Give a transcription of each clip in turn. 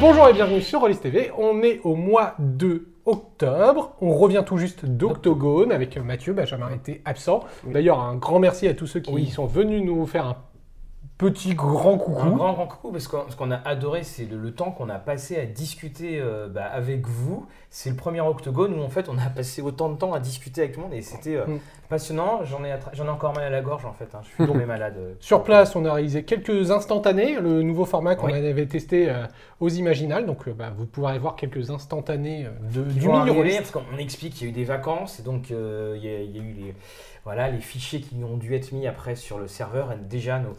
Bonjour et bienvenue sur Rollis TV. On est au mois de octobre. On revient tout juste d'Octogone avec Mathieu. Benjamin était absent. D'ailleurs, un grand merci à tous ceux qui Oui. sont venus nous faire un petit grand coucou. Un grand, grand coucou, parce que ce qu'on a adoré, c'est le, le temps qu'on a passé à discuter euh, bah, avec vous. C'est le premier octogone où en fait on a passé autant de temps à discuter avec tout le monde et c'était euh, Mm. passionnant. J'en ai, j'en ai encore mal à la gorge en fait. hein. Je suis tombé malade. euh. Sur place, on a réalisé quelques instantanés, le nouveau format qu'on Oui. avait testé euh, aux Imaginales. Donc, bah, vous pourrez voir quelques instantanés de, Ils du Rollis. parce qu'on explique qu'il y a eu des vacances et donc il y, a- il y a eu les, voilà, les fichiers qui ont dû être mis après sur le serveur et déjà nos,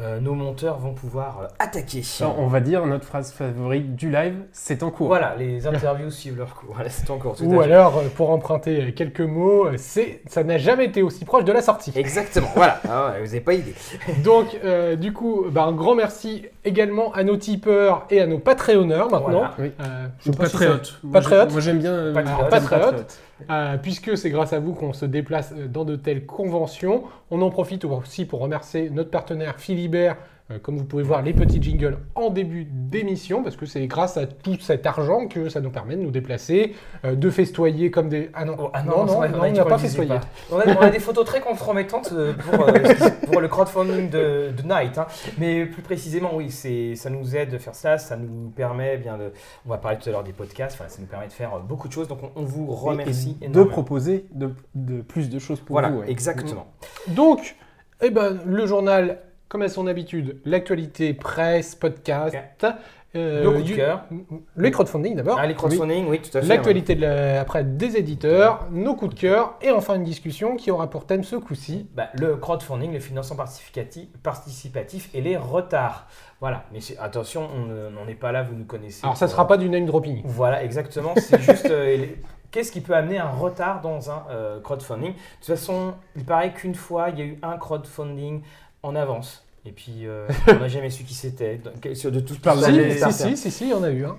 euh, nos monteurs vont pouvoir euh, attaquer. Alors, on va dire notre phrase favorite du live, c'est en cours. Voilà, les interviews suivent leur cours. Voilà, c'est tout à Ou alors, euh, pour emprunter quelques mots, c'est, ça n'a jamais été aussi proche de la sortie. Exactement, voilà. Ah ouais, vous n'avez pas idée. Donc, euh, du coup, bah, un grand merci également à nos tipeurs et à nos patreonneurs maintenant. Voilà. Oui. Euh, je Ou sais pas si patriote. Moi, j'aime bien. euh, Euh, puisque c'est grâce à vous qu'on se déplace euh, dans de telles conventions. On en profite aussi pour remercier notre partenaire Philibert, euh, comme vous pouvez voir les petits jingles en début d'émission, parce que c'est grâce à tout cet argent que ça nous permet de nous déplacer, euh, de festoyer comme des... Ah non, Oh, ah non, non, non, a on n'a pas festoyé. pas. On a, on a des photos très compromettantes euh, pour, euh, pour le crowdfunding de, de Night. hein. Mais plus précisément, oui, c'est, ça nous aide de faire ça. Ça nous permet eh bien de. On va parler tout à l'heure des podcasts. Voilà, ça nous permet de faire beaucoup de choses. Donc on, on vous remercie Et de proposer de, de plus de choses pour Voilà, vous. ouais. exactement. Donc, eh ben, le journal, comme à son habitude, l'actualité, presse, podcast, euh, Le coup de cœur. le crowdfunding d'abord. Ah, les crowdfunding, oui, tout à fait. L'actualité la- après des éditeurs, nos coups de cœur et enfin une discussion qui aura pour thème ce coup-ci. Bah, le crowdfunding, le financement participatif, participatif et les retards. Voilà, mais attention, on ne- on n'est pas là, vous nous connaissez. Alors ça pour- sera pas du name dropping. Voilà, exactement. C'est juste euh, les- qu'est-ce qui peut amener un retard dans un euh, crowdfunding? De toute façon, il paraît qu'une fois, il y a eu un crowdfunding en avance. Et puis, euh, on n'a jamais su qui c'était. De de si, les si, si, si, si, il y en a eu un.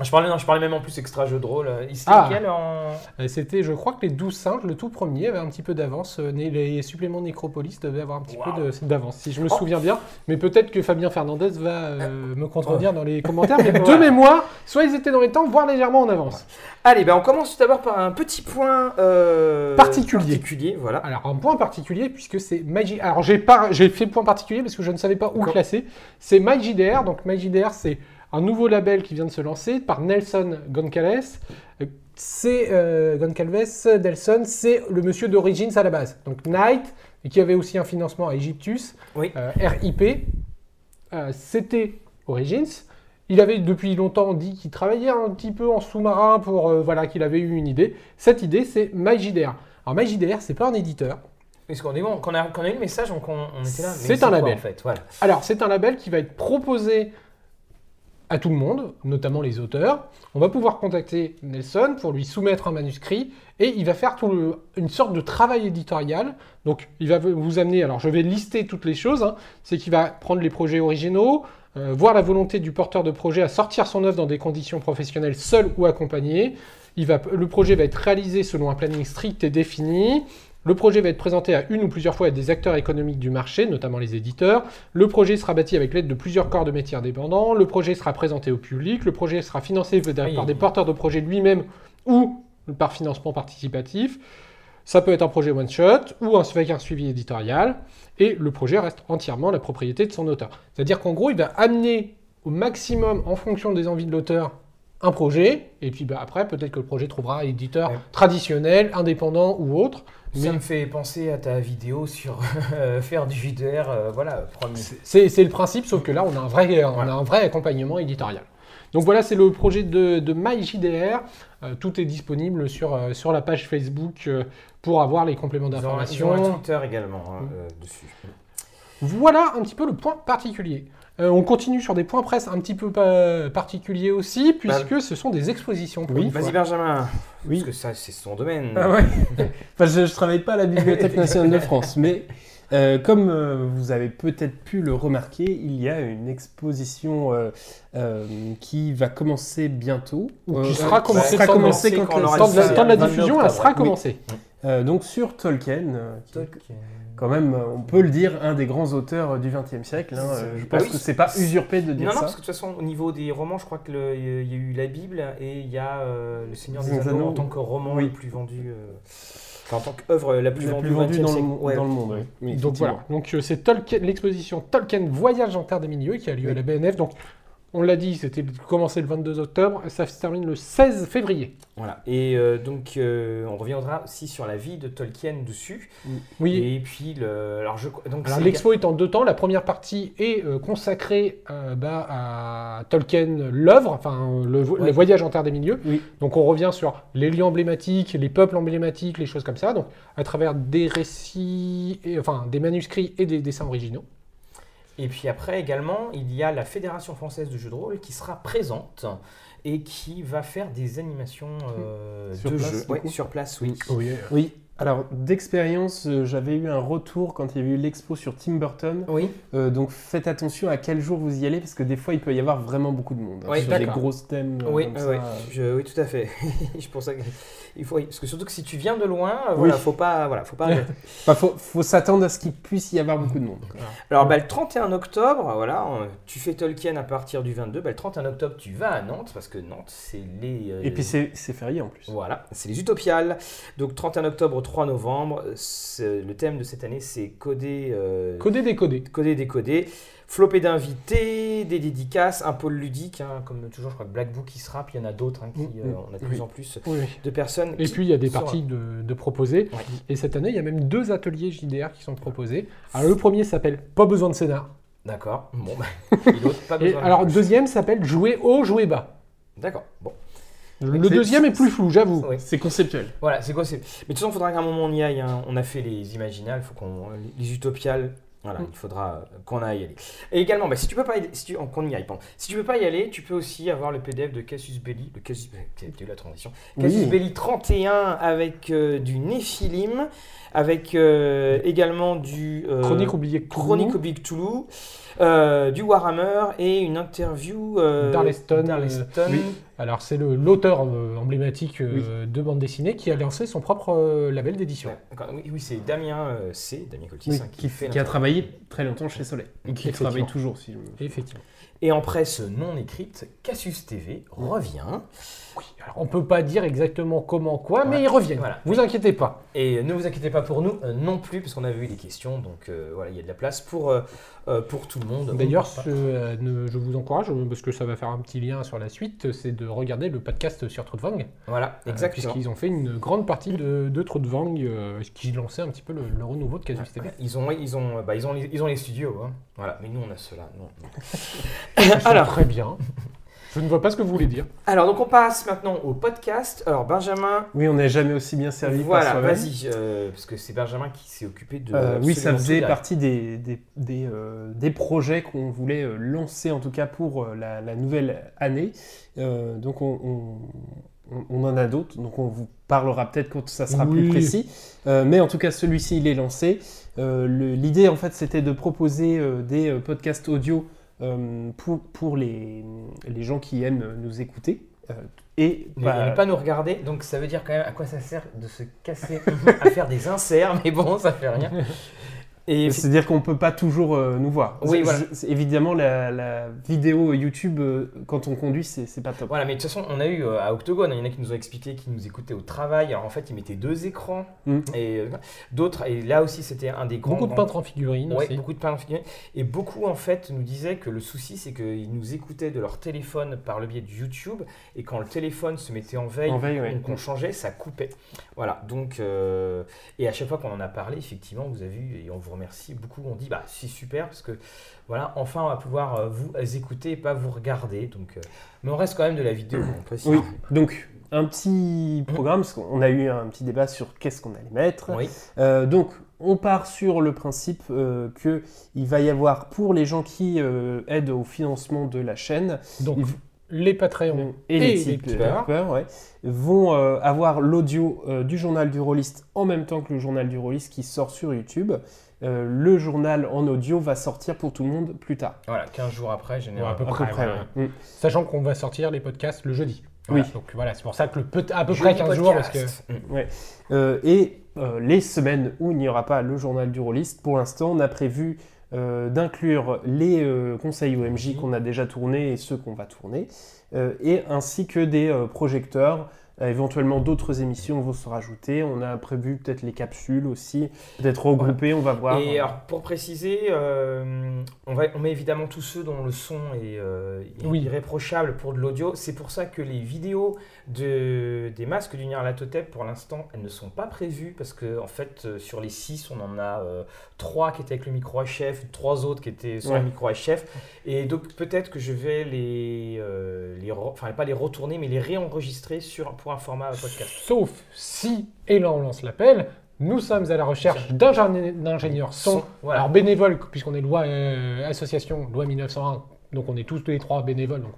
Je parlais, non, je parlais même en plus extra jeu de rôle. C'était Ah. en... Euh, C'était, je crois que les 12 singes, le tout premier, avait un petit peu d'avance. Euh, Les suppléments Nécropolis devaient avoir un petit Wow. peu d'avance, si je me Oh. souviens bien. Mais peut-être que Fabien Fernandez va euh, me contredire dans les commentaires. Mais de mémoire, soit ils étaient dans les temps, voire légèrement en avance. Allez, ben on commence tout d'abord par un petit point euh, Particulier. particulier, voilà. Alors, un point particulier, puisque c'est Magie. Alors, j'ai pas, fait point particulier parce que je ne savais pas où classer. C'est MyJDR. Donc, MyJDR, c'est un nouveau label qui vient de se lancer par Nelson Goncalves. Euh, C'est euh, Goncalves, Nelson, c'est le monsieur d'Origins à la base. Donc, Knight, et qui avait aussi un financement à Egyptus, Oui. euh, RIP. Euh, C'était Origins. Il avait depuis longtemps dit qu'il travaillait un petit peu en sous-marin pour voilà qu'il avait eu une idée. Cette idée, c'est MyJDR. Alors MyJDR, c'est pas un éditeur. Parce qu'on est bon, quand on a, quand on a eu le message, on, on- était là. C'est un quoi, label. en fait, voilà. Alors, c'est un label qui va être proposé à tout le monde, notamment les auteurs. On va pouvoir contacter Nelson pour lui soumettre un manuscrit et il va faire tout le- une sorte de travail éditorial. Donc, il va vous amener. Alors, je vais lister toutes les choses. hein. C'est qu'il va prendre les projets originaux, euh, voir la volonté du porteur de projet à sortir son œuvre dans des conditions professionnelles seul ou accompagné. Il va, le projet va être réalisé selon un planning strict et défini. Le projet va être présenté à une ou plusieurs fois à des acteurs économiques du marché, notamment les éditeurs. Le projet sera bâti avec l'aide de plusieurs corps de métiers indépendants. Le projet sera présenté au public. Le projet sera financé par des porteurs de projet lui-même ou par financement participatif. Ça peut être un projet one-shot ou un- avec un suivi éditorial. Et le projet reste entièrement la propriété de son auteur. C'est-à-dire qu'en gros, il va amener au maximum, en fonction des envies de l'auteur, un projet. Et puis bah, après, peut-être que le projet trouvera un éditeur Ouais. traditionnel, indépendant ou autre. Ça Mais me fait penser à ta vidéo sur euh, faire du JDR, euh, voilà, premier. c'est le principe, sauf que là, on a un vrai, on Voilà. a un vrai accompagnement éditorial. Donc voilà, c'est le projet de, de MyJDR. Euh, tout est disponible sur, euh, sur la page Facebook euh, pour avoir les compléments d'information. Twitter également hein, Mm. euh, dessus. Voilà un petit peu le point particulier. Euh, on continue sur des points presse un petit peu pa- particuliers aussi, puisque ce sont des expositions. pour Oui, Vas-y. Benjamin, Oui. parce que ça c'est son domaine. Ah ouais Enfin, je ne travaille pas à la Bibliothèque nationale de France, mais euh, comme euh, vous avez peut-être pu le remarquer, il y a une exposition euh, euh, qui va commencer bientôt. Qui sera commencée sera quand le- aura Temps de la, c'est temps de la le 22 diffusion, elle sera oui. commencée. Euh, donc sur Tolkien, euh, Tolkien. Quand même, on peut le dire, un des grands auteurs du XXe siècle. hein. Je pense oui, que c'est pas usurpé de dire Non, non, ça. parce que de toute façon, au niveau des romans, je crois qu'il y a eu la Bible et il y a euh, Le Seigneur des Anneaux Anneaux. en tant que roman Oui. le plus vendu. euh, enfin, en tant qu'œuvre la plus La vendue plus dans, le, Ouais. dans le monde. oui. Oui, Donc voilà, donc euh, c'est Tolkien- l'exposition Tolkien Voyage en Terre des Milieux qui a lieu à la BNF. Donc on l'a dit, c'était commencé le 22 octobre, et ça se termine le 16 février. Voilà. Et euh, donc, euh, on reviendra aussi sur la vie de Tolkien dessus. Oui. Et puis, le... alors je. Donc, Alors c'est- l'expo est en deux temps. La première partie est euh, consacrée bah, à Tolkien, l'œuvre, enfin le, vo- Ouais. le voyage en Terre des Milieux. Oui. Donc on revient sur les lieux emblématiques, les peuples emblématiques, les choses comme ça. Donc à travers des récits, et, enfin des manuscrits et des dessins originaux. Et puis après également, il y a la Fédération française de jeux de rôle qui sera présente et qui va faire des animations euh, Sur de place, jeux. Ouais, sur place, oui. Oui. Oui, alors d'expérience, euh, j'avais eu un retour quand il y avait eu l'expo sur Tim Burton. Oui, Euh, donc faites attention à quel jour vous y allez parce que des fois il peut y avoir vraiment beaucoup de monde hein, Oui, sur des grosses thèmes oui, comme oui, ça. oui. Je- oui, tout à fait. Je pense que il faut, parce que surtout que si tu viens de loin, euh, voilà, faut pas, voilà, faut pas. Enfin, faut, faut s'attendre à ce qu'il puisse y avoir beaucoup de monde. Alors, bah, le 31 octobre, voilà, tu fais Tolkien à partir du 22. Bah, le 31 octobre, tu vas à Nantes parce que Nantes, c'est les. euh, Et puis c'est férié en plus. Voilà, c'est les Utopiales. Donc 31 octobre au 3 novembre, le thème de cette année c'est coder, euh, Codé décodé. coder, décoder. Flopé d'invités, des dédicaces, un pôle ludique, hein, comme toujours je crois que Black Book y sera, puis il y en a d'autres, hein, qui, Mm, euh, mm, on a de oui. plus en plus Oui, de personnes. Et qui puis il y a des sera- parties de, de proposés. Ouais. Et cette année, il y a même deux ateliers JDR qui sont proposés. Alors le premier s'appelle Pas besoin de scénar. D'accord, bon, bah, et l'autre, pas Et besoin. de- alors le deuxième s'appelle Jouer haut, jouer bas. D'accord, bon. Le deuxième est plus flou, j'avoue. Oui. C'est conceptuel. Voilà, c'est quoi c'est... Mais de toute façon, il faudra qu'à un moment on y aille. hein. On a fait les imaginales, faut qu'on... les utopiales. Voilà, Mm. il faudra qu'on aille y aller. Et également, bah, si tu peux pas y... si tu... qu'on y aille, pardon. Si tu peux pas y aller, tu peux aussi avoir le PDF de Cassius Belli, le Cassius T'as eu la transition. Cassius Oui. Belli 31 avec euh, du Néphilim, avec euh, également du euh, Chronique oubliée Cthulhu. Chronique au Big Toulouse, euh, du Warhammer et une interview euh, D'Arleston, d'Arleston. euh, oui. Alors c'est le- l'auteur euh, emblématique euh, de bande dessinée qui a lancé son propre euh, label d'édition. Oui, oui, c'est Damien euh, C, Damien Coltis, Oui, hein, qui, fait qui a travaillé très longtemps chez Soleil. Et qui travaille toujours. Si je... Effectivement. Et en presse non écrite, Cassius TV revient. Oui, alors on peut pas dire exactement comment quoi, mais ils reviennent. Voilà. Vous inquiétez pas. Et ne vous inquiétez pas pour nous euh, non plus, parce qu'on avait eu des questions, donc euh, voilà, il y a de la place pour, euh, pour tout le monde. D'ailleurs, ne- je vous encourage, parce que ça va faire un petit lien sur la suite, c'est de regarder le podcast sur Troudvang. pas. Voilà, exactement. Puisqu'ils ont fait une grande partie de, de Troudvang, euh, qui lançait un petit peu le, le renouveau de Casus TV. Ils ont, ils, ont, bah, ils, ont, les- ils ont les studios, hein. voilà, mais nous on a cela. Non, Alors. très bien. Je ne vois pas ce que vous voulez dire. Alors, donc on passe maintenant au podcast. Alors, Benjamin, Oui, on n'est jamais aussi bien servi par voilà, vas-y, euh, parce que c'est Benjamin qui s'est occupé de. Euh, oui, ça faisait partie des, des, des, euh, des projets qu'on voulait lancer, en tout cas pour la, la nouvelle année. Euh, donc, on, on- en a d'autres, donc on vous parlera peut-être quand ça sera plus précis. Euh, mais en tout cas, celui-ci, il est lancé. Euh, L'idée, en fait, c'était de proposer euh, des podcasts audio euh, pour, pour les, les gens qui aiment nous écouter. Euh, et Ne, bah, et ne pas nous regarder, donc ça veut dire quand même à quoi ça sert de se casser à faire des inserts, mais bon, ça fait rien. C'est-à-dire qu'on ne peut pas toujours euh, nous voir. Oui, voilà. évidemment, la, la vidéo YouTube, euh, quand on conduit, c'est pas top. Voilà, mais de toute façon, on a eu euh, à Octogone, il y en a qui nous ont expliqué qu'ils nous écoutaient au travail. Alors en fait, ils mettaient deux écrans Mm. et euh, d'autres. Et là aussi, c'était un des grands. Beaucoup de grands- peintres en figurine Ouais, aussi. beaucoup de peintres en figurine. Et beaucoup, en fait, nous disaient que le souci, c'est qu'ils nous écoutaient de leur téléphone par le biais du YouTube. Et quand le téléphone se mettait en veille, En veille, ouais. ou qu'on changeait, ça coupait. Voilà, donc. euh, et à chaque fois qu'on en a parlé, effectivement, vous avez vu, et on vous remercie beaucoup, on dit, bah, c'est super, parce que, voilà, enfin, on va pouvoir euh, vous écouter et pas vous regarder. Donc, euh, mais on reste quand même de la vidéo. Oui, donc un petit programme, parce qu'on a eu un petit débat sur qu'est-ce qu'on allait mettre. Oui. Euh, donc, on part sur le principe euh, que il va y avoir, pour les gens qui euh, aident au financement de la chaîne, Donc, il- les Patreons et, et les les tipeurs, tipeurs. ouais, vont euh, avoir l'audio euh, du journal du rôliste en même temps que le journal du rôliste qui sort sur YouTube. Euh, le journal en audio va sortir pour tout le monde plus tard. Voilà, 15 jours après, généralement. à peu À près, peu près, voilà. ouais. Mm. Sachant qu'on va sortir les podcasts le jeudi. Oui. Donc voilà, c'est pour ça que le peut à peu Jeudi près 15 jours, parce que. Mm. Euh, et euh, les semaines où il n'y aura pas le journal du rôliste, pour l'instant, on a prévu euh, d'inclure les euh, conseils OMJ qu'on a déjà tournés et ceux qu'on va tourner, euh, et ainsi que des euh, projecteurs. Euh, éventuellement, d'autres émissions vont se rajouter. On a prévu peut-être les capsules aussi, peut-être regroupées, on va voir. Et alors, pour préciser, euh, on, va, on met évidemment tous ceux dont le son est, euh, Oui. irréprochable pour de l'audio. C'est pour ça que les vidéos de, des masques du Nyarlathotep, pour l'instant, elles ne sont pas prévues parce que en fait, euh, sur les 6, on en a 3 qui étaient avec le micro HF, 3 autres qui étaient sans Ouais. le micro HF. Et donc, peut-être que je vais les, euh, les enfin, pas les retourner, mais les réenregistrer sur, pour un format podcast. Sauf si, et là on lance l'appel, nous sommes à la recherche d'ingé- d'ingénieurs son. Voilà. Alors bénévoles, puisqu'on est loi euh, association, loi 1901, donc on est tous les trois bénévoles. donc,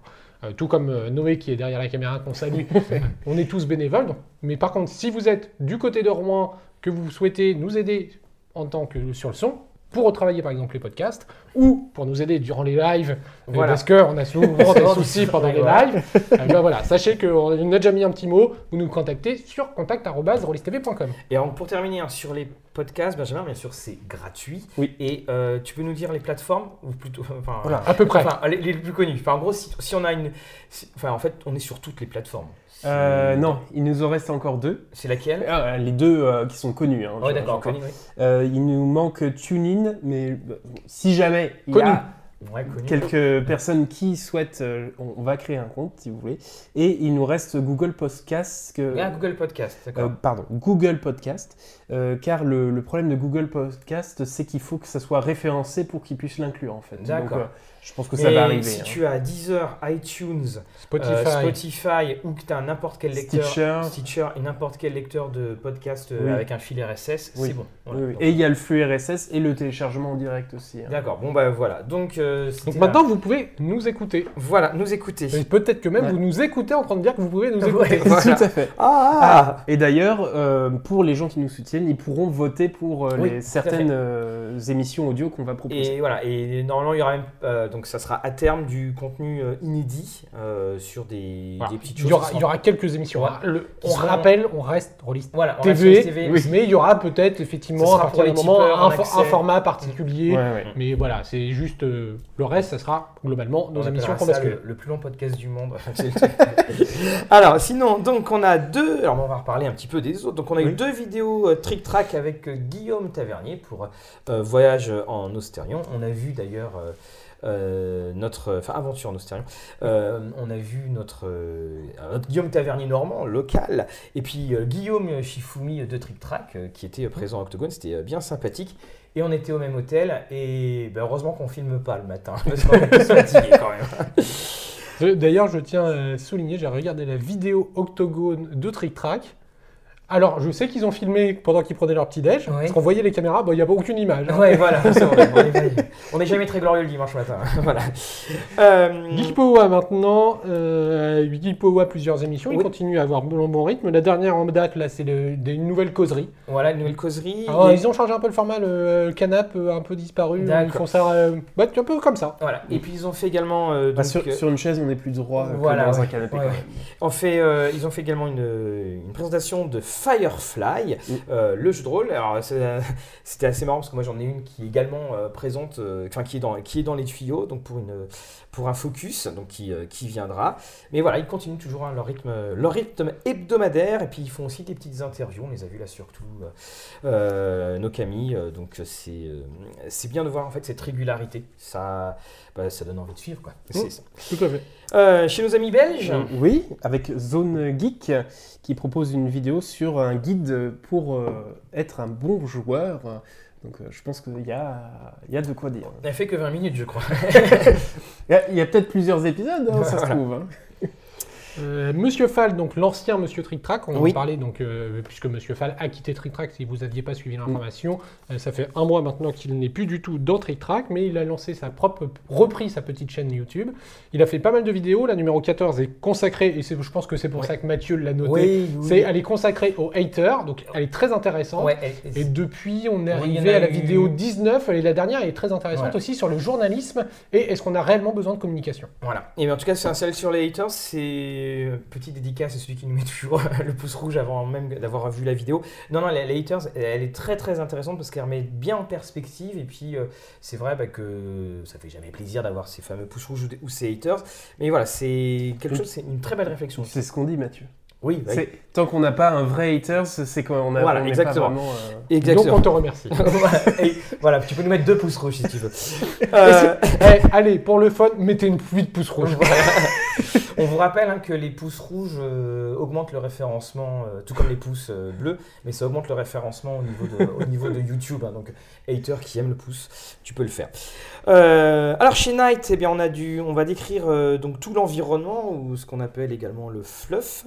euh, tout comme euh, Noé qui est derrière la caméra qu'on salue, on est tous bénévoles. donc. Mais par contre, si vous êtes du côté de Rouen, que vous souhaitez nous aider en tant que sur le son, pour retravailler par exemple les podcasts, ou pour nous aider durant les lives, euh, Voilà. parce qu'on a souvent des soucis pendant les lives, euh, ben voilà, sachez qu'on a déjà mis un petit mot, vous nous contactez sur contact.rolistv.com. Et alors, pour terminer hein, sur les podcasts, Benjamin, bien sûr, c'est gratuit. Oui. Et euh, tu peux nous dire les plateformes ou plutôt, enfin, Voilà. À peu près. enfin, les, les plus connues. Enfin, en gros, si, si on a une, si- enfin, en fait, on est sur toutes les plateformes. C'est- Euh, non, il nous en reste encore deux. C'est laquelle? Ah, les deux euh, qui sont connus. hein, Ouais, d'accord, j'entends. connu, oui. Euh, il nous manque TuneIn, mais euh, si jamais il y a Ouais, connu. quelques personnes qui souhaitent, euh, on, va créer un compte si vous voulez. Et il nous reste Google Podcast. Que, Ah, Google Podcast, d'accord. euh, pardon, Google Podcast. euh, car le, le problème de Google Podcast, c'est qu'il faut que ça soit référencé pour qu'il puisse l'inclure en fait. D'accord. Je pense que ça va arriver. si hein. tu as Deezer, iTunes, Spotify. euh, Spotify ou que tu as n'importe quel lecteur, Stitcher. Stitcher et n'importe quel lecteur de podcast euh, Oui. avec un fil RSS, Oui. c'est bon. Voilà. Oui, oui. Donc, Et il y a le flux RSS et le téléchargement en direct aussi. hein. D'accord, bon bah voilà. Donc, euh, Donc maintenant, vous pouvez nous écouter. voilà, nous écouter. Et peut-être que même Ouais. vous nous écoutez en train de dire que vous pouvez nous Ouais. écouter. Voilà. Tout à fait. Ah, Et d'ailleurs, euh, pour les gens qui nous soutiennent, ils pourront voter pour euh, les, certaines euh, émissions audio qu'on va proposer. Et voilà, et normalement il y aura même, euh, donc ça sera à terme du contenu euh, inédit euh, sur des, Voilà. des petites Il choses. y, aura, qui il y aura quelques émissions. Ouais. Le- Qui on seront- rappelle, on reste Rollist Voilà, reste TV, oui, mais il y aura peut-être effectivement à partir moment un, format particulier. Ouais, ouais. Mais voilà, c'est juste euh, le reste, ça sera globalement nos On émissions qu'on bascule. le, le plus long podcast du monde. alors, sinon, donc on a deux. Alors, on va reparler un petit peu des autres. Donc, on a eu deux vidéos euh, trick track avec euh, Guillaume Tavernier pour euh, Voyage en Ostérion. On a vu d'ailleurs. Euh, notre aventure Euh, on a vu notre, euh, notre Guillaume Tavernier normand local. Et puis Guillaume Shifumi de Trick Track qui était présent à Octogone. C'était bien sympathique. Et on était au même hôtel. Et ben, heureusement qu'on filme pas le matin. D'ailleurs, je tiens à souligner, j'ai regardé la vidéo Octogone de Trick Track. Alors, je sais qu'ils ont filmé pendant qu'ils prenaient leur petit déj, Oui. parce qu'on voyait les caméras, bon, il n'y a pas aucune image. hein. Ouais, voilà, c'est vrai, on est n'est jamais très glorieux le dimanche matin. voilà. Euh, Geekpowa maintenant, euh, Geekpowa plusieurs émissions, il Oui. continue à avoir bon, bon rythme. La dernière en date, là, c'est le- des nouvelles causeries. voilà, une nouvelle causerie. Alors, Et- Ils ont changé un peu le format, le, euh, canap euh, un peu disparu. Ils font ça euh, bah, un peu comme ça. Voilà. Et puis ils ont fait également. euh, Bah, sur, sur une chaise, on est plus droit Voilà, que dans ouais. un canapé. Ouais, quand ouais. même. on fait, euh, ils ont fait également une, une présentation de Firefly, Mm. euh, le jeu de rôle. Alors c'était assez marrant parce que moi j'en ai une qui est également euh, présente, euh, enfin qui est dans qui est dans les tuyaux, donc pour une pour un focus, donc qui, euh, qui viendra. Mais voilà, ils continuent toujours hein, leur rythme leur rythme hebdomadaire et puis ils font aussi des petites interviews. On les a vus là surtout euh, euh, nos Camille. donc c'est c'est bien de voir en fait cette régularité. Ça bah, ça donne envie de suivre quoi. C'est. Tout à fait. Euh, chez nos amis belges. Oui, avec Zone Geek qui propose une vidéo sur un guide pour euh, être un bon joueur. Donc euh, je pense qu'il y a, il y a de quoi dire. On n'a fait que 20 minutes, je crois. Il y a, peut-être plusieurs épisodes, hein, ça se trouve. hein. Euh, Monsieur Fall, donc l'ancien Monsieur Trick Track, on en parlait donc euh, puisque Monsieur Fall a quitté Trick Track. Si vous n'aviez pas suivi l'information, euh, ça fait un mois maintenant qu'il n'est plus du tout dans Trick Track, mais il a lancé sa propre, repris sa petite chaîne YouTube. Il a fait pas mal de vidéos. La numéro 14 est consacrée et c'est- je pense que c'est pour Ouais. ça que Mathieu l'a noté. Oui, oui. C'est, elle est consacrée aux haters, donc elle est très intéressante. Ouais, elle- Et depuis, on est arrivé à la eu- vidéo 19, et la dernière est très intéressante Voilà. aussi sur le journalisme et est-ce qu'on a réellement besoin de communication? Voilà. Et bien, en tout cas, c'est un celle sur les haters. C'est Et petite dédicace à celui qui nous met toujours le pouce rouge avant même d'avoir vu la vidéo. Non, non, les, haters, elle est très très intéressante parce qu'elle remet bien en perspective. Et puis, euh, c'est vrai bah, que ça fait jamais plaisir d'avoir ces fameux pouces rouges ou, ces haters. Mais voilà, c'est quelque chose, c'est une très belle réflexion. C'est ce qu'on dit, Mathieu. Oui, bah, C'est- Tant qu'on n'a pas un vrai haters, c'est qu'on a Voilà, on exactement. Pas vraiment, euh, Donc exactement. on te remercie. Et voilà, tu peux nous mettre deux pouces rouges si tu veux. Euh, Eh, allez, pour le fun, mettez une pluie de pouces rouges. On vous rappelle hein, que les pouces rouges euh, augmentent le référencement, euh, tout comme les pouces euh, bleus, mais ça augmente le référencement au niveau de, au niveau de YouTube. hein. donc, hater qui aime le pouce, tu peux le faire. Alors, chez Night, eh bien, on, a dû, on va décrire donc, tout l'environnement, ou ce qu'on appelle également le fluff.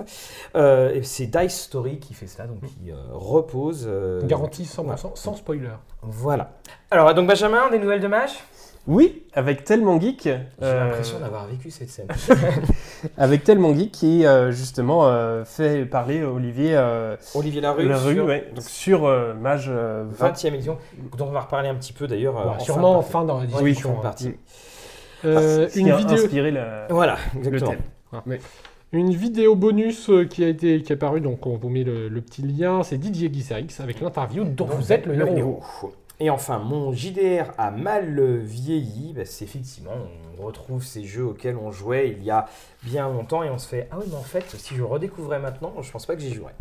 Et c'est Dice Story qui fait cela, donc qui repose. Garantie 100% voilà. sans spoiler. Voilà. Alors, donc Benjamin, des nouvelles de Mage Oui, avec Tellement Geek. J'ai euh, l'impression d'avoir vécu cette scène. Avec Tellement Geek qui, euh, justement, euh, fait parler Olivier euh, Olivier Larue, Larue, sur ouais, donc sur euh, Mage euh, 20. 20e édition, dont on va reparler un petit peu d'ailleurs. euh, sûrement en fin fin dans la partie. Oui, discussion. en hein. partie. Euh, qui une, a vidéo, inspiré la- Voilà, le exactement. thème. Mais- une vidéo bonus qui a été qui est apparue, donc on vous met le, le petit lien, c'est Didier Guisarix avec l'interview dont vous êtes le héros. Et enfin, mon JDR a mal vieilli. Bah, c'est effectivement, on retrouve ces jeux auxquels on jouait il y a bien longtemps et on se fait Ah oui, mais en fait, si je redécouvrais maintenant, je pense pas que j'y jouerais.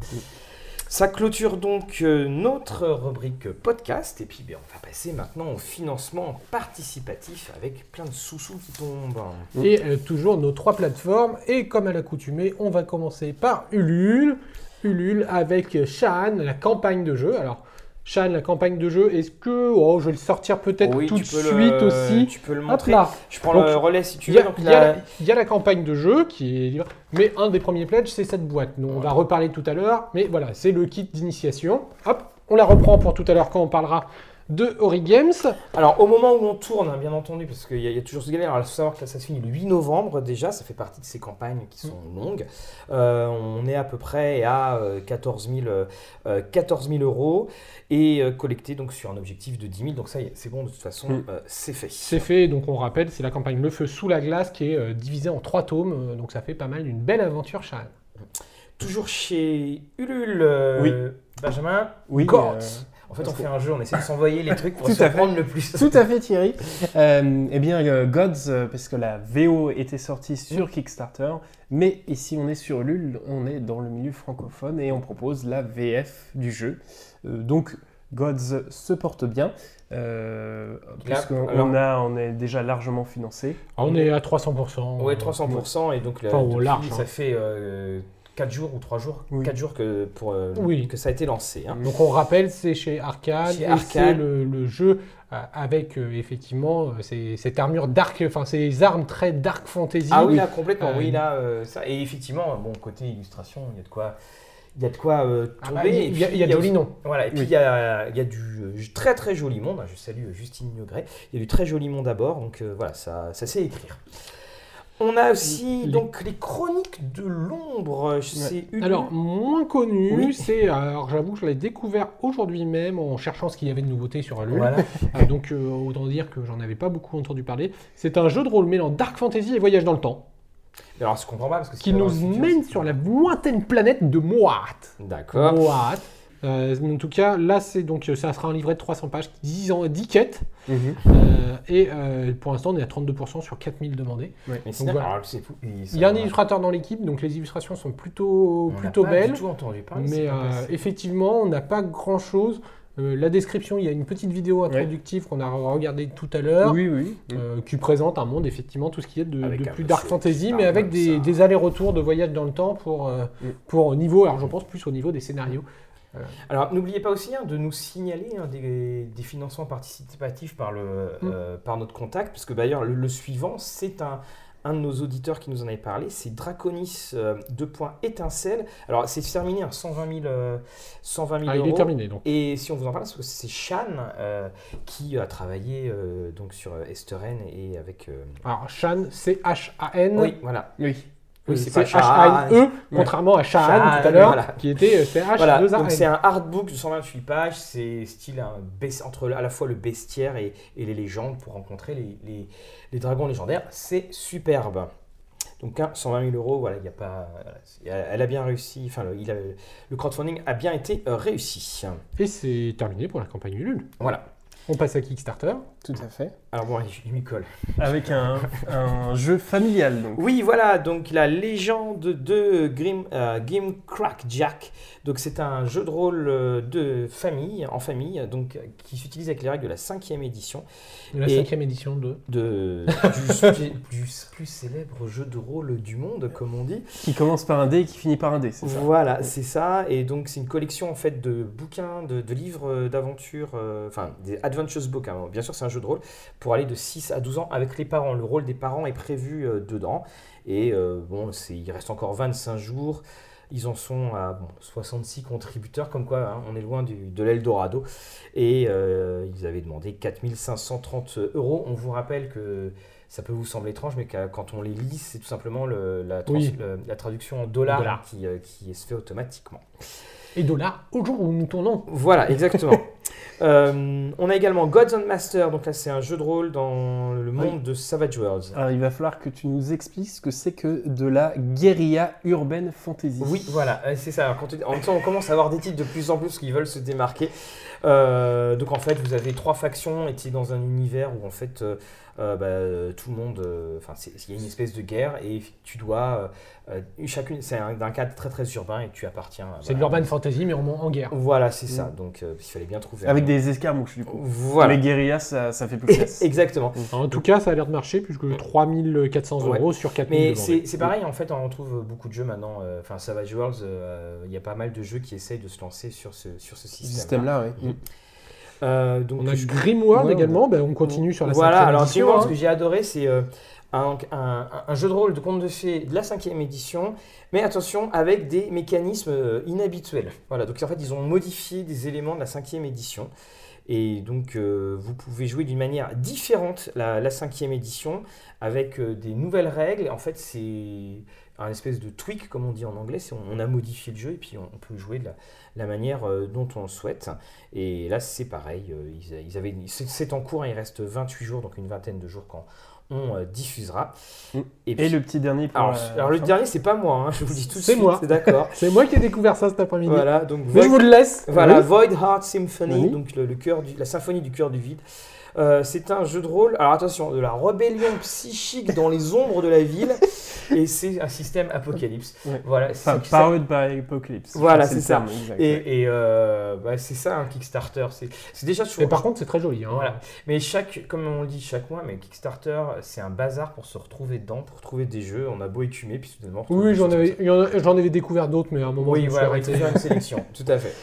Ça clôture donc euh, notre rubrique podcast. Et puis, ben, on va passer maintenant au financement participatif avec plein de sous-sous qui tombent. Et euh, toujours nos trois plateformes. Et comme à l'accoutumée, on va commencer par Ulule. Ulule avec Shan, la campagne de jeu. Alors, Shan, la campagne de jeu, est-ce que. Oh, je vais le sortir peut-être Oui, tout de suite le- aussi. Tu peux le Hop montrer. là. Je prends Donc, le relais si tu veux. Donc, il y a la- la- il y a la campagne de jeu qui est libre, mais un des premiers pledges, c'est cette boîte. Nous, on va reparler tout à l'heure, mais voilà, c'est le kit d'initiation. Hop, on la reprend pour tout à l'heure quand on parlera de Ori Games. Alors, au moment où on tourne, hein, bien entendu, parce qu'il y, a- il y a toujours ce galère, alors il faut savoir que là, ça se finit le 8 novembre déjà, ça fait partie de ces campagnes qui sont longues. Euh, on est à peu près à euh, 14 000, euh, 14 000 euros et euh, collecté donc sur un objectif de 10 000. Donc, ça, c'est bon, de toute façon, Mm. euh, c'est fait. C'est fait, donc on rappelle, c'est la campagne Le Feu sous la glace qui est euh, divisée en trois tomes, euh, donc ça fait pas mal, une belle aventure Shan. Toujours chez Ulule, euh, Oui. Benjamin. Oui. En fait, on fait un jeu, on essaie de s'envoyer les trucs pour Tout se à fait. prendre le plus. Tout à fait Thierry. Euh, eh bien euh, Gods, euh, parce que la VO était sortie sur Kickstarter, mais ici on est sur Ulule, on est dans le milieu francophone et on propose la VF du jeu. Euh, donc Gods se porte bien, euh, puisqu'on on a, on est déjà largement financé. Ah, on est à 300%. Ouais, euh, 300% et donc là, Enfin, au depuis, large, ça hein. fait 4 jours ou 3 jours, Oui. 4 jours que, pour, euh, Oui. que ça a été lancé. hein. Donc on rappelle, c'est chez Arcane. c'est le, le jeu euh, avec euh, effectivement ces- cette armure dark, enfin ces armes très dark fantasy. Ah oui, là, complètement, oui, là, ça. Et effectivement, bon, côté illustration, il y a de quoi, il y a de quoi Ah tomber. bah, il y a, puis, il y a de. Voilà, et puis Oui. il y, a, il y a du très très joli monde. Je salue Justine Miogret. Il y a du très joli monde à bord, donc voilà, ça, ça sait écrire. On a aussi Les- donc les chroniques de l'ombre. Une... Alors, moins connu, Oui. c'est, alors j'avoue, je l'ai découvert aujourd'hui même en cherchant ce qu'il y avait de nouveauté sur voilà. Euh, donc euh, autant dire que j'en avais pas beaucoup entendu parler. C'est un jeu de rôle mêlant dark fantasy et voyage dans le temps, Mais Alors, je comprends pas parce que qui nous mène sur la lointaine planète de Moat. D'accord. Moat. Euh, en tout cas, là, c'est donc ça sera un livret de 300 pages, 10, ans, 10 quêtes, euh, et euh, pour l'instant, on est à 32% sur 4000 demandés. Mais Donc sinon, voilà. alors, c'est fou. et ça Il y a un illustrateur dans l'équipe, donc les illustrations sont plutôt, on plutôt pas belles. Du tout entendu parler. Mais euh, effectivement, on n'a pas grand chose. la description, il y a une petite vidéo introductive qu'on a regardée tout à l'heure. Oui, oui. euh, qui présente un monde, effectivement, tout ce qui est de, de plus dark fantasy, mais avec des, allers-retours de voyage dans le temps pour, euh, Mm. pour au niveau, alors je pense plus au niveau des scénarios. Alors, n'oubliez pas aussi hein, de nous signaler hein, des, des financements participatifs par, le, Mm. euh, par notre contact, parce que d'ailleurs, le, le suivant, c'est un, un de nos auditeurs qui nous en avait parlé, c'est Draconis euh, 2. étincelle. Alors, c'est terminé à 120 000, euh, 120 000 Ah, il euros. est terminé donc. Et si on vous en parle, c'est Shan euh, qui a travaillé euh, donc sur euh, Esteren et avec. euh, Alors, Shan, C-H-A-N. Oui, voilà. Oui. Oui, Euh, c'est pas H-A-N-E, contrairement à Shahan tout à l'heure, voilà. qui était euh, C-H-2-A-N. Voilà, donc c'est un artbook de 128 pages, c'est style un entre à la fois le bestiaire et, et les légendes pour rencontrer les, les- les dragons légendaires, c'est superbe. Donc hein, 120 000 euros, voilà, il y a pas, elle, a bien réussi. Enfin, le, il a- le crowdfunding a bien été euh, réussi. Et c'est terminé pour la campagne Ulule. Voilà. On passe à Kickstarter. Tout à fait. Alors bon, je lui colle. Avec un, un jeu familial, donc. Oui, voilà, donc la légende de Grim, euh, Game Crack Jack. Donc c'est un jeu de rôle euh, de famille, en famille, donc qui s'utilise avec les règles de la cinquième édition De la cinquième édition de. de, du, du plus célèbre jeu de rôle du monde, comme on dit. Qui commence par un D et qui finit par un D, c'est ça? Voilà, c'est ça. Et donc, c'est une collection en fait de bouquins, de, de livres euh, d'aventure, euh, enfin des adventures books. hein. Bien sûr, c'est un jeu de rôle pour aller de 6 à 12 ans avec les parents. Le rôle des parents est prévu euh, dedans. Et euh, bon, il reste encore 25 jours. Ils en sont à bon, 66 contributeurs, comme quoi hein, on est loin du, de l'Eldorado. Et euh, ils avaient demandé 4530 euros. On vous rappelle que ça peut vous sembler étrange, mais quand on les lit, c'est tout simplement le- la, trans- Oui. le- la traduction en dollars qui, qui se fait automatiquement. Et dollars au jour où nous tournons. Voilà, exactement. Euh, on a également Gods and Master, donc là c'est un jeu de rôle dans le monde de Savage Worlds. Alors, il va falloir que tu nous expliques ce que c'est que de la guérilla urbaine fantasy. Oui, voilà, euh, c'est ça. Alors, quand on- en même temps, on commence à avoir des titres de plus en plus qui veulent se démarquer. Euh, donc en fait, vous avez trois factions et tu es dans un univers où en fait bah, euh, tout le monde, euh, enfin il y a une espèce de guerre et tu dois euh, chacune, c'est un- d'un cadre très très urbain et tu appartiens. à- C'est de voilà. l'urban fantasy, mais en, en guerre. Voilà, c'est ça. Donc euh, il fallait bien trouver. Avec un- des escarmouches, du coup. Voilà. Les guérillas, ça, ça fait plus classe. Exactement. En tout cas, ça a l'air de marcher, puisque 3400 Ouais. euros sur 4000 Mais c'est c'est pareil, en fait, on trouve beaucoup de jeux maintenant. euh, Enfin, Savage Worlds, euh, il y a pas mal de jeux qui essayent de se lancer sur ce, sur ce Ce système. système-là, oui. Euh, donc, On a Ouais, également, ben, on continue sur la Voilà, cinquième alors édition, Grimward, hein. ce que j'ai adoré, c'est euh, un, un- un jeu de rôle de conte de fées de la cinquième édition, mais attention, avec des mécanismes euh, inhabituels. Voilà, donc en fait, ils ont modifié des éléments de la cinquième édition. Et donc, euh, vous pouvez jouer d'une manière différente la, cinquième édition, avec euh, des nouvelles règles. En fait, c'est un espèce de tweak, comme on dit en anglais. On, on a modifié le jeu et puis on, peut jouer de la, manière euh, dont on le souhaite. Et là, c'est pareil. ils, c'est en cours, hein, il reste 28 jours, donc une vingtaine de jours quand on euh, diffusera. Mm. Et, puis- Et le petit dernier pour alors, le dernier, c'est pas moi, hein, je vous le dis tout de C'est suite. moi. C'est d'accord. C'est moi qui ai découvert ça cet après-midi. voilà, donc Mais je vous le laisse. voilà, Oui. Void Heart Symphony, Oui. donc le, le cœur du, la symphonie du cœur du vide. Euh, c'est un jeu de rôle, alors attention, de la rébellion psychique dans les ombres de la ville, et c'est un système apocalypse. Ouais. Voilà, Enfin, Powered by Apocalypse. Voilà, c'est ça. terme exact. Et, et, euh, bah, c'est ça un Kickstarter. C'est déjà sur. Mais par contre, c'est très joli. hein. Voilà. Mais chaque, comme on le dit chaque mois, mais Kickstarter, c'est un bazar pour se retrouver dedans, pour trouver des jeux. On a beau écumer, puis soudainement. Oui, j'en avais, j'en avais découvert d'autres, mais à un moment, Oui, voilà, faire une sélection, tout à fait.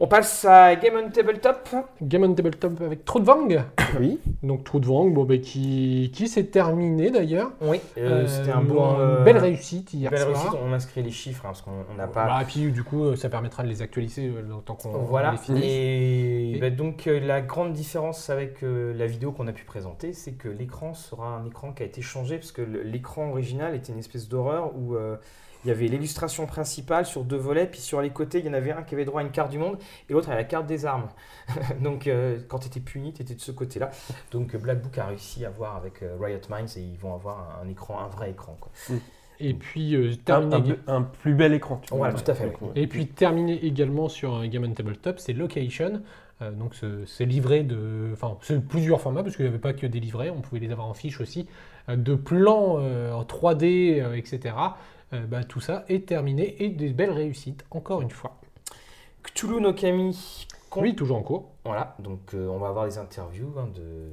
On passe à Game on Tabletop. Game on Tabletop avec Trudvang. Oui. Donc Trudvang, bon, ben, qui, qui s'est terminé d'ailleurs. Oui, euh, c'était un Euh, bon. une euh, belle réussite hier belle soir. réussite. On inscrit les chiffres hein, parce qu'on on n'a pas. Bah, puis du coup, ça permettra de les actualiser euh, le temps qu'on Voilà, les finisse. et, Et- bah, donc euh, la grande différence avec euh, la vidéo qu'on a pu présenter, c'est que l'écran sera un écran qui a été changé, parce que l'écran original était une espèce d'horreur où euh, il y avait l'illustration principale sur deux volets, puis sur les côtés, il y en avait un qui avait droit à une carte du monde, et l'autre à la carte des armes. donc euh, quand tu étais puni, tu étais de ce côté-là. Donc euh, Black Book a réussi à voir avec euh, Riot Minds, et ils vont avoir un, écran, un vrai écran. Quoi. Et puis euh, Un, terminé. un- un plus bel écran. tu vois. Voilà, tout à fait, ouais. Et puis terminé également sur un Game on Tabletop, c'est Location. Euh, donc ce- c'est livré de, enfin c'est plusieurs formats parce qu'il n'y avait pas que des livrets, on pouvait les avoir en fiche aussi, de plans euh, en 3D, euh, etc. Euh, bah, tout ça est terminé et des belles réussites encore une fois. Cthulhu no Kami. Oui, toujours en cours. Voilà, donc euh, on va avoir des interviews hein, de,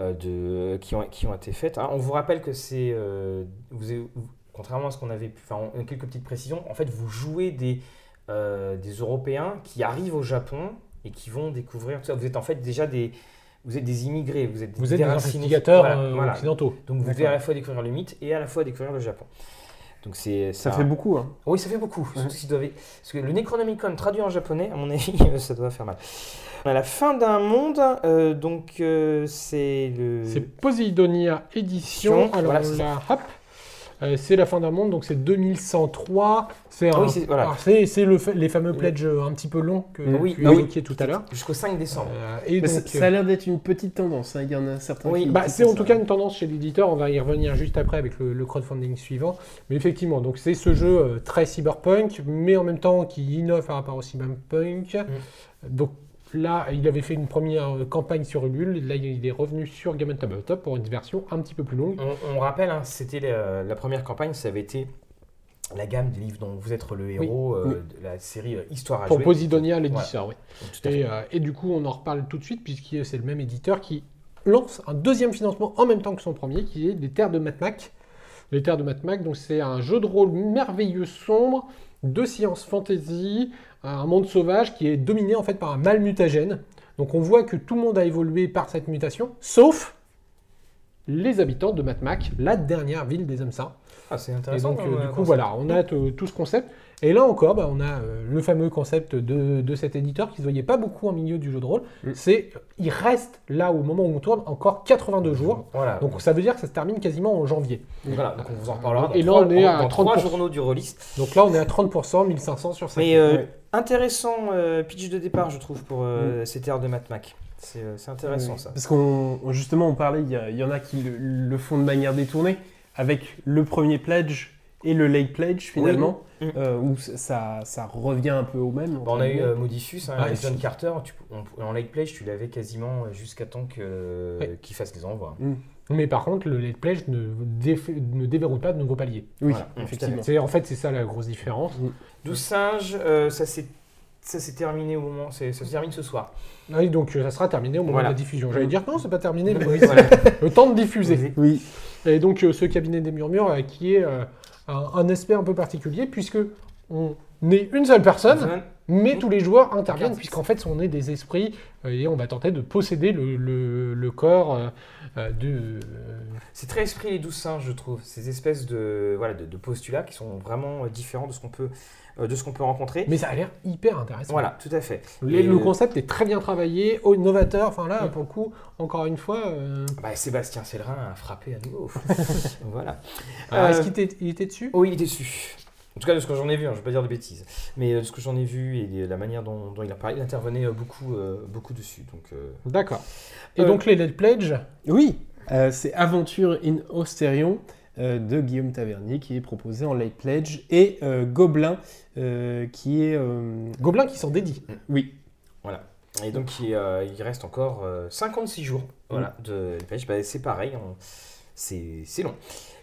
euh, de, qui, ont, qui ont été faites. hein. On vous rappelle que c'est, euh, vous, avez- vous- contrairement à ce qu'on avait pu, enfin on- quelques petites précisions, en fait vous jouez des, des Européens qui arrivent au Japon et qui vont découvrir tout ça. Vous êtes en fait déjà des, vous êtes des immigrés, vous êtes des, Vous êtes des investigateurs Voilà, voilà. occidentaux. Donc vous devez à la fois découvrir le mythe et à la fois découvrir le Japon. Donc c'est Ça fait beaucoup. Hein. oui, ça fait beaucoup. Surtout s'ils doivent- Parce que le Necronomicon traduit en japonais, à mon avis, ça doit faire mal. On a la fin d'un monde, euh, donc euh, c'est le. C'est Poseidonia Édition. Alors voilà, là, hop. Euh, c'est la fin d'un monde, donc c'est 2103. C'est Ah oui, c'est- voilà. c'est le fa- les fameux pledges euh, un petit peu longs que Oui. tu Ah oui. tout à l'heure. Jusqu'au 5 décembre. Euh, et Mais donc, ça, a l'air d'être une petite tendance. hein. Il y en a certains Oui, qui. Bah, c'est en tout cas une tendance chez l'éditeur, on va y revenir juste après avec le, le crowdfunding suivant. Mais effectivement, donc c'est ce jeu très cyberpunk, mais en même temps qui innove par rapport au cyberpunk. Donc là, il avait fait une première euh, campagne sur Ulule, là il est revenu sur Game Tabletop pour une version un petit peu plus longue. On, on rappelle, hein, c'était la, la première campagne, ça avait été la gamme des livres dont vous êtes le héros euh, oui. de la série euh, Histoire à Pour jouer. Posidonia, l'éditeur, oui. Et, euh, et du coup, on en reparle tout de suite, puisque c'est le même éditeur qui lance un deuxième financement en même temps que son premier, qui est Les Terres de Matmac. Les Terres de Matmac, donc c'est un jeu de rôle merveilleux, sombre, de science fantasy, un monde sauvage qui est dominé en fait par un mal mutagène. Donc on voit que tout le monde a évolué par cette mutation, sauf les habitants de Matmac, la dernière ville des hommes saints. Ah, c'est Et intéressant. donc, euh, du euh, coup, concept. voilà, on a tout ce concept. Et là encore, bah, on a euh, le fameux concept de, de cet éditeur qui ne se voyait pas beaucoup en milieu du jeu de rôle. Mm. C'est, il reste là au moment où on tourne encore 82 jours. Voilà. Donc ça veut dire que ça se termine quasiment en janvier. voilà, donc on vous en reparlera. Et là, on est à dans trois 30%. journaux du release. Donc là, on est à 30%, 1500 sur 5. Mais euh, Ouais. intéressant euh, pitch de départ, je trouve, pour euh, ces terres de Matmac. C'est euh, c'est intéressant Oui. ça. Parce qu'on on- justement, on parlait, il y, en a qui le, le font de manière détournée, avec le premier pledge et le late pledge finalement, Oui. Mm. euh, où ça, ça revient un peu au même. Bon, on a eu euh, Modifus, hein, Ah. John Carter. Tu, on- en late pledge, tu l'avais quasiment euh, jusqu'à temps euh, qu'il fasse les envois. Mais par contre, le late pledge ne, déverrouille pas de nouveaux paliers. Oui, Voilà, effectivement. C'est, en fait, c'est ça la grosse différence. 12 singes, euh, ça s'est ça s'est terminé au moment, c'est- ça se termine ce soir. Oui, donc ça sera terminé au moment Voilà. de la diffusion. J'allais dire non, c'est pas terminé, mais Oui, voilà. le temps de diffuser. Oui, Et donc euh, ce cabinet des murmures euh, qui est euh, un, aspect un peu particulier puisque on est une seule personne, mais tous les joueurs interviennent puisqu'en fait on est des esprits euh, et on va tenter de posséder le, le- le corps euh, euh, de... C'est très esprit les douze singes, je trouve. Ces espèces de, voilà, de, de postulats qui sont vraiment différents de ce qu'on peut, de ce qu'on peut rencontrer. Mais ça a l'air hyper intéressant. Voilà, tout à fait. Le euh, concept est très bien travaillé, novateur. Enfin là, Mm. pour le coup, encore une fois. euh, bah, Sébastien Célerin a frappé à nouveau. voilà. alors, Euh, Est-ce qu'il était, il était dessus? Oh, il est déçu. En tout cas, de ce que j'en ai vu, hein, je ne vais pas dire de bêtises, mais euh, de ce que j'en ai vu et de la manière dont, dont il a parlé, il intervenait euh, beaucoup, euh, beaucoup dessus. Donc, euh, D'accord. Et Euh, donc les Late Pledge, oui. Euh, c'est Aventure in Austerion euh, de Guillaume Tavernier qui est proposé en late pledge et euh, Gobelin euh, qui est euh, Gobelin qui s'en dédie. oui Et donc, il, euh, il reste encore euh, 56 jours voilà, de pêche. Bah, c'est pareil, on- c'est c'est long.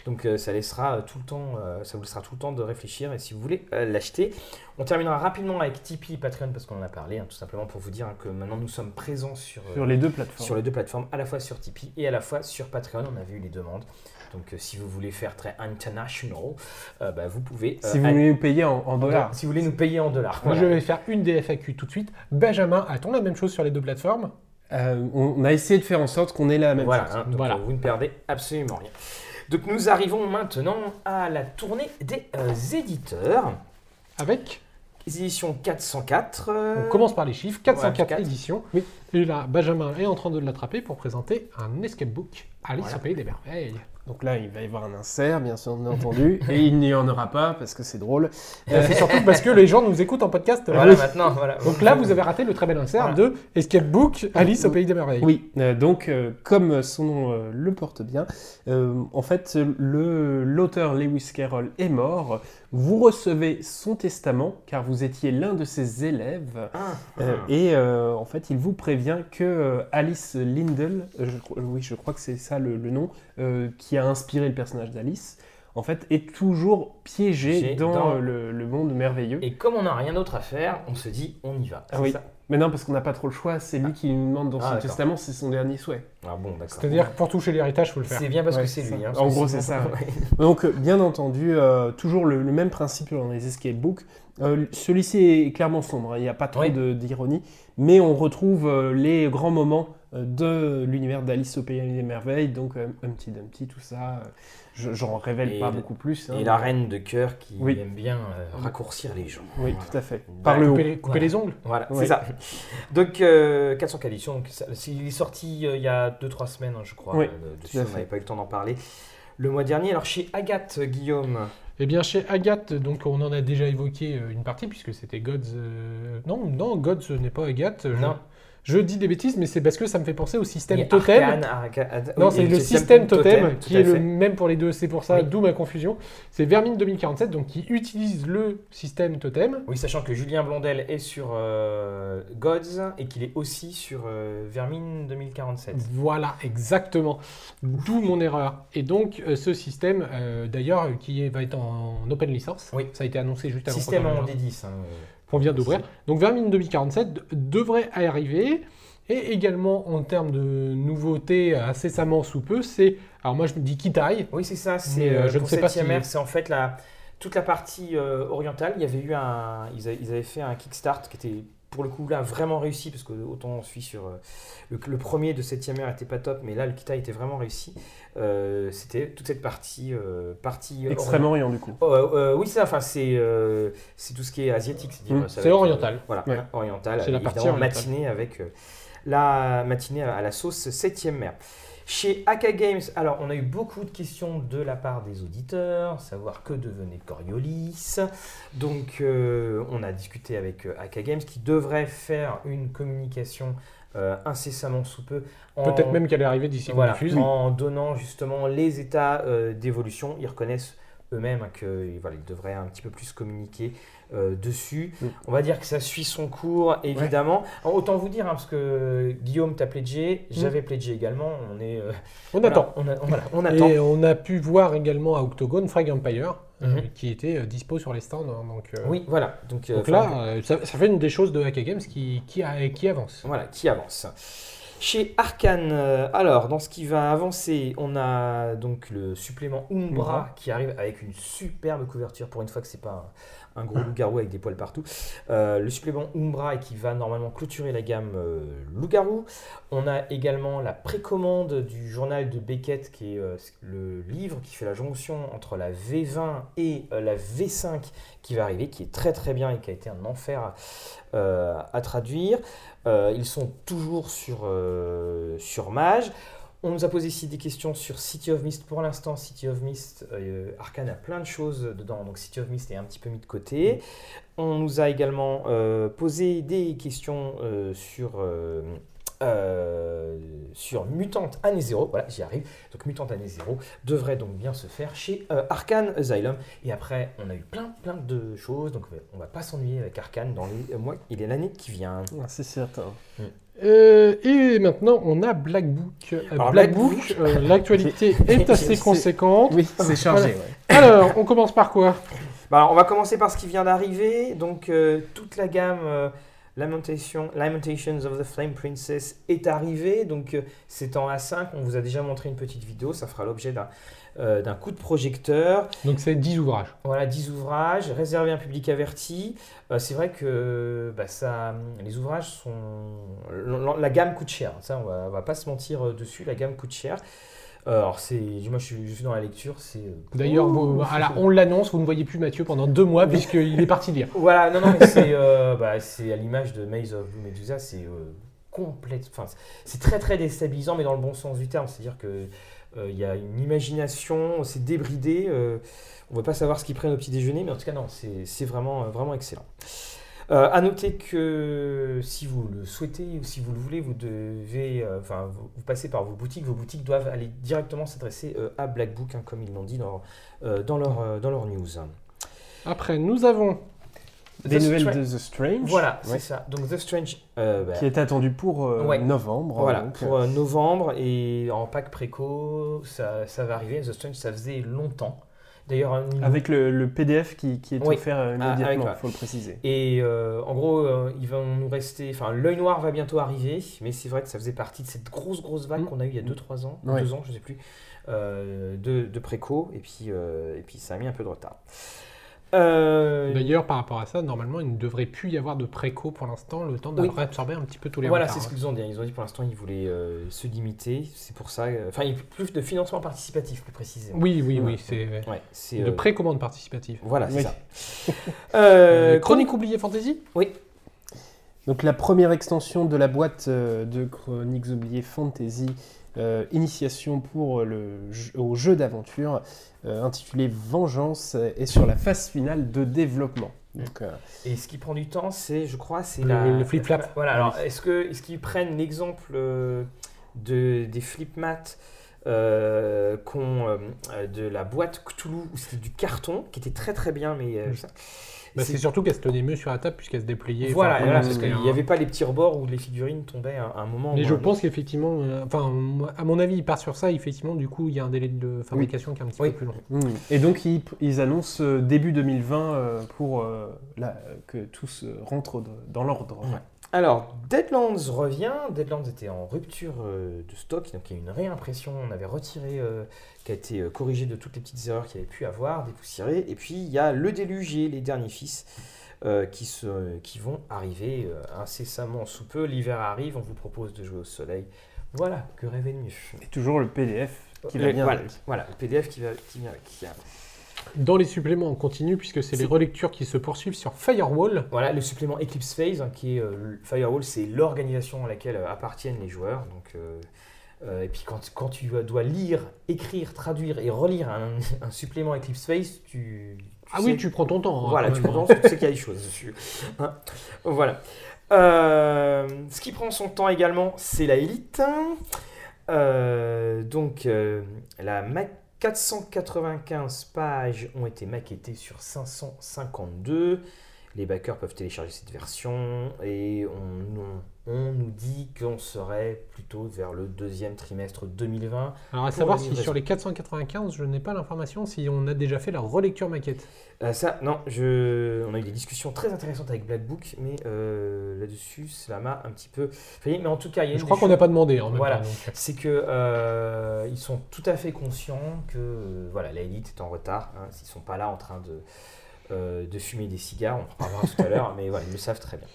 Donc, euh, ça, laissera tout le temps, euh, ça vous laissera tout le temps de réfléchir et si vous voulez euh, l'acheter. On terminera rapidement avec Tipeee et Patreon parce qu'on en a parlé, hein, tout simplement pour vous dire hein, que maintenant nous sommes présents sur, euh, sur les deux plateformes. sur les deux plateformes, à la fois sur Tipeee et à la fois sur Patreon. On a vu les demandes. Donc, euh, si vous voulez faire très international, euh, bah, vous pouvez. euh, Si vous voulez nous payer en, en dollars. Si vous voulez nous payer en dollars. Moi, Voilà. je vais faire une des FAQ tout de suite. Benjamin, a-t-on la même chose sur les deux plateformes? Euh, on a essayé de faire en sorte qu'on ait la même Voilà, chose. hein, donc Voilà. euh, vous ne perdez absolument rien. Donc nous arrivons maintenant à la tournée des euh, éditeurs. Avec Édition 404. euh, On commence par les chiffres. 404 quatre. éditions. Et là, Benjamin est en train de l'attraper pour présenter un escape book. Alice Voilà. au pays des merveilles. Donc là, il va y avoir un insert, bien sûr, entendu, et il n'y en aura pas parce que c'est drôle. Euh, C'est surtout parce que les gens nous écoutent en podcast. Voilà, Oui. maintenant, voilà. Donc là, vous avez raté le très bel insert Voilà. de Escape Book Alice au pays des merveilles. Oui, euh, donc euh, comme son nom euh, le porte bien, euh, en fait, le- l'auteur Lewis Carroll est mort. Vous recevez son testament car vous étiez l'un de ses élèves. Ah, Euh, ah. et euh, en fait, il vous prévient que euh, Alice Lindell, je oui, je crois que c'est ça le, le nom, euh, qui a inspiré le personnage d'Alice, en fait, est toujours piégé Piégé dans, dans- le, le monde merveilleux. Et comme on n'a rien d'autre à faire, on se dit on y va. Ah oui. ça Mais non, parce qu'on n'a pas trop le choix, c'est lui qui nous demande dans Ah, son d'accord. testament, c'est son dernier souhait. Ah bon, d'accord. C'est-à-dire que pour toucher l'héritage, il faut le faire. C'est bien parce Ouais, que c'est c'est lui. ça. hein, En que gros, c'est ça, ouais. Donc, euh, bien entendu, euh, toujours le, le même principe dans les escape books. Euh, Celui-ci est clairement sombre, hein, il n'y a pas trop Oui. de- d'ironie, mais on retrouve euh, les grands moments euh, de l'univers d'Alice au Pays des Merveilles, donc euh, Humpty Dumpty, tout ça. euh, J'en révèle Et pas le- beaucoup plus. hein. Et la reine de cœur qui Oui. aime bien euh, raccourcir les gens. Oui, Voilà. tout à fait. Par le haut. Couper, les, couper Voilà. les ongles Voilà, Ouais. c'est ça. Donc, euh, 404 éditions. Donc, ça- il est sorti euh, il y a 2-3 semaines, hein, je crois. Oui, euh, dessus, on n'avait pas eu le temps d'en parler. le mois dernier. Alors chez Agathe, Guillaume. Eh bien, chez Agathe, donc on en a déjà évoqué une partie, puisque c'était Gods. euh, Non, non, Gods n'est pas Agathe. Je, Non. Je dis des bêtises, mais c'est parce que ça me fait penser au système totem. Arcane, Arca- Ad- Non, oui, c'est le système totem, qui est le même pour les deux, c'est pour ça, Oui. d'où ma confusion. C'est Vermine 2047, donc qui utilise le système totem. Oui, sachant que Julien Blondel est sur euh, Gods et qu'il est aussi sur euh, Vermine 2047. Voilà, exactement. D'où mon erreur. Et donc, euh, ce système, euh, d'ailleurs, qui est- va être en open licence, Oui. ça a été annoncé juste avant Système en en- D10. hein. Qu'on vient d'ouvrir. Donc, Vermine 2047 de- devrait arriver. Et également, en termes de nouveautés incessamment sous peu, c'est. Alors, moi, je me dis Kitai. Oui, c'est ça. C'est euh, euh, je ne sais pas si- ère, c'est en fait la toute la partie euh, orientale. Il y avait eu un, ils, ils avaient fait un kickstart qui était pour le coup là vraiment réussi parce que autant on suit sur euh, le, le premier de septième ère était pas top, mais là le Kita était vraiment réussi. Euh, C'était toute cette partie euh, partie euh, Extrême-Orient, du coup. Oh, euh, euh, oui, c'est ça. Enfin, c'est euh, c'est tout ce qui est asiatique, Mm. va C'est oriental. euh, voilà, Ouais. oriental. C'est la partie orientale. matinée avec euh, la matinée à la sauce 7ème mer. Chez Aka Games, alors on a eu beaucoup de questions de la part des auditeurs, savoir que devenait Coriolis. Donc euh, on a discuté avec euh, Aka Games qui devrait faire une communication euh, incessamment sous peu. Peut-être même qu'elle est arrivée d'ici voilà, en donnant justement les états euh, d'évolution. Ils reconnaissent eux-mêmes hein, qu'ils voilà, devraient un petit peu plus communiquer euh, dessus. Mm. On va dire que ça suit son cours, évidemment. Alors, autant vous dire, hein, parce que Guillaume t'a pledgé, j'avais pledgé également. On est, euh, On voilà, attend. on, a- voilà, on attend. Et on a pu voir également à Octogone Frag Empire, euh, Mhm. qui était dispo sur les stands. hein, donc, Oui, voilà. Donc, là, ça, ça fait une des choses de Hack Games qui, qui, avance. Voilà, qui avance. Chez Arkane, alors dans ce qui va avancer, on a donc le supplément Umbra Umbra. qui arrive avec une superbe couverture. Pour une fois que c'est pas un, gros loup-garou avec des poils partout. Euh, le supplément Umbra et qui va normalement clôturer la gamme euh, loup-garou. On a également la précommande du journal de Beckett qui est euh, le livre qui fait la jonction entre la V20 et la V5 qui va arriver, qui est très très bien et qui a été un enfer euh, à traduire. Ils sont toujours sur, sur Mage. On nous a posé ici des questions sur City of Mist. Pour l'instant, City of Mist, euh, Arkane a plein de choses dedans, donc City of Mist est un petit peu mis de côté. On nous a également euh, posé des questions euh, sur, euh, sur Mutante Année Zéro. Voilà, j'y arrive. Donc Mutante Année Zéro devrait donc bien se faire chez Arkane Asylum. Et après, on a eu plein, plein de choses. Donc on va pas s'ennuyer avec Arkane dans les mois et l'année qui vient. C'est certain. Euh, et maintenant, on a Black Book. Euh, Alors, Black Black Book, euh, l'actualité est assez conséquente. Oui, c'est chargé. Voilà. ouais. Alors, on commence par quoi? Bah alors, on va commencer par ce qui vient d'arriver. Donc, euh, toute la gamme euh, Lamentation, Lamentations of the Flame Princess est arrivée. Donc, euh, c'est en A5. On vous a déjà montré une petite vidéo. Ça fera l'objet d'un euh, d'un coup de projecteur. Donc, c'est 10 ouvrages. Voilà, 10 ouvrages réservés à un public averti. Euh, c'est vrai que bah, ça, les ouvrages sont. La, gamme coûte cher. Ça, on va, on va pas se mentir euh, dessus. La gamme coûte cher. Alors, c'est, moi, je suis, je suis dans la lecture. C'est. D'ailleurs, on l'annonce, vous ne voyez plus Mathieu pendant deux mois, puisqu'il est parti lire. Voilà, non, non, mais c'est euh, bah, c'est à l'image de Maze of Blue Medusa, c'est euh, complète. Enfin, c'est- très très déstabilisant, mais dans le bon sens du terme. C'est-à-dire que il y a une imagination, c'est débridé. euh, on ne va pas savoir ce qu'ils prennent au petit déjeuner, mais en tout cas, non, c'est vraiment, euh, vraiment excellent. Euh, à noter que si vous le souhaitez ou si vous le voulez, vous devez, euh, vous, passez par vos boutiques. Vos boutiques doivent aller directement s'adresser euh, à Black Book, hein, comme ils l'ont dit dans, euh, leur, euh, dans leur news. Après, nous avons Des The nouvelles Stra- de The Strange. Voilà, Ouais. c'est ça. Donc The Strange, euh, bah, Qui est attendu pour euh, Ouais. novembre. voilà, donc, pour euh, novembre et en pack préco, ça, ça va arriver. The Strange, ça faisait longtemps. D'ailleurs, un- Avec le, le PDF qui, qui est Oui. offert Ah, immédiatement, il faut le préciser. Et en gros, ils vont nous rester. Enfin, l'œil noir va bientôt arriver, mais c'est vrai que ça faisait partie de cette grosse, grosse vague Mm. qu'on a eu il y a 2-3 ans, Ouais. 2 ans, je sais plus, de, de préco, et puis, et puis ça a mis un peu de retard. Euh, D'ailleurs, par rapport à ça, normalement, il ne devrait plus y avoir de préco pour l'instant, le temps de Oui. réabsorber un petit peu tous les voilà, c'est ce qu'ils ont dit. Ils ont dit pour l'instant, ils voulaient euh, se limiter. C'est pour ça. euh, Enfin, il y a plus de financement participatif, plus précisément. Oui, oui, oui, c'est Ouais, de euh, précommande participative. Voilà, c'est Oui. ça. Chronique oubliée fantasy Donc la première extension de la boîte euh, de Chroniques oubliées Fantasy euh, initiation pour le jeu- au jeu d'aventure euh, intitulé Vengeance est sur la phase finale de développement. Donc, euh, Et ce qui prend du temps, c'est, je crois, c'est Le- la... le flip-flap. Voilà, alors est-ce que est-ce qu'ils prennent l'exemple euh, de, des flip-mats euh, euh, euh, de la boîte Cthulhu, où c'était du carton, qui était très très bien, mais... euh. Bah, c'est- surtout qu'elle se tenait mieux sur la table puisqu'elle se dépliait. Voilà, Enfin, voilà, c'est parce ce qu'il n'y avait pas les petits rebords où les figurines tombaient à un moment. Mais je pense qu'effectivement, euh, enfin, moi, à mon avis, il part sur ça. Effectivement, du coup, il y a un délai de fabrication qui est un petit Oui. peu plus long. hmm. Et donc ils, ils annoncent euh, début 2020 euh, pour euh, la- que tout se rentre dans l'ordre. Ouais. Alors, Deadlands revient. Deadlands était en rupture euh, de stock, donc il y a eu une réimpression. On avait retiré, euh, qui a été euh, corrigé de toutes les petites erreurs qu'il y avait pu avoir, dépoussiéré. Et puis il y a Le Déluge et Les Derniers Fils qui, se, qui vont arriver incessamment sous peu. L'hiver arrive, on vous propose de jouer au soleil. Voilà, que rêver de mieux. Et toujours le PDF qui va Le- bien voilà, avec. voilà, le PDF qui, va, qui vient avec. Dans les suppléments, on continue puisque c'est les relectures qui se poursuivent sur Firewall. Voilà, le supplément Eclipse Phase, hein, qui est euh, Firewall, c'est l'organisation à laquelle euh, appartiennent les joueurs. Donc, euh, euh, et puis quand, quand tu dois- lire, écrire, traduire et relire un, un supplément Eclipse Phase, tu, tu Ah sais- oui, tu prends ton temps. hein, voilà, tu même. comprends, tu sais qu'il y a des choses dessus. Hein. voilà. Ce qui prend son temps également, c'est la élite. Donc, la ma- 495 pages ont été maquettées sur 552. Les backers peuvent télécharger cette version et on, on- on nous dit qu'on serait plutôt vers le deuxième trimestre 2020. Alors, à savoir si sur les 495, je n'ai pas l'information si on a déjà fait la relecture maquette. Euh, ça, non, je... on a eu des discussions très intéressantes avec Black Book, mais euh, là-dessus, cela m'a un petit peu failli. Mais en tout cas, il y a Je crois qu'on n'a pas demandé en même Voilà. C'est que euh, ils sont tout à fait conscients que voilà, la élite est en retard. Hein, S'ils sont pas là en train de, euh, de fumer des cigares, on en reparlera tout à l'heure, mais voilà, ils le savent très bien.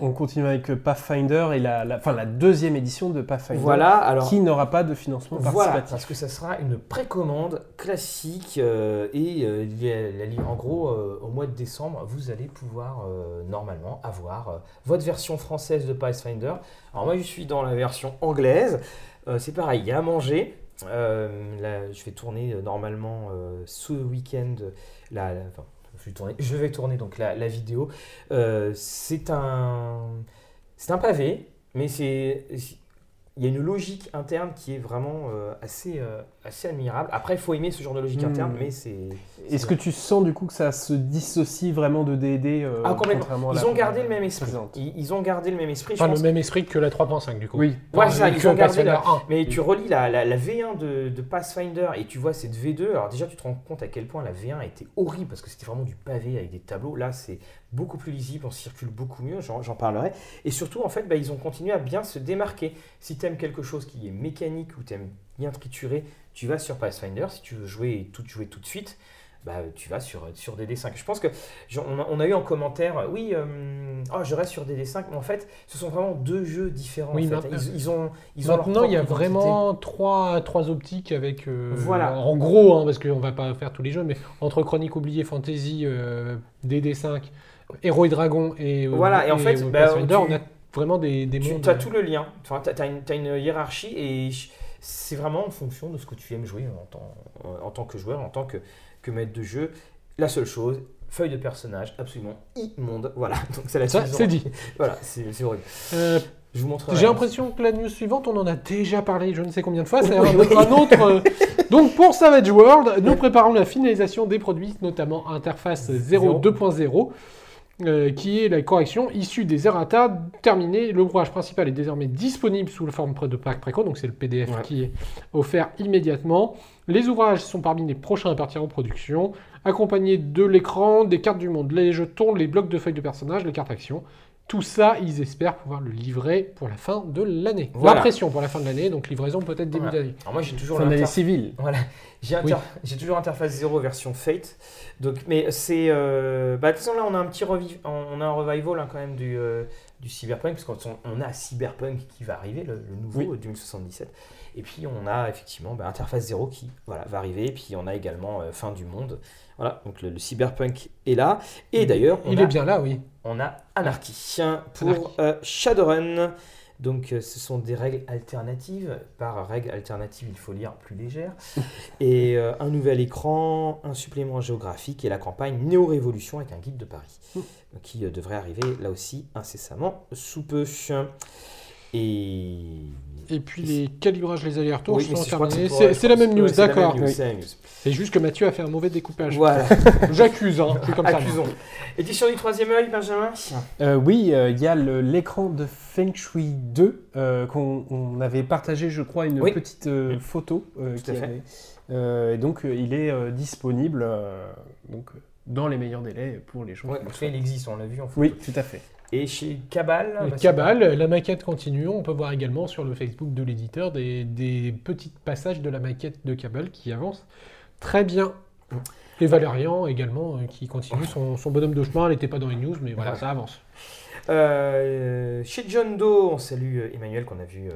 On continue avec Pathfinder et la, la, enfin, la deuxième édition de Pathfinder Voilà, alors. qui n'aura pas de financement Voilà, participatif. parce que ça sera une précommande classique euh, et euh, en gros au mois de décembre vous allez pouvoir normalement avoir votre version française de Pathfinder. Alors moi je suis dans la version anglaise, c'est pareil, il y a à manger. Euh, là, je vais tourner euh, normalement euh, ce week-end la, la- enfin, je vais tourner, donc la, la vidéo. Euh, c'est un c'est un pavé, mais c'est il y a une logique interne qui est vraiment euh, assez, euh, assez admirable. Après, il faut aimer ce genre de logique Hmm. interne, mais c'est. Est-ce que tu sens du coup que ça se dissocie vraiment de D&D euh, Ah, complètement. contrairement à Ils la- ont gardé le même esprit. Ils, ils ont gardé le même esprit. Je pense le même esprit que la 3.5 du coup. Oui. Ouais, Enfin, ça, ils ont gardé Pathfinder la- 1. Mais tu relis la, la- la V1 de, de Pathfinder et tu vois cette V2. Alors, déjà, tu te rends compte à quel point la V1 était horrible parce que c'était vraiment du pavé avec des tableaux. Là, c'est beaucoup plus lisible, on circule beaucoup mieux. J'en parlerai. Et surtout, en fait, bah, ils ont continué à bien se démarquer. Si tu aimes quelque chose qui est mécanique ou tu aimes bien triturer, tu vas sur Pathfinder. Si tu veux jouer et tout jouer tout de suite, bah, tu vas sur, sur DD5. Je pense que on a, on a eu en commentaire, oui, euh, oh, je reste sur DD5, mais en fait, ce sont vraiment deux jeux différents. Oui, en fait. ils, ils ont, ils ont leur Maintenant, il y a identité. vraiment trois, trois optiques avec. euh, Voilà. En gros, hein, parce qu'on va pas faire tous les jeux, mais entre Chronique oubliée, Fantasy, euh, DD5, Héros et Dragons et. euh, Voilà, et en fait, euh, bah, tu- on a vraiment des, des Tu mondes. as tout le lien, enfin, tu as, une, t'as une hiérarchie et c'est vraiment en fonction de ce que tu aimes jouer en tant, en tant que joueur, en tant que, que maître de jeu. La seule chose, feuille de personnage absolument immonde. Voilà, donc c'est la Ça, c'est dit. Voilà, c'est horrible. Euh, Je vous. J'ai l'impression que la news suivante, on en a déjà parlé je ne sais combien de fois. C'est un, un autre. euh, Donc pour Savage World, nous préparons la finalisation des produits, notamment interface 0 2.0, euh, qui est la correction issue des errata terminée. L'ouvrage principal est désormais disponible sous la forme de pack préco, donc c'est le PDF Ouais. qui est offert immédiatement. Les ouvrages sont parmi les prochains à partir en production, accompagnés de l'écran, des cartes du monde, les jetons, les blocs de feuilles de personnages, les cartes actions. Tout ça, ils espèrent pouvoir le livrer pour la fin de l'année. Voilà. L'impression pour la fin de l'année, donc livraison peut-être début Voilà. d'année. Alors moi j'ai toujours Fin d'année l'inter- civile. Voilà, j'ai inter- toujours interface 0 version Fate. Donc, mais c'est. euh, bah, de toute façon, là, on a un petit reviv- on a un revival hein, quand même du, euh, du Cyberpunk, parce qu'on on a Cyberpunk qui va arriver, le, le nouveau Oui. euh, 2077. Et puis, on a effectivement bah, interface 0 qui voilà, va arriver. Et puis, on a également euh, Fin du Monde. Voilà, donc le, le Cyberpunk est là. Et d'ailleurs, on Il a est bien là, oui. on a Anarchy pour Anarchy. euh, Shadowrun. Donc euh, ce sont des règles alternatives. Par règles alternatives, il faut lire plus légère. Et euh, un nouvel écran, un supplément géographique et la campagne Néo-Révolution avec un guide de Paris. Mm. Donc, qui euh, devrait arriver là aussi incessamment sous peu. Et Et puis les calibrages, les allers-retours Oui, sont terminés. C'est la même news, d'accord. Oui. c'est juste que Mathieu a fait un mauvais découpage. Voilà, J'accuse, hein. Comme ça. accusons. Édition du troisième œil, Benjamin? Euh, oui, euh, il y a l'écran de Feng Shui 2 euh, qu'on on avait partagé, je crois, une Oui. petite euh, photo. euh, Tout qui à fait. avait- euh, et donc, il est euh, disponible euh, donc, dans les meilleurs délais pour les gens Ouais, qui en il existe, on l'a vu en photo. Oui, tout à fait. Et chez Cabal bah, Cabal, la maquette continue. On peut voir également sur le Facebook de l'éditeur des, des petits passages de la maquette de Cabal qui avance très bien. Et Valérian également euh, qui continue son, son bonhomme de chemin. Elle n'était pas dans les news, mais voilà, ça avance. Euh, chez John Doe, on salue euh, Emmanuel qu'on a vu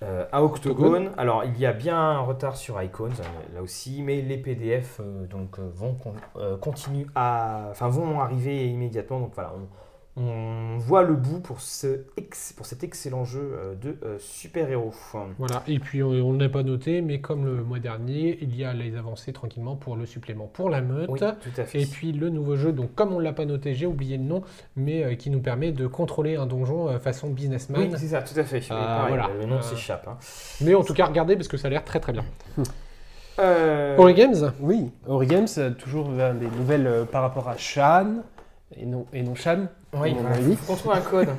à, à Octogone. Alors, il y a bien un retard sur Icons, euh, là aussi, mais les PDF donc, vont con- continuer à, enfin, vont arriver immédiatement. Donc voilà, on, on voit le bout pour, ce ex- pour cet excellent jeu euh, de euh, super-héros. Voilà. Et puis on on ne l'a pas noté, mais comme le mois dernier, il y a les avancées tranquillement pour le supplément pour la meute. Oui, tout à fait. Et puis le nouveau jeu, donc comme on ne l'a pas noté, j'ai oublié le nom, mais euh, qui nous permet de contrôler un donjon euh, façon businessman. oui, c'est ça, tout à fait. Pareil, voilà. Le nom Euh, s'échappe. hein. Mais en tout cas, regardez parce que ça a l'air très très bien. Euh, Ori Games? Oui, Origames, euh, toujours euh, des nouvelles euh, par rapport à Shan, et non, et non Shan. oui, on voilà, trouve un code.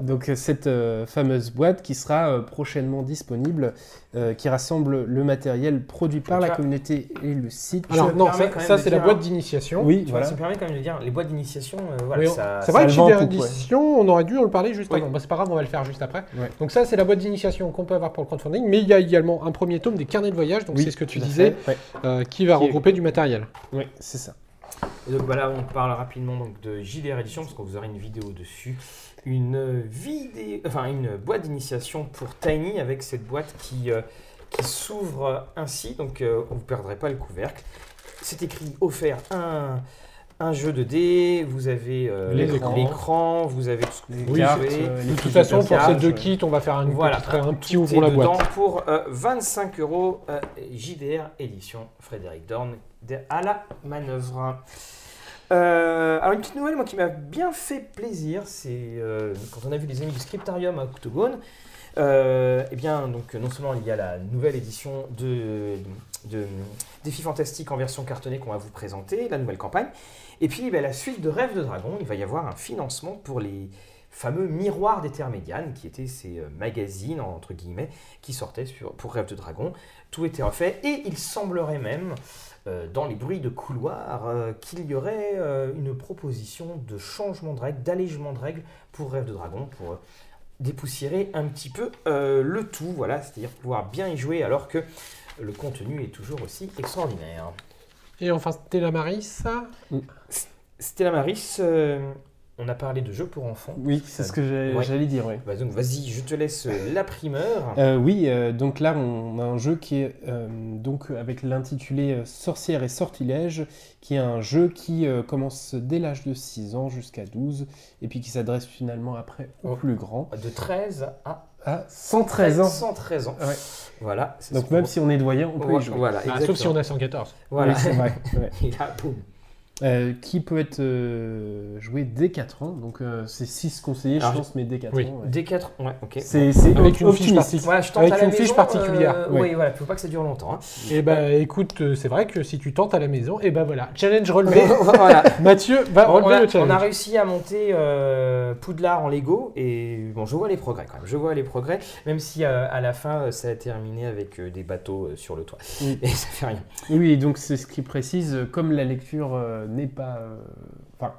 Donc euh, cette euh, fameuse boîte qui sera euh, prochainement disponible, euh, qui rassemble le matériel produit par la communauté et le site. Alors non, ça, c'est la boîte d'initiation. Oui, Tu vois, voilà. ça me permet quand même de dire, les boîtes d'initiation, voilà, Oui, on- ça, c'est vrai que chez quoi. éditions, on aurait dû en le parler juste Oui. avant. Bah, c'est pas grave, on va le faire juste après. Ouais. Donc ça, c'est la boîte d'initiation qu'on peut avoir pour le crowdfunding, mais il y a également un premier tome des carnets de voyage, donc Oui, c'est ce que tu disais. Ouais. qui va Qui est- regrouper du matériel. Oui, c'est ça. Et donc voilà, on parle rapidement donc de JDR Edition parce qu'on vous aura une vidéo dessus. Une vidéo, enfin une boîte d'initiation pour Tiny avec cette boîte qui, euh, qui s'ouvre ainsi, donc euh, vous ne perdrez pas le couvercle. C'est écrit offert un, un jeu de dés, vous avez euh, l'écran, vous avez tout ce que vous cartes, euh, les De toute façon, pour ces deux kits, on va faire un, Voilà, petit, un petit ouvre la boîte. pour euh, 25 euros euh, JDR édition Frédéric Dorn à la manœuvre. Euh, alors une petite nouvelle moi qui m'a bien fait plaisir, c'est euh, quand on a vu les amis du Scriptarium à Octogone. Euh, eh bien, donc, non seulement il y a la nouvelle édition de, Défi Fantastique en version cartonnée qu'on va vous présenter, la nouvelle campagne, et puis ben, la suite de Rêve de Dragon, il va y avoir un financement pour les fameux miroirs d'Etermédiane, qui étaient ces euh, magazines, entre guillemets, qui sortaient sur, pour Rêve de Dragon. Tout était refait, et il semblerait même, dans les bruits de couloir, euh, qu'il y aurait euh, une proposition de changement de règles, d'allègement de règles pour Rêve de Dragon, pour euh, dépoussiérer un petit peu euh, le tout, voilà, c'est-à-dire pouvoir bien y jouer alors que le contenu est toujours aussi extraordinaire. Et enfin, Stella Maris, Stella Maris, euh, on a parlé de jeux pour enfants. Oui, c'est ce que Ouais. j'allais dire, oui. Bah, donc vas-y, je te laisse euh, la primeur. Euh, oui, euh, donc là on a un jeu qui est euh, donc avec l'intitulé Sorcière et sortilège, qui est un jeu qui euh, commence dès l'âge de 6 ans jusqu'à 12, et puis qui s'adresse finalement après aux Oh. plus grands, De 13 à à 113 ans. 113 ans. Ouais. Voilà. c'est Donc ce même si on est doyen, on peut Ouais, y jouer. Voilà, Ah, sauf si on a 114. Voilà. Oui, c'est vrai. ouais. Et là, boum. Euh, qui peut être euh, joué dès 4 ans, donc euh, c'est 6 conseillés, Alors, je pense, mais dès 4 oui. ans. ouais. D4, ouais, ok. C'est Avec une fiche optimiste. partie. Voilà, je tente Avec à la une fiche maison, particulière, ouais. Oui, voilà, faut pas que ça dure longtemps. hein. Et bah écoute, euh, c'est vrai que si tu tentes à la maison, et bah voilà, challenge relevé. voilà. Mathieu va On, relever a, le on challenge. a réussi à monter Poudlard en Lego et bon, je vois les progrès quand même. Je vois les progrès, même si à la fin ça a terminé avec des bateaux sur le toit. Oui. Et ça fait rien. Oui, donc c'est ce qui précise, comme la lecture n'est pas... euh, Enfin,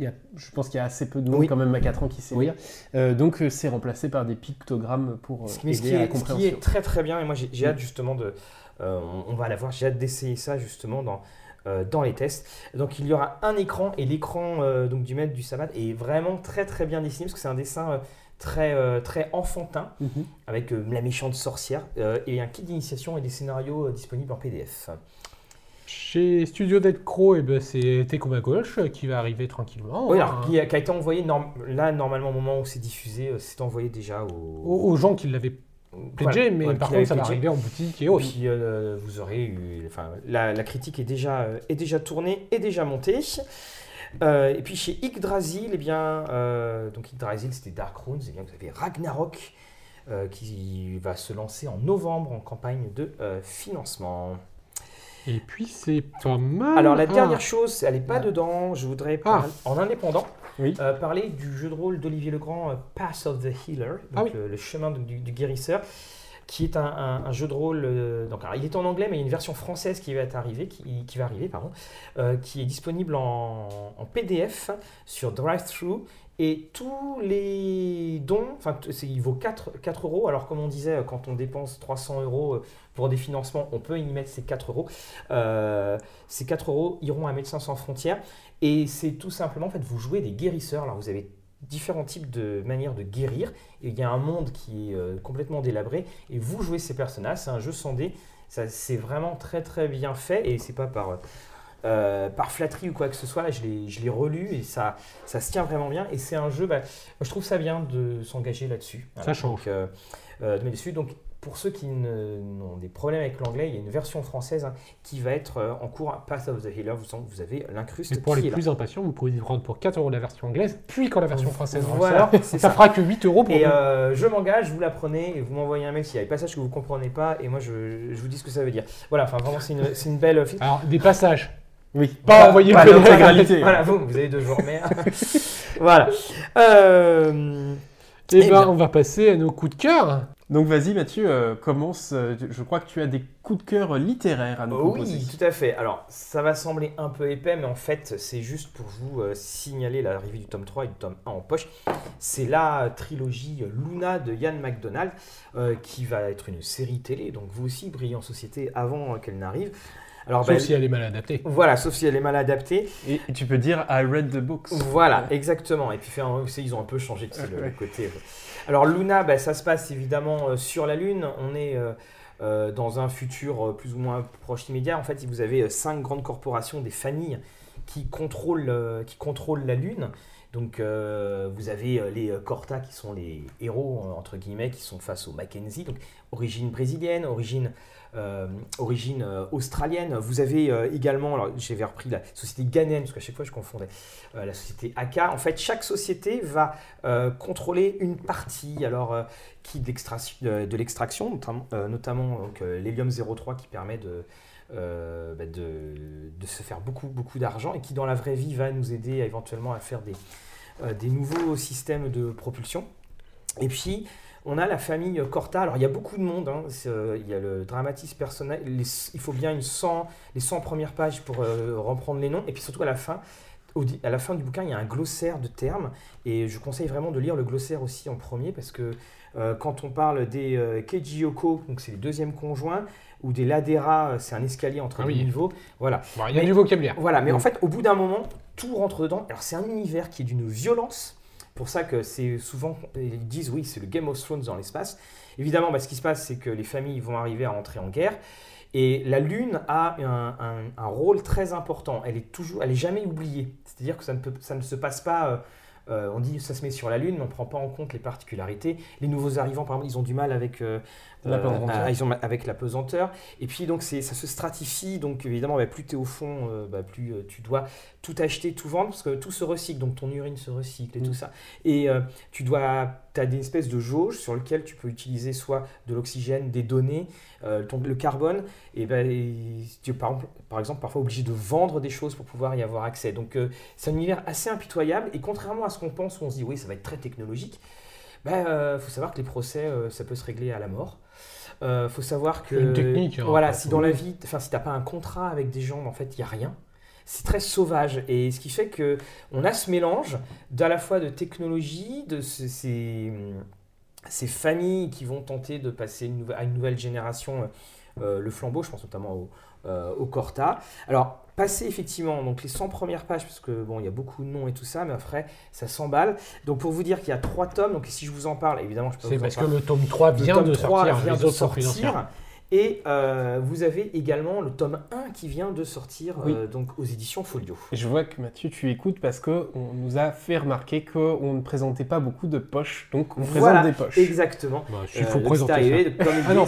je pense qu'il y a assez peu de monde Oui. quand même à 4 ans qui sait Oui. lire. Euh, donc euh, c'est remplacé par des pictogrammes pour Ce qui, ce qui à la est, ce qui compréhension. est très très bien, et moi j'ai hâte justement de. on, on va la voir, j'ai hâte d'essayer ça justement dans, dans les tests. Donc il y aura un écran, et l'écran euh, donc du maître du sabbat est vraiment très très bien dessiné, parce que c'est un dessin euh, très, euh, très enfantin, Mhm. avec la méchante sorcière, et un kit d'initiation et des scénarios disponibles en PDF. Chez Studio Dead Crow, eh ben, c'est Tecoma Gauche qui va arriver tranquillement. Oui, hein, alors, qui a, qui a été envoyé, norm- là, normalement, au moment où c'est diffusé, euh, c'est envoyé déjà au... aux, aux gens qui l'avaient pledgé, Voilà, mais ouais, par contre, ça va arriver en boutique et autres. Puis euh, vous aurez eu, enfin, la, la critique est déjà, euh, est déjà tournée, est déjà montée. Euh, et puis chez Yggdrasil, eh bien, euh, donc Yggdrasil c'était Dark Runes, eh bien vous avez Ragnarok euh, qui va se lancer en novembre en campagne de euh, financement. Et puis, c'est pas mal. Alors la dernière chose, elle n'est pas dedans, je voudrais Ah. en indépendant Oui. euh, parler du jeu de rôle d'Olivier Legrand, euh, Path of the Healer, donc Ah oui. le, le chemin du, du guérisseur, qui est un, jeu de rôle. euh, donc il est en anglais, mais il y a une version française qui va qui, va arriver, pardon, euh, qui est disponible en, PDF sur DriveThru. Et tous les dons, enfin, il vaut 4, 4 euros. Alors, comme on disait, quand on dépense 300 euros euh, pour des financements, on peut y mettre ces 4 euros. Ces 4 euros iront à Médecins sans frontières. Et c'est tout simplement, en fait, vous jouez des guérisseurs. Alors, vous avez différents types de manières de guérir. Et il y a un monde qui est euh, complètement délabré. Et vous jouez ces personnages. C'est un jeu sans dés. Ça, c'est vraiment très, très bien fait. Et c'est pas par, euh, par flatterie ou quoi que ce soit. Là, je l'ai, je l'ai relu et ça, ça se tient vraiment bien. Et c'est un jeu, bah, moi, je trouve ça bien de s'engager là-dessus. Ça change. Donc, euh, euh, de dessus. Donc, pour ceux qui ne- n'ont des problèmes avec l'anglais, il y a une version française hein, qui va être euh, en cours, Path of the Healer. Vous, avez l'incruste Et pour qui les est là. plus impatients, vous pouvez y prendre pour 4 euros la version anglaise, puis quand la version française Voilà, c'est ça ça. fera que 8 euros pour Et vous. euh, je m'engage, vous la prenez et vous m'envoyez un mail s'il y a des passages que vous ne comprenez pas et moi je, je vous dis ce que ça veut dire. Voilà, enfin vraiment c'est une, belle film. Alors, des passages. Oui. Pas envoyer pas que l'intégralité. Voilà, vous, vous avez deux jours, mais. voilà. Euh, Et Eh ben, bien. on va passer à nos coups de cœur. Donc vas-y Mathieu, euh, commence. euh, je crois que tu as des coups de cœur littéraires à nous proposer. Oui, tout à fait. Alors, ça va sembler un peu épais, mais en fait, c'est juste pour vous euh, signaler l'arrivée du tome 3 et du tome 1 en poche. C'est la trilogie Luna de Ian MacDonald, euh, qui va être une série télé, donc vous aussi, brillez en société avant qu'elle n'arrive. Alors, Sauf bah, si elle est mal adaptée. Voilà, sauf si elle est mal adaptée. Et, tu peux dire I read the books. Voilà, exactement. Et puis faire un- ils ont un peu changé Ouais. le côté. Alors Luna, bah, ça se passe évidemment euh, sur la Lune. On est euh, euh, dans un futur plus ou moins proche immédiat. En fait, vous avez cinq grandes corporations, des familles qui contrôlent, la Lune. Donc vous avez les Corta qui sont les héros entre guillemets qui sont face aux Mackenzie, donc origine brésilienne, origine origine euh, australienne. Vous avez euh, également, alors j'avais repris la société Ganem parce qu'à chaque fois je confondais euh, la société AK. En fait, chaque société va euh, contrôler une partie, alors euh, qui de, l'extraction, notamment, euh, donc, euh, l'hélium 03 qui permet de euh, bah, de, de se faire beaucoup, beaucoup d'argent et qui, dans la vraie vie, va nous aider éventuellement à faire des, euh, des nouveaux systèmes de propulsion. Et puis, on a la famille Corta. Alors, il y a beaucoup de monde. hein. Euh, il y a le dramatis personnel. Les- il faut bien une 100, les 100 premières pages pour euh, reprendre les noms. Et puis, surtout, à la fin, au à la fin du bouquin, il y a un glossaire de termes. Et je conseille vraiment de lire le glossaire aussi en premier parce que euh, quand on parle des Keijiyoko, donc c'est les deuxièmes conjoints, ou des Ladera, c'est un escalier entre Ah les niveaux. Voilà. Bon, il y a Mais- du vocabulaire. Voilà, mais en fait, au bout d'un moment, tout rentre dedans. Alors, c'est un univers qui est d'une violence. Pour ça que c'est souvent, ils disent oui, c'est le Game of Thrones dans l'espace. Évidemment, bah, ce qui se passe, c'est que les familles vont arriver à entrer en guerre. Et la Lune a un, rôle très important. Elle est toujours, elle est jamais oubliée. C'est-à-dire que ça ne, peut, ça ne se passe pas. euh, euh, on dit ça se met sur la Lune, mais on ne prend pas en compte les particularités. Les nouveaux arrivants, par exemple, ils ont du mal avec euh, La euh, pesanteur. à- ils ont ma- avec la pesanteur. Et puis donc ça se stratifie. Donc évidemment, bah, plus tu es au fond, euh, bah, plus euh, tu dois tout acheter, tout vendre, parce que tout se recycle. Donc ton urine se recycle et Mm. tout ça. Et euh, tu dois, as des espèces de jauges sur lesquelles tu peux utiliser soit de l'oxygène, des données, ton- le carbone. Et et tu es par exemple, par exemple parfois obligé de vendre des choses pour pouvoir y avoir accès. Donc c'est un univers assez impitoyable. Et contrairement à ce qu'on pense, où on se dit oui, ça va être très technologique. Il faut savoir que les procès, euh, ça peut se régler à la mort. Il faut savoir que Une technique, hein, voilà, si dans la vie, enfin si t'as pas un contrat avec des gens, en fait, il y a rien. C'est très sauvage et ce qui fait que on a ce mélange d'à la fois de technologie, de ce- ces, ces familles qui vont tenter de passer une à une nouvelle génération euh, le flambeau, je pense notamment au, euh, au Corta. Alors, passer effectivement donc les 100 premières pages, parce que bon, il y a beaucoup de noms et tout ça, mais après, ça s'emballe. Donc, pour vous dire qu'il y a trois tomes, donc si je vous en parle, évidemment, je peux C'est en parce que le tome 3 Le vient tome de 3 sortir. vient les de sortir. Et euh, vous avez également le tome 1 qui vient de sortir Oui. euh, donc aux éditions Folio. Et je vois que Mathieu, tu écoutes parce qu'on nous a fait remarquer qu'on ne présentait pas beaucoup de poches, donc on présente Voilà, des poches. Exactement. Bah, Euh, il faut présenter arrivé ça. Ah non.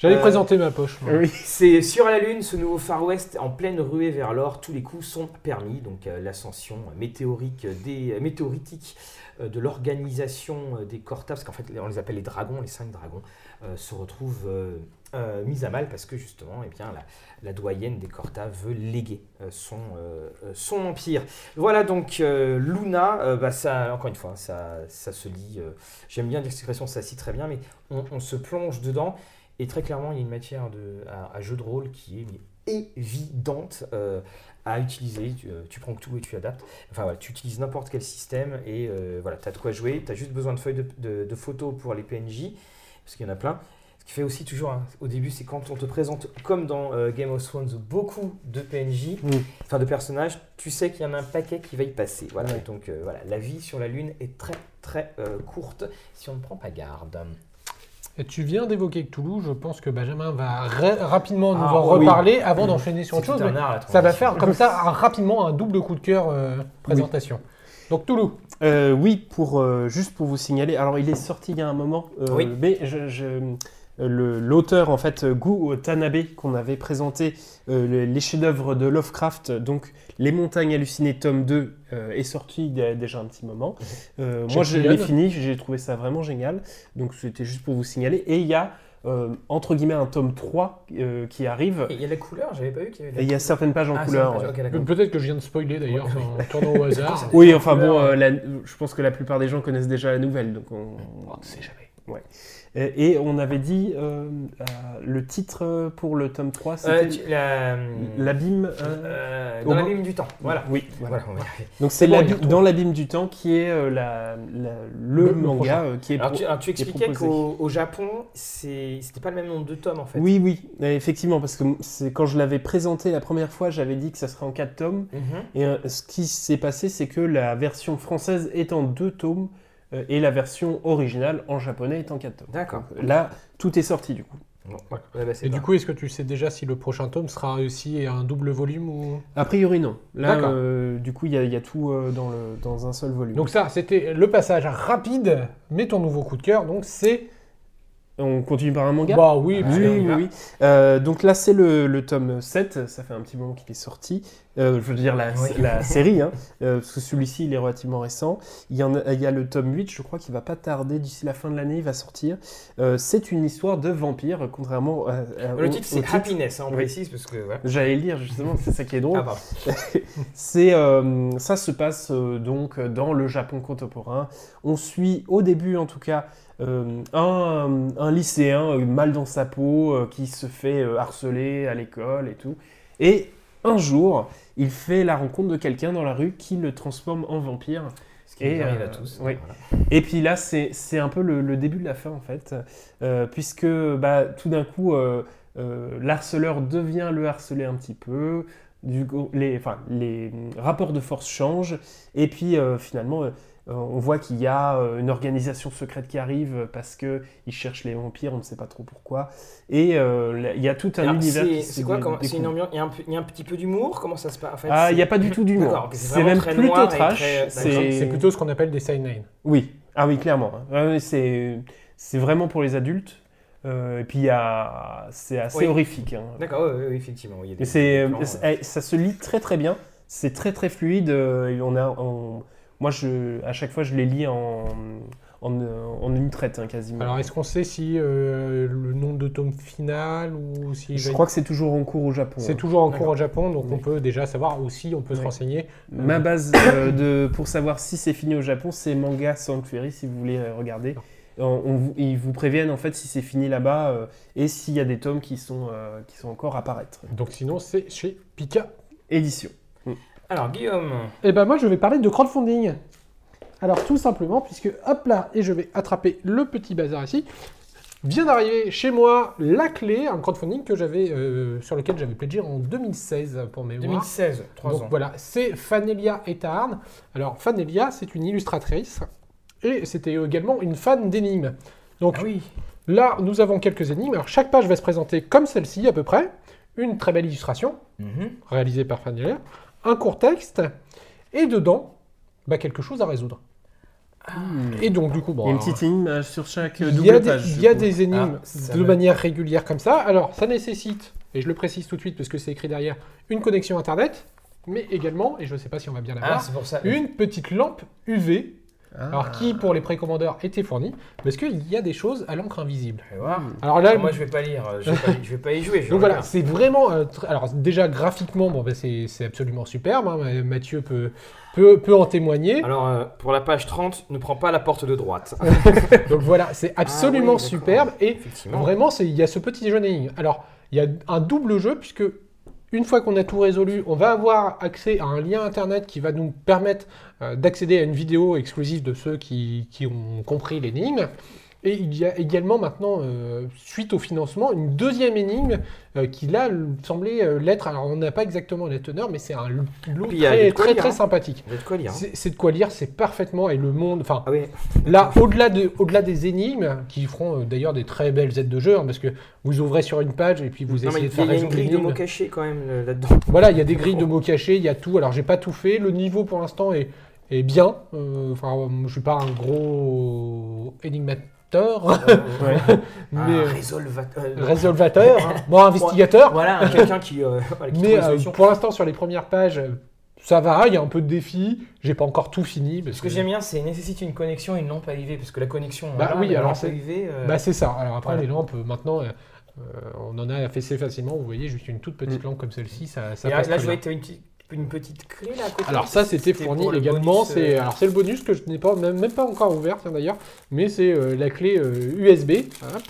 J'allais Euh, présenter ma poche. moi. Oui. C'est sur la Lune, ce nouveau Far West en pleine ruée vers l'or. Tous les coups sont permis. Donc euh, l'ascension météorique des, euh, météoritique euh, de l'organisation euh, des Corta, parce qu'en fait on les appelle les dragons, les cinq dragons, se retrouvent euh, euh, mis à mal parce que justement eh bien, la, la doyenne des Corta veut léguer euh, son, euh, euh, son empire. Voilà donc euh, Luna, euh, bah, ça, encore une fois, ça, ça se lit. euh, J'aime bien dire cette expression, ça très bien, mais on, se plonge dedans. Et très clairement, il y a une matière de, à, jeu de rôle qui est évidente euh, à utiliser. Tu, euh, prends tout et tu adaptes. Enfin tu utilises n'importe quel système et euh, voilà, tu as de quoi jouer. Tu as juste besoin de feuilles de, de- de photos pour les PNJ, parce qu'il y en a plein. Ce qui fait aussi toujours, hein, au début, c'est quand on te présente, comme dans euh, Game of Thrones, beaucoup de PNJ, Mm. enfin de personnages, tu sais qu'il y en a un paquet qui va y passer. Voilà. Ouais. Donc euh, voilà, la vie sur la Lune est très très euh, courte si on ne prend pas garde. Et tu viens d'évoquer Cthulhu, je pense que Benjamin va ra- rapidement nous Ah, en oui. reparler avant d'enchaîner sur autre chose. tout un mais art, la Ça va faire comme ça un- rapidement un double coup de cœur euh, présentation. Donc Cthulhu, Euh, oui, pour, euh, juste pour vous signaler, alors il est sorti il y a un moment, euh, Oui. mais je- je- le- l'auteur, en fait, Gu Tanabe, qu'on avait présenté le- les chefs-d'œuvre de Lovecraft, donc Les Montagnes Hallucinées, tome 2, euh, est sorti il y a déjà un petit moment. Chez moi, je l'ai fini, j'ai trouvé ça vraiment génial, donc c'était juste pour vous signaler. Et il y a, euh, entre guillemets, un tome 3 euh, qui arrive, Et Il y a la couleur, j'avais pas vu qu'il y avait de et la il y a certaines pages en Ah, couleur. c'est- ouais. ok, d'accord. peut-être que je viens de spoiler d'ailleurs en tournant au hasard. Oui, en enfin couleur, bon, euh, euh, la- je pense que la plupart des gens connaissent déjà la nouvelle, donc on On ne sait jamais. Et, et on avait dit euh, euh, le titre pour le tome 3, c'était Euh, la- l'abîme. au dans l'abîme du temps. Voilà. Oui, voilà. Donc c'est bon, dans l'abîme du temps qui est euh, la, la- le, manga qui est. Alors pro- tu, alors, expliquais proposé. qu'au au Japon, c'était pas le même nombre de tomes en fait. Oui, oui, effectivement, parce que quand je l'avais présenté la première fois, j'avais dit que ça serait en 4 tomes. Mhm. Et euh, ce qui s'est passé, c'est que la version française est en 2 tomes et la version originale en japonais est en 4 tomes. D'accord. Là, tout est sorti du coup. Bon, ouais, ouais, bah, Et pas- du coup, est-ce que tu sais déjà si le prochain tome sera aussi un double volume ou? A priori, non. Là, euh, du coup, il y, a- il y a tout euh, dans, le, dans un seul volume. Donc ça, c'était le passage rapide, mais ton nouveau coup de cœur, donc c'est... on continue par un manga? Bah oui, Oui, parce oui, que- oui. oui. Euh, donc là, c'est le, le tome 7. Ça fait un petit moment qu'il est sorti. Euh, je veux dire la, Oui. la série, hein, euh, parce que celui-ci, il est relativement récent. Il y, en a, il y a le tome 8, je crois qu'il va pas tarder. D'ici la fin de l'année, il va sortir. Euh, c'est une histoire de vampire, contrairement à, à- Le au- titre c'est Happiness, hein, on Oui. précise parce que. J'allais le lire justement, c'est ça qui est drôle. Ah. C'est, ça se passe donc dans le Japon contemporain. On suit au début en tout cas euh, un, un lycéen euh, mal dans sa peau euh, qui se fait harceler à l'école et tout. Et un jour, il fait la rencontre de quelqu'un dans la rue qui le transforme en vampire. Ce qui Et, arrive euh, à tous. oui. voilà. Et puis là, c'est un peu le, le début de la fin en fait, euh, puisque bah, tout d'un coup, euh, l'harceleur devient le harcelé un petit peu, du coup, les, enfin, les rapports de force changent, et puis finalement, on voit qu'il y a euh, une organisation secrète qui arrive parce qu'ils cherchent les vampires, on ne sait pas trop pourquoi, et euh, il y a tout un Alors, univers c'est- qui C'est se quoi C'est une ambiance. Il y, a un il y a un petit peu d'humour Comment ça se passe en fait, Ah, il n'y a pas du tout d'humour. C'est même très plutôt trash. très- c'est- C'est plutôt ce qu'on appelle des seinen. Oui, ah oui, clairement. hein. Ouais, c'est c'est vraiment pour les adultes. Euh, et puis il y a c'est assez Oui. horrifique. hein. D'accord, oui, oui, effectivement. il y a des- Mais c'est des plans, c'est- euh, eh, ça se lit très très bien. C'est très très fluide. euh, on a on- moi je à chaque fois je les lis en en, en une traite hein, quasiment. Alors, est-ce qu'on sait si euh, le nombre de tomes final ou si je crois que c'est toujours en cours au Japon. c'est hein. toujours en cours D'accord. au Japon, donc on peut déjà savoir aussi, on peut se renseigner. Ma base euh, de, pour savoir si c'est fini au Japon, c'est Manga Sanctuary, si vous voulez euh, regarder. On- on vous- ils vous préviennent en fait si c'est fini là-bas euh, et s'il y a des tomes qui sont, euh, qui sont encore à apparaître. Donc sinon, c'est chez Pika. Édition. Alors, Guillaume. Et ben moi, je vais parler de crowdfunding. Alors tout simplement, puisque hop là, et je vais attraper le petit bazar ici, vient d'arriver chez moi la clé, un crowdfunding que j'avais, euh, sur lequel j'avais pledgé en 2016 pour mémoire. 2016, 3 Donc ans. voilà, c'est Fanelia Etarn. Alors Fanelia, c'est une illustratrice et c'était également une fan d'énigmes. Donc Ah oui. Là, nous avons quelques énigmes. Alors, chaque page va se présenter comme celle-ci, à peu près. Une très belle illustration, Mhm. réalisée par Fanny un court texte, et dedans, bah, quelque chose à résoudre. Et donc, du coup, bon. Il y a une alors, petite image sur chaque il double y a, des, page. il y a des énigmes Ah, ça de manière régulière comme ça. Alors, ça nécessite, et je le précise tout de suite parce que c'est écrit derrière, une connexion Internet, mais également, et je ne sais pas si on va bien la Ah, voir, pour ça. une petite lampe UV, Ah. alors qui pour les précommandeurs était fournie, parce qu'il y a des choses à l'encre invisible. Voir. Alors là, Moi, je vais pas lire. euh, Je vais pas, je vais pas y jouer. je donc voilà, c'est vraiment. euh, tr- alors déjà graphiquement, bon, ben, c'est c'est absolument superbe. hein, Mathieu peut, peut, peut en témoigner. Alors, euh, pour la page 30, ne prends pas la porte de droite. Donc voilà, c'est absolument Ah oui, d'accord. superbe et vraiment, c'est- il y a ce petit jeu d'énigmes. Alors, il y a un double jeu puisque une fois qu'on a tout résolu, on va avoir accès à un lien internet qui va nous permettre euh, d'accéder à une vidéo exclusive de ceux qui, qui ont compris l'énigme. Et il y a également maintenant, euh, suite au financement, une deuxième énigme euh, qui là semblait euh, l'être. Alors on n'a pas exactement les teneurs, mais c'est un lot très de très, très hein. sympathique. Vous êtes quoi lire hein C'est c'est de quoi lire, c'est parfaitement et le monde. Enfin, Ah oui. Là, au-delà de, au-delà des énigmes, qui feront d'ailleurs des très belles aides de jeu, hein, parce que vous ouvrez sur une page et puis vous Non, mais essayez il de y faire a une grille de mots cachés quand même là-dedans. Voilà, il y a des grilles de mots cachés, il y a tout. Alors, j'ai pas tout fait. Le niveau pour l'instant est, est bien. Enfin, je suis pas un gros énigmateur, Ouais. mais Un euh, résolvateur. résolvateur, hein. bon, investigateur. Voilà, un- quelqu'un qui, euh, qui Mais euh, pour l'instant, sur les premières pages, ça va. Il y a un peu de défi. J'ai pas encore tout fini. Parce Ce que j'aime bien, c'est nécessite une connexion et une lampe à UV, parce que la connexion, Bah oui, alors c'est- euh, Bah c'est ça. Alors après Voilà. les lampes maintenant, on en a affaissé facilement. Vous voyez, juste une toute petite lampe comme celle-ci, ça, ça et là, passe là, très je voyais que tu une, petite- une petite clé là à côté. Alors ça c'était fourni le également. C'est euh, alors c'est le bonus que je n'ai pas même, même pas encore ouvert d'ailleurs, mais c'est euh, la clé euh, USB hop,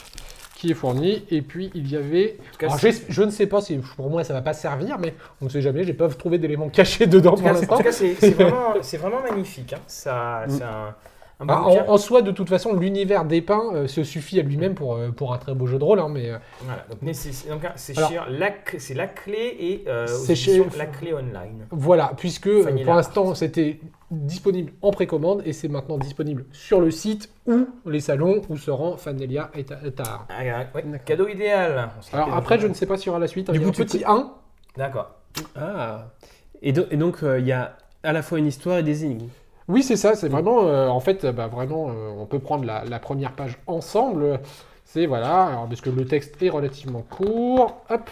qui est fournie. Et puis il y avait. cas, Alors je ne sais pas si pour moi ça va pas servir, mais on ne sait jamais. J'ai pas trouvé d'éléments cachés dedans en tout pour cas, c'est- en l'instant. tout cas, c'est vraiment, magnifique. hein. Ça, Mm. c'est un, Ah, en, en soi, de toute façon, l'univers dépeint euh, se suffit à lui-même pour, euh, pour un très beau jeu de rôle. hein, mais euh, Voilà, donc hein, c'est la, c'est la clé et euh, C'est chez- la clé online. Voilà, puisque euh, pour l'instant c'était disponible en précommande et c'est maintenant disponible sur le site ou les salons où se rend Fanelia et Ta- et Tahar. Ah, ouais. Cadeau idéal. Alors après, je ne sais pas s'il y aura la suite. hein, Du coup, petit 1. D'accord. Ah. Et, do- et donc, euh, il y a à la fois une histoire et des énigmes. Oui, c'est ça. C'est vraiment, euh, en fait, bah, vraiment, euh, on peut prendre la, première page ensemble. C'est voilà, alors, parce que le texte est relativement court. Hop,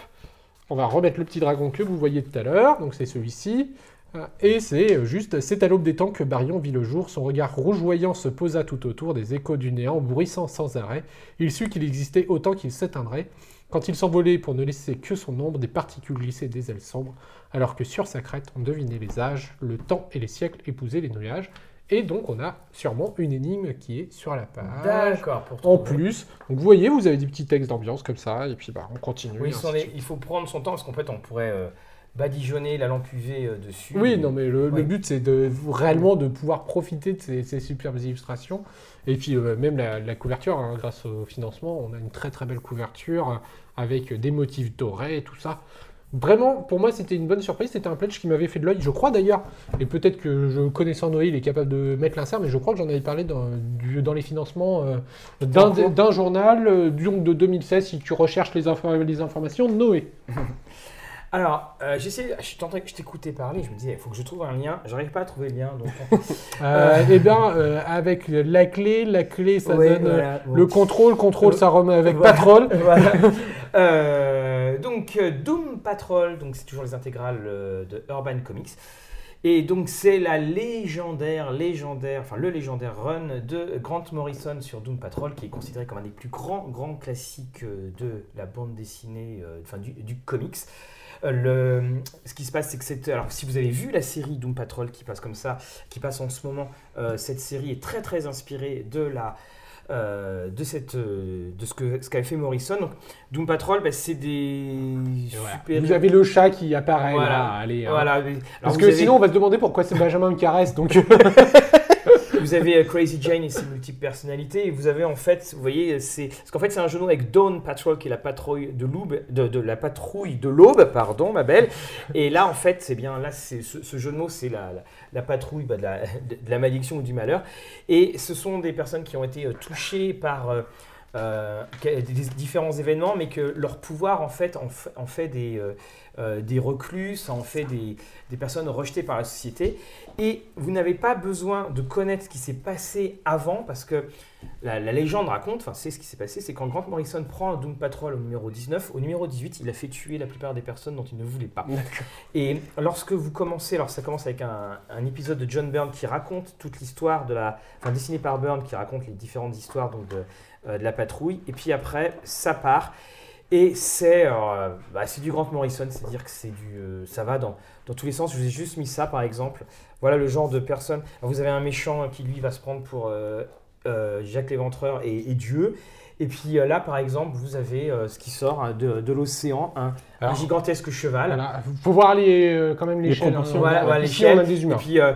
on va remettre le petit dragon que vous voyez tout à l'heure. Donc c'est celui-ci. Euh, Et c'est juste, c'est à l'aube des temps que Barion vit le jour, son regard rougeoyant se posa tout autour des échos du néant, bruissant sans arrêt. Il sut qu'il existait autant qu'il s'éteindrait. Quand il s'envolait pour ne laisser que son ombre, des particules glissaient des ailes sombres, alors que sur sa crête, on devinait les âges, le temps et les siècles épousaient les nuages. Et donc, on a sûrement une énigme qui est sur la page. D'accord. Pour En plus, donc vous voyez, vous avez des petits textes d'ambiance comme ça, et puis bah, on continue. Oui, il faut prendre son temps parce qu'en fait, on pourrait euh, badigeonner la lampe UV euh, dessus. Oui, non, mais le, but, c'est de réellement de pouvoir profiter de ces, ces superbes illustrations. Et puis, euh, même la, la couverture, hein, grâce au financement, on a une très très belle couverture avec des motifs dorés et tout ça. Vraiment, pour moi, c'était une bonne surprise. C'était un pledge qui m'avait fait de l'œil. Je crois d'ailleurs, et peut-être que je connaissant Noé, il est capable de mettre l'insert, mais je crois que j'en avais parlé dans, du- dans les financements euh, d'un journal euh, donc de 2016. Si tu recherches les informations, Noé. Alors, euh, j'essaie, je je t'écoutais parler, je me disais, il faut que je trouve un lien. J'arrive pas à trouver le lien. Donc... Euh, Eh bien, euh, avec la clé, la clé, ça Ouais, donne. euh, voilà. Le contrôle, contrôle, ça remet avec voilà. Patrol. Voilà. Donc Doom Patrol, donc c'est toujours les intégrales de Urban Comics. Et donc c'est la légendaire, légendaire, enfin le légendaire run de Grant Morrison sur Doom Patrol, qui est considéré comme un des plus grands, grands classiques de la bande dessinée, enfin du, du comics. Euh, le, ce qui se passe, c'est que c'est. Alors, si vous avez vu la série Doom Patrol qui passe comme ça, qui passe en ce moment, euh, cette série est très très inspirée de la. euh, de, cette, euh, de ce que ce qu'avait fait Morrison. Donc, Doom Patrol, bah, c'est des super. Vous avez le chat qui apparaît Voilà. là. Allez, hein. Voilà. Parce que avez- sinon, on va se demander pourquoi c'est Benjamin une caresse. Donc, Vous avez euh, Crazy Jane et ses multiples personnalités. Vous avez en fait, vous voyez, c'est parce qu'en fait c'est un jeu de avec Dawn Patrol qui est la patrouille de l'aube, de, la patrouille de l'aube, pardon, ma belle. Et là en fait, c'est bien là, c'est ce, ce jeu de mots, c'est la, patrouille bah, de, la, de la malédiction ou du malheur. Et ce sont des personnes qui ont été euh, touchées par euh, euh, des différents événements, mais que leur pouvoir en fait en, fait- en fait des, euh, euh, des reclus, ça en fait des, des personnes rejetées par la société. Et vous n'avez pas besoin de connaître ce qui s'est passé avant, parce que la, la légende raconte, enfin c'est ce qui s'est passé, c'est quand Grant Morrison prend Doom Patrol au numéro 19, au numéro 18, il a fait tuer la plupart des personnes dont il ne voulait pas. Et lorsque vous commencez, alors ça commence avec un, un épisode de John Byrne qui raconte toute l'histoire de la, enfin dessiné par Byrne qui raconte les différentes histoires donc de, de la patrouille. Et puis après, ça part et c'est, euh, bah, c'est du Grant Morrison, c'est-à-dire que c'est du, euh, ça va dans, dans tous les sens. Je vous ai juste mis ça par exemple. Voilà le genre de personne. Alors, vous avez un méchant qui lui va se prendre pour euh, euh, Jacques l'Éventreur et, et Dieu. Et puis euh, là, par exemple, vous avez euh, ce qui sort hein, de, de l'océan, un, gigantesque cheval. Voilà, faut voir les, euh, quand même Les l'échelle. hein. Voilà, voilà, Ici, l'échelle. on a des Et humains. puis euh,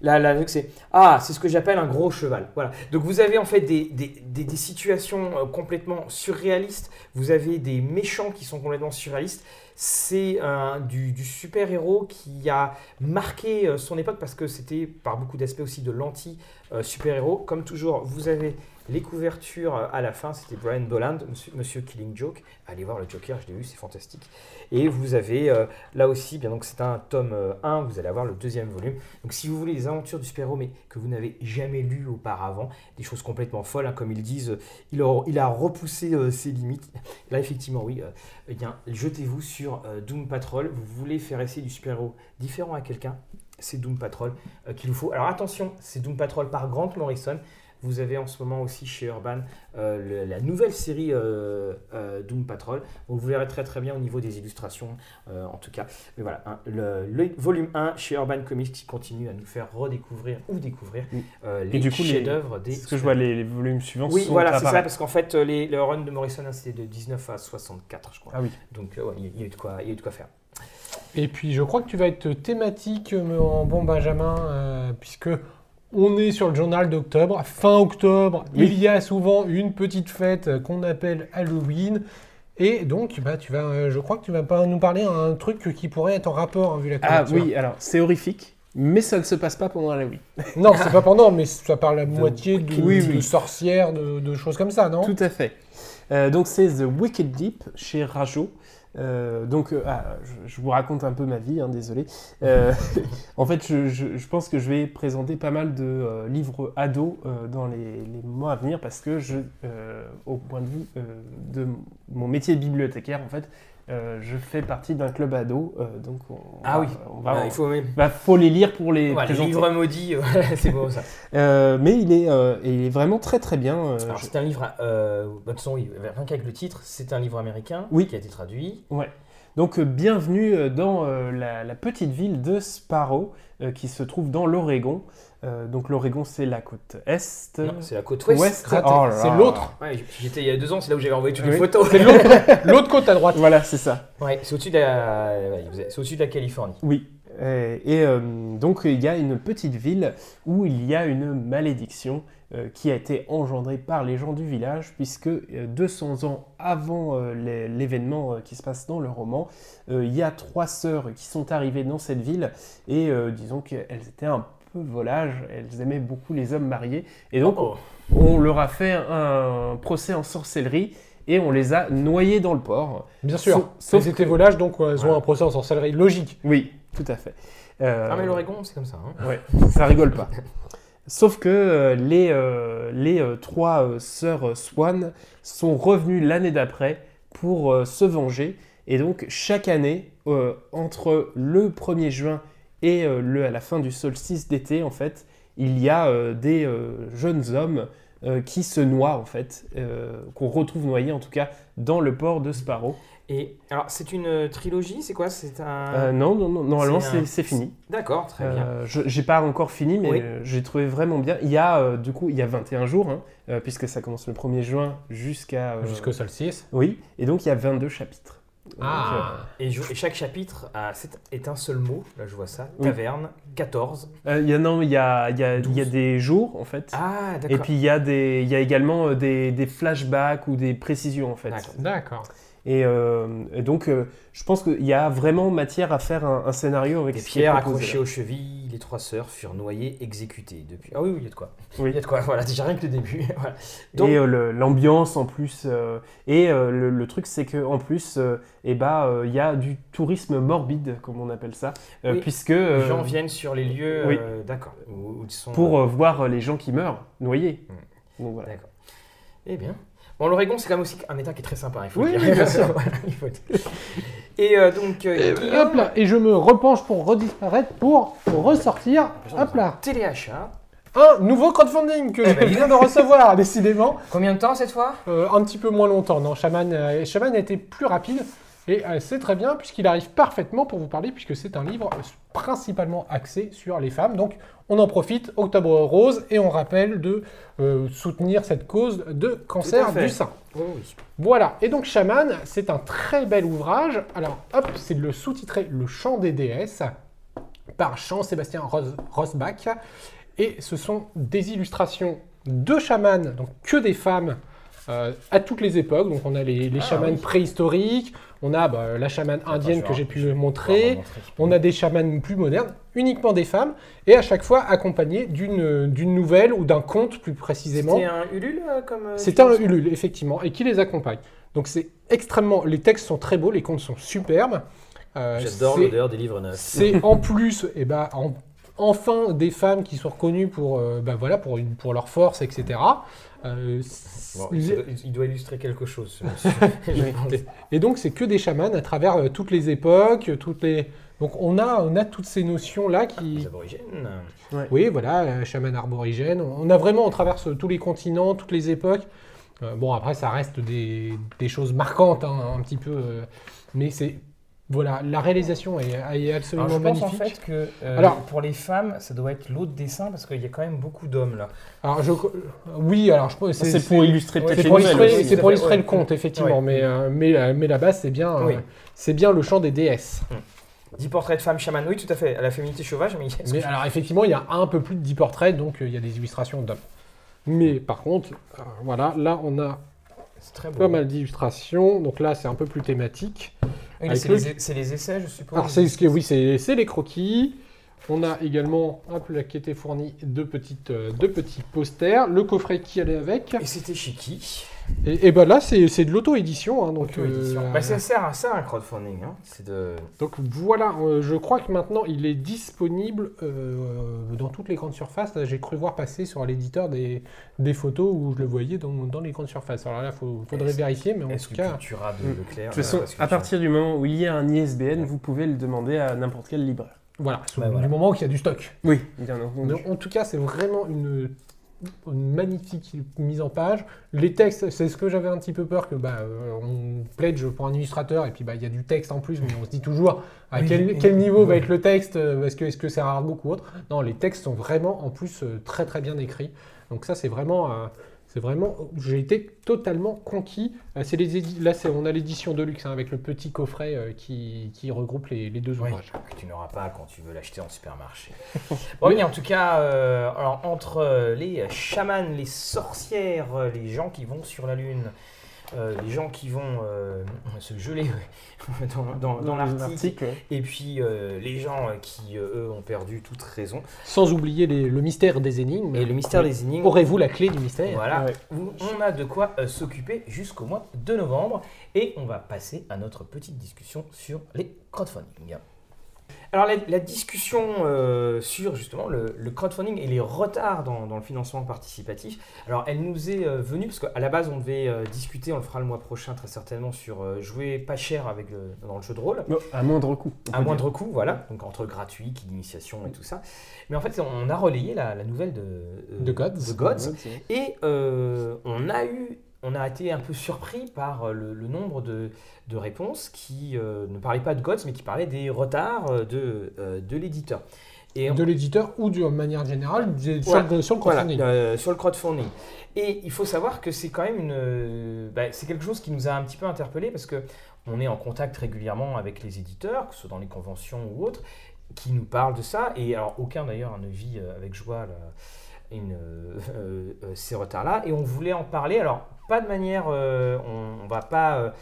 là, c'est ah, c'est ce que j'appelle un gros cheval. Voilà. Donc vous avez en fait des, des, des- situations euh, complètement surréalistes. Vous avez des méchants qui sont complètement surréalistes. C'est un- du, super-héros qui a marqué euh, son époque parce que c'était par beaucoup d'aspects aussi de l'anti-super-héros. Comme toujours, vous avez les couvertures euh, à la fin. C'était Brian Boland, monsieur, Killing Joke. Allez voir le Joker, je l'ai vu, c'est fantastique. Et vous avez euh, là aussi, bien donc c'est un tome euh, 1, vous allez avoir le deuxième volume. Donc si vous voulez les aventures du super-héros, mais que vous n'avez jamais lu auparavant, des choses complètement folles, hein, comme ils disent, euh, il a, repoussé euh, ses limites. Là effectivement, oui, euh, eh bien, jetez-vous sur euh, Doom Patrol. Vous voulez faire essayer du super-héros différent à quelqu'un, c'est Doom Patrol euh, qu'il vous faut. Alors attention, c'est Doom Patrol par Grant Morrison. Vous avez en ce moment aussi chez Urban euh, le- la nouvelle série euh, euh, Doom Patrol. Vous verrez très très bien au niveau des illustrations, euh, en tout cas. Mais voilà, hein, le, le volume 1 chez Urban Comics qui continue à nous faire redécouvrir ou découvrir Et les du coup, les- chefs-d'œuvre des. Ce que je vois, les, les volumes suivants Oui, sont voilà, c'est ça, parce qu'en fait, les, le run de Morrison, hein, c'était de 19 à 64, je crois. Ah oui. Donc, euh, ouais, il y a- il y a eu de quoi, il y a eu de quoi faire. Et puis je crois que tu vas être thématique en bon Benjamin, euh, puisque on est sur le journal d'octobre. Fin octobre, Oui. il y a souvent une petite fête euh, qu'on appelle Halloween. Et donc, bah, tu vas, euh, je crois que tu vas pas nous parler un truc qui pourrait être en rapport, hein, vu la Ah oui, alors c'est horrifique, mais ça ne se passe pas pendant Halloween. Non, c'est pas pendant, mais ça parle à moitié de, Oui, de sorcières, de, de choses comme ça, non? Tout à fait. Euh, donc c'est The Wicked Deep chez Rajo. Euh, donc, euh, ah, je, vous raconte un peu ma vie, hein, désolé. Euh, en fait, je, pense que je vais présenter pas mal de livres ados dans les, mois à venir parce que, au point de vue de mon métier de bibliothécaire, en fait, euh, je fais partie d'un club ado. euh, donc, on, Ah oui. on va, Ah, il faut même. bah, faut les lire pour les les livres maudits, c'est beau ça. Euh, mais il est, il est vraiment très très bien. Alors, je- c'est un livre, bah, de toute façon, oui, rien qu'avec le titre, c'est un livre américain Oui. qui a été traduit. Donc euh, bienvenue dans la, la petite ville de Sparrow qui se trouve dans l'Oregon. Euh, donc l'Oregon c'est la côte est. Non, c'est la côte ouest. Oh là c'est l'autre. Ouais, j'étais il y a deux ans, c'est là où j'avais envoyé toutes les Oui. photos. C'est l'autre côte à droite. Voilà c'est ça. Ouais, c'est au-dessus de, la... de la Californie. Oui. Euh, et euh, donc il y a une petite ville où il y a une malédiction euh, qui a été engendrée par les gens du village puisque euh, 200 ans avant euh, l'é- l'événement euh, qui se passe dans le roman, euh, il y a trois sœurs qui sont arrivées dans cette ville et euh, disons qu'elles étaient un peu volages, elles aimaient beaucoup les hommes mariés et donc Oh. on leur a fait un procès en sorcellerie et on les a noyés dans le port. Bien sûr. Sauf- Elles étaient que- volages, donc elles ont un procès en sorcellerie logique. Oui, tout à fait. Euh, Ah, mais l'Oregon, c'est comme ça. hein. Ouais, ça rigole pas. Sauf que euh, les, euh, les euh, trois euh, sœurs Swan sont revenues l'année d'après pour euh, se venger. Et donc, chaque année, euh, entre le 1er juin et euh, le, à la fin du solstice d'été, en fait, il y a euh, des euh, jeunes hommes euh, qui se noient, en fait, euh, qu'on retrouve noyés, en tout cas, dans le port de Sparrow. Et alors, c'est une trilogie, c'est quoi? C'est un. Euh, non, non, non, normalement, C'est un- c'est c'est fini. D'accord, très bien. Euh, je j'ai pas encore fini, mais Oui. j'ai trouvé vraiment bien. Il y a euh, du coup, il y a 21 jours, hein, euh, puisque ça commence le 1er juin jusqu'à. euh, Jusqu'au solstice. Oui, et donc il y a 22 chapitres. Ah. Et, je- et chaque chapitre a, est un seul mot. Là, je vois ça. Oui. Taverne, 14. euh, euh, il y a, non, il y a, il y, a, il y a 12. des jours, en fait. Ah, d'accord. et puis il y a, des, il y a également euh, des, des flashbacks ou des précisions, en fait. D'accord. Et, euh, et donc, euh, je pense qu'il y a vraiment matière à faire un, un scénario avec est pierres accrochées aux chevilles, les trois sœurs furent noyées, exécutées. Depuis... Ah oui, oui, il y a de quoi. Oui. Il y a de quoi, voilà, déjà rien que le début. voilà. Donc, Et euh, l'ambiance en plus. et le, le truc, c'est qu'en plus, eh ben, il y a du tourisme morbide, comme on appelle ça. Oui. Puisque. les gens viennent sur les lieux, oui. d'accord, où, où ils sont... pour voir les gens qui meurent noyés. Hmm. Voilà. D'accord. Eh bien. Bon, l'Oregon, c'est quand même aussi un état qui est très sympa, il faut Oui, le oui, dire. bien sûr. Voilà, il faut le dire. Et euh, donc, euh, Et, Guillaume, hop là, et je me repenche pour redisparaître, pour ressortir, hop là, téléachat. un nouveau crowdfunding que Eh je ben, viens de recevoir, décidément. Combien de temps cette fois? Euh, un petit peu moins longtemps, non, Shaman, Shaman a été plus rapide, et euh, c'est très bien, puisqu'il arrive parfaitement pour vous parler, puisque c'est un livre euh, principalement axé sur les femmes, donc on en profite, Octobre Rose, et on rappelle de euh, soutenir cette cause de cancer du sein. Oh oui. Voilà, et donc Shaman, c'est un très bel ouvrage. Alors, hop, c'est le sous-titré Le chant des déesses par Jean-Sébastien Ros- Rosbach. Et ce sont des illustrations de chamans, donc que des femmes, euh, à toutes les époques. Donc on a les, les Ah, chamans oui. préhistoriques, on a bah, la chamane indienne Attends, que j'ai pu montrer, on a des chamans plus modernes, uniquement des femmes, et à chaque fois accompagnés d'une d'une nouvelle ou d'un conte plus précisément. C'était un Ulule euh, comme. euh, C'est un Ulule, effectivement, et qui les accompagne. Donc c'est extrêmement... Les textes sont très beaux, les contes sont superbes. Euh, J'adore l'odeur des livres neufs. C'est en plus, et ben, en- enfin des femmes qui sont reconnues pour, euh, ben, voilà, pour, une- pour leur force, etc. Euh, Bon, il, doit, il doit illustrer quelque chose. et donc c'est que des chamans à travers euh, toutes les époques, toutes les... Donc on a, on a toutes ces notions-là qui... Les aborigènes. Oui, voilà, chaman arborigène. On a vraiment, on traverse tous les continents, toutes les époques. Euh, bon, après, ça reste des, des choses marquantes, hein, un petit peu. euh, mais c'est. Voilà, la réalisation est, est absolument Alors, je pense magnifique. en fait que euh, Alors- pour les femmes, ça doit être l'autre dessin parce qu'il y a quand même beaucoup d'hommes là. Alors, je, oui, alors je pense C'est pour illustrer ouais, peut-être c'est les pour illustrer, c'est pour illustrer ouais. le conte, effectivement. Ouais. Mais, euh, mais, euh, mais la base, c'est bien, euh, c'est bien le chant des déesses. 10 portraits de femmes chamanes, oui, tout à fait. À la féminité sauvage, mais Mais alors, effectivement, il y a un peu plus de 10 portraits, donc euh, il y a des illustrations d'hommes. Mais par contre, euh, voilà, là, on a c'est très beau. pas mal d'illustrations. Donc là, c'est un peu plus thématique. Oui, Avec c'est le- les, c'est les essais, je suppose. Alors, c'est ce que, oui, c'est c'est les croquis. On a également, hop, là, qui était fourni deux, petites, euh, deux petits posters, le coffret qui allait avec. Et c'était chez qui? Et, et ben là, c'est c'est de l'auto-édition. hein, donc, Auto-édition. euh, Bah, ça sert à ça un crowdfunding. Hein. C'est de. donc voilà, euh, je crois que maintenant, il est disponible euh, dans toutes les grandes surfaces. J'ai cru voir passer sur l'éditeur des, des photos où je le voyais dans, dans les grandes surfaces. Alors là, il faudrait vérifier, mais en tout que cas... Cultura de Mm. Leclerc De toute façon, euh, à partir du moment où il y a un ISBN, vous pouvez le demander à n'importe quel libraire. Voilà, Bah, du voilà. moment qu'il y a du stock. Oui, bien entendu. En tout cas, c'est vraiment une, une magnifique mise en page. Les textes, c'est ce que j'avais un petit peu peur que bah, euh, on pledge pour un illustrateur et puis bah, il y a du texte en plus, mais on se dit toujours à Oui, quel, niveau va être le texte euh, Est-ce que est-ce que c'est un artbook ou autre? Non, les textes sont vraiment en plus euh, très très bien écrits. Donc ça, c'est vraiment, c'est vraiment, j'ai été totalement conquis. Euh, c'est les là, c'est, on a l'édition de luxe hein, avec le petit coffret euh, qui, qui regroupe les, les deux Oui, ouvrages. que tu n'auras pas quand tu veux l'acheter en supermarché. bon, oui, en tout cas, euh, alors, entre les chamans, les sorcières, les gens qui vont sur la Lune, euh, les gens qui vont euh, se geler dans, dans- dans l'Arctique, l'article. et puis euh, les gens qui, eux, ont perdu toute raison. Sans oublier les- le mystère des énigmes. Et le mystère des énigmes, Aurez-vous la clé du mystère Voilà, Ouais. on a de quoi s'occuper jusqu'au mois de novembre. Et on va passer à notre petite discussion sur les crowdfunding. Alors la, la discussion euh, sur justement le, le crowdfunding et les retards dans, dans le financement participatif, alors elle nous est euh, venue parce qu'à la base on devait euh, discuter, on le fera le mois prochain très certainement, sur jouer pas cher avec le, dans le jeu de rôle. Non, à moindre coût. À moindre coût, voilà, donc entre gratuit, qui d'initiation et tout ça. Mais en fait, on a relayé la, la nouvelle de, euh, De Gods. de Gods. Et on a eu, on a été un peu surpris par euh, le, le nombre de, de réponses qui euh, ne parlaient pas de GOTS, mais qui parlaient des retards euh, de, euh, de l'éditeur. Et on- de l'éditeur ou de manière générale sur, Voilà. le, sur le voilà, crowdfunding. euh, sur le crowdfunding. Et il faut savoir que c'est quand même une, bah, c'est quelque chose qui nous a un petit peu interpellé parce que on est en contact régulièrement avec les éditeurs, que ce soit dans les conventions ou autres, qui nous parlent de ça. Et alors aucun d'ailleurs ne vit avec joie la- une, euh, euh, ces retards-là. Et on voulait en parler. Alors pas de manière, euh, on, va pas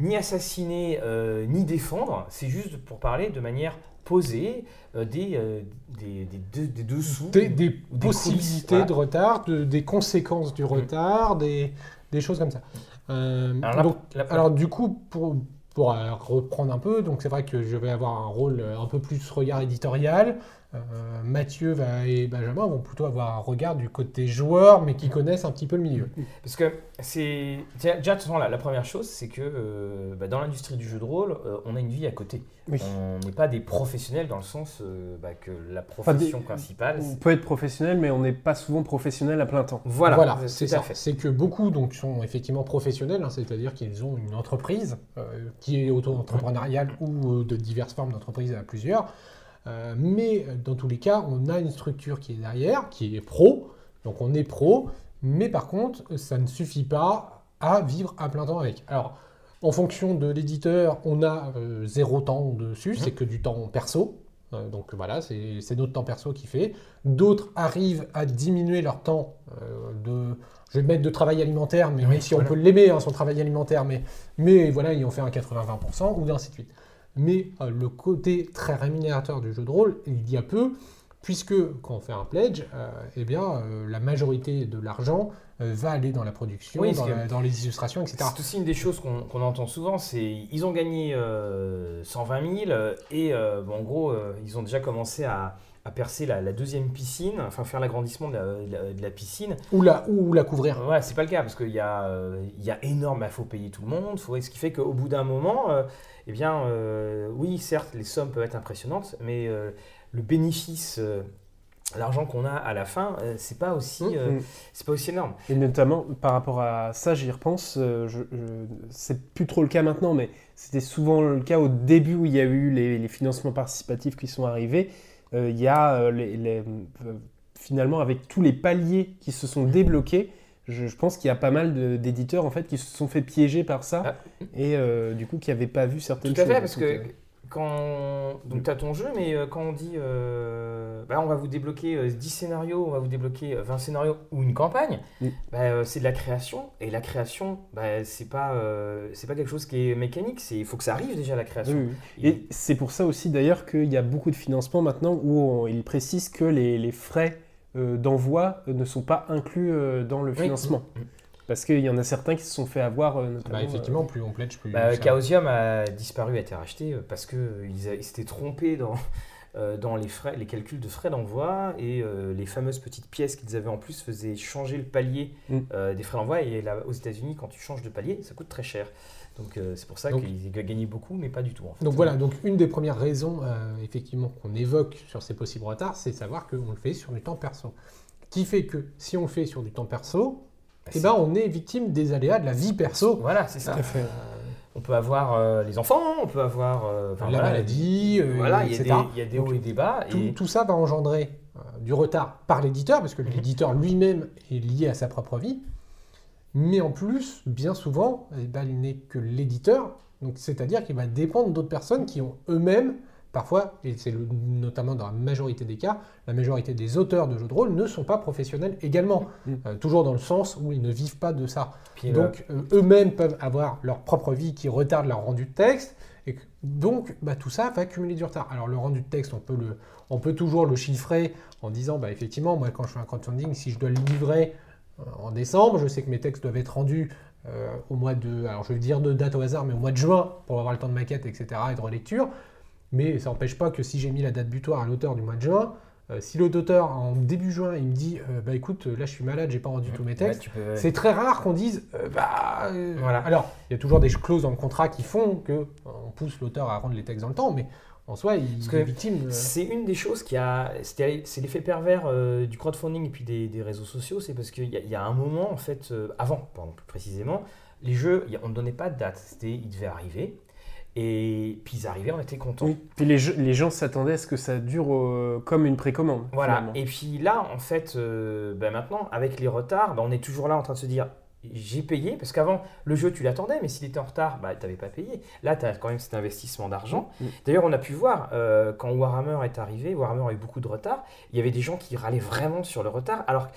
ni assassiner, euh, ni défendre, c'est juste pour parler de manière posée euh, des, euh, des, des, deux- des dessous. Des, possibilités coulisses, de retard, de- des conséquences du retard, des, des choses comme ça. Alors, alors, du coup, pour, pour reprendre un peu, donc c'est vrai que je vais avoir un rôle un peu plus regard éditorial. Euh, Mathieu et Benjamin vont plutôt avoir un regard du côté joueur, mais qui connaissent un petit peu le milieu. Parce que c'est. Déjà, de toute façon, la, la première chose, c'est que euh, bah, dans l'industrie du jeu de rôle, euh, on a une vie à côté. Oui. On n'est pas des professionnels dans le sens euh, bah, que la des- profession principale. On peut être professionnel, mais on n'est pas souvent professionnel à plein temps. Voilà, Voilà, c'est ça. C'est que beaucoup donc, sont effectivement professionnels, hein, c'est-à-dire qu'ils ont une entreprise euh, qui est auto-entrepreneuriale ou euh, de diverses formes d'entreprise à plusieurs. Euh, mais euh, dans tous les cas, on a une structure qui est derrière, qui est pro. Donc on est pro, mais par contre, ça ne suffit pas à vivre à plein temps avec. Alors, en fonction de l'éditeur, on a euh, zéro temps dessus, c'est que du temps perso. Euh, donc voilà, c'est notre temps perso qui fait. D'autres arrivent à diminuer leur temps de, je vais mettre de travail alimentaire, mais Oui, même si voilà. on peut l'aimer, hein, son travail alimentaire, mais, mais voilà, ils ont fait un 80-20%, ou ainsi de suite. Mais euh, le côté très rémunérateur du jeu de rôle, il y a peu, puisque quand on fait un pledge, euh, eh bien, euh, la majorité de l'argent va aller dans la production, Oui, dans, la- les illustrations, etc. C'est aussi une des choses qu'on entend souvent, c'est ils ont gagné euh, 120 000 euh, et bon, en gros ils ont déjà commencé à, à percer la, la deuxième piscine, enfin faire l'agrandissement de la, de piscine. Ou la, ou la couvrir. Voilà, c'est pas le cas parce qu'il y a, il y a énorme, il faut payer tout le monde, faut, ce qui fait qu'au bout d'un moment, eh bien, euh, oui, certes, les sommes peuvent être impressionnantes, mais euh, le bénéfice, euh, l'argent qu'on a à la fin, c'est pas aussi, euh, Mm. c'est pas aussi énorme. Et notamment par rapport à ça, j'y repense. je- je- c'est plus trop le cas maintenant, mais c'était souvent le cas au début où il y a eu les, les financements participatifs qui sont arrivés. Il y a les, les- finalement avec tous les paliers qui se sont débloqués. Je, je pense qu'il y a pas mal d'éditeurs en fait qui se sont fait piéger par ça Ah. et euh, du coup qui n'avaient pas vu certaines Tout à choses. fait, parce que euh, quand donc tu as ton jeu, mais euh, quand on dit euh, bah, on va vous débloquer euh, 10 scénarios, on va vous débloquer euh, 20 scénarios ou une campagne, bah, c'est de la création. Et la création, bah, c'est pas, euh, c'est pas quelque chose qui est mécanique, il faut que ça arrive déjà la création. oui, oui. Et c'est pour ça aussi d'ailleurs qu'il y a beaucoup de financements maintenant où on- ils précisent que les, les frais d'envoi euh, ne sont pas inclus euh, dans le financement. Mm. Parce qu'il y en a certains qui se sont fait avoir euh, notamment. Bah, effectivement, plus on pledge, plus. Bah, Chaosium a disparu, a été racheté parce qu'ils ils s'étaient trompés dans, euh, dans les, frais, les calculs de frais d'envoi et euh, les fameuses petites pièces qu'ils avaient en plus faisaient changer le palier Mm. euh, des frais d'envoi. Et là, aux États-Unis, quand tu changes de palier, ça coûte très cher. Donc euh, c'est pour ça qu'ils gagnaient beaucoup, mais pas du tout. En fait. Donc voilà, donc une des premières raisons euh, effectivement qu'on évoque sur ces possibles retards, c'est de savoir qu'on le fait sur du temps perso. Qui fait que si on le fait sur du temps perso, Bah, eh ben on est victime des aléas de la vie perso. Voilà, c'est ça. Tout à fait. On peut avoir euh, les enfants, on peut avoir euh, la voilà, maladie, euh, Voilà, il y, a etc. des- il y a des hauts et des bas. Tout, et... tout ça va engendrer euh, du retard par l'éditeur, parce que Mhm. l'éditeur lui-même est lié à sa propre vie. Mais en plus, bien souvent, eh ben, il n'est que l'éditeur, donc c'est-à-dire qu'il va dépendre d'autres personnes qui ont eux-mêmes, parfois, et c'est notamment dans la majorité des cas, la majorité des auteurs de jeux de rôle ne sont pas professionnels également, Mhm. Euh, toujours dans le sens où ils ne vivent pas de ça. puis, euh, Donc euh, eux-mêmes peuvent avoir leur propre vie qui retarde leur rendu de texte. Et donc bah, tout ça va accumuler du retard. Alors le rendu de texte, on peut, le, on peut toujours le chiffrer en disant, bah, effectivement, moi quand je fais un crowdfunding, si je dois le livrer euh, en décembre, je sais que mes textes doivent être rendus euh, au mois de, alors je vais dire de date au hasard, mais au mois de juin, pour avoir le temps de maquette, etc., et de relecture. Mais ça n'empêche pas que si j'ai mis la date butoir à l'auteur du mois de juin, euh, si l'auteur en début juin, il me dit, euh, bah écoute, là je suis malade, j'ai pas rendu tous mes textes, peux- c'est très rare qu'on dise, euh, bah, euh, Voilà. Alors, il y a toujours des clauses dans le contrat qui font que euh, on pousse l'auteur à rendre les textes dans le temps, mais en soi, il Parce que est victime. euh, C'est une des choses qui a. c'était- C'est l'effet pervers euh, du crowdfunding et puis des, des réseaux sociaux. C'est parce qu'il y, y a un moment, en fait, euh, avant, pardon, plus précisément, les jeux, a- on ne donnait pas de date. C'était, ils devaient arriver. Et puis ils arrivaient, on était contents. Oui. Puis les, jeux- les gens s'attendaient à ce que ça dure euh, comme une précommande. Voilà. finalement. Et puis là, en fait, euh, ben maintenant, avec les retards, ben on est toujours là en train de se dire j'ai payé, parce qu'avant, le jeu, tu l'attendais, mais s'il était en retard, bah, tu n'avais pas payé. Là, tu as quand même cet investissement d'argent. Mm. D'ailleurs, on a pu voir, euh, quand Warhammer est arrivé, Warhammer a eu beaucoup de retard, il y avait des gens qui râlaient vraiment sur le retard, alors que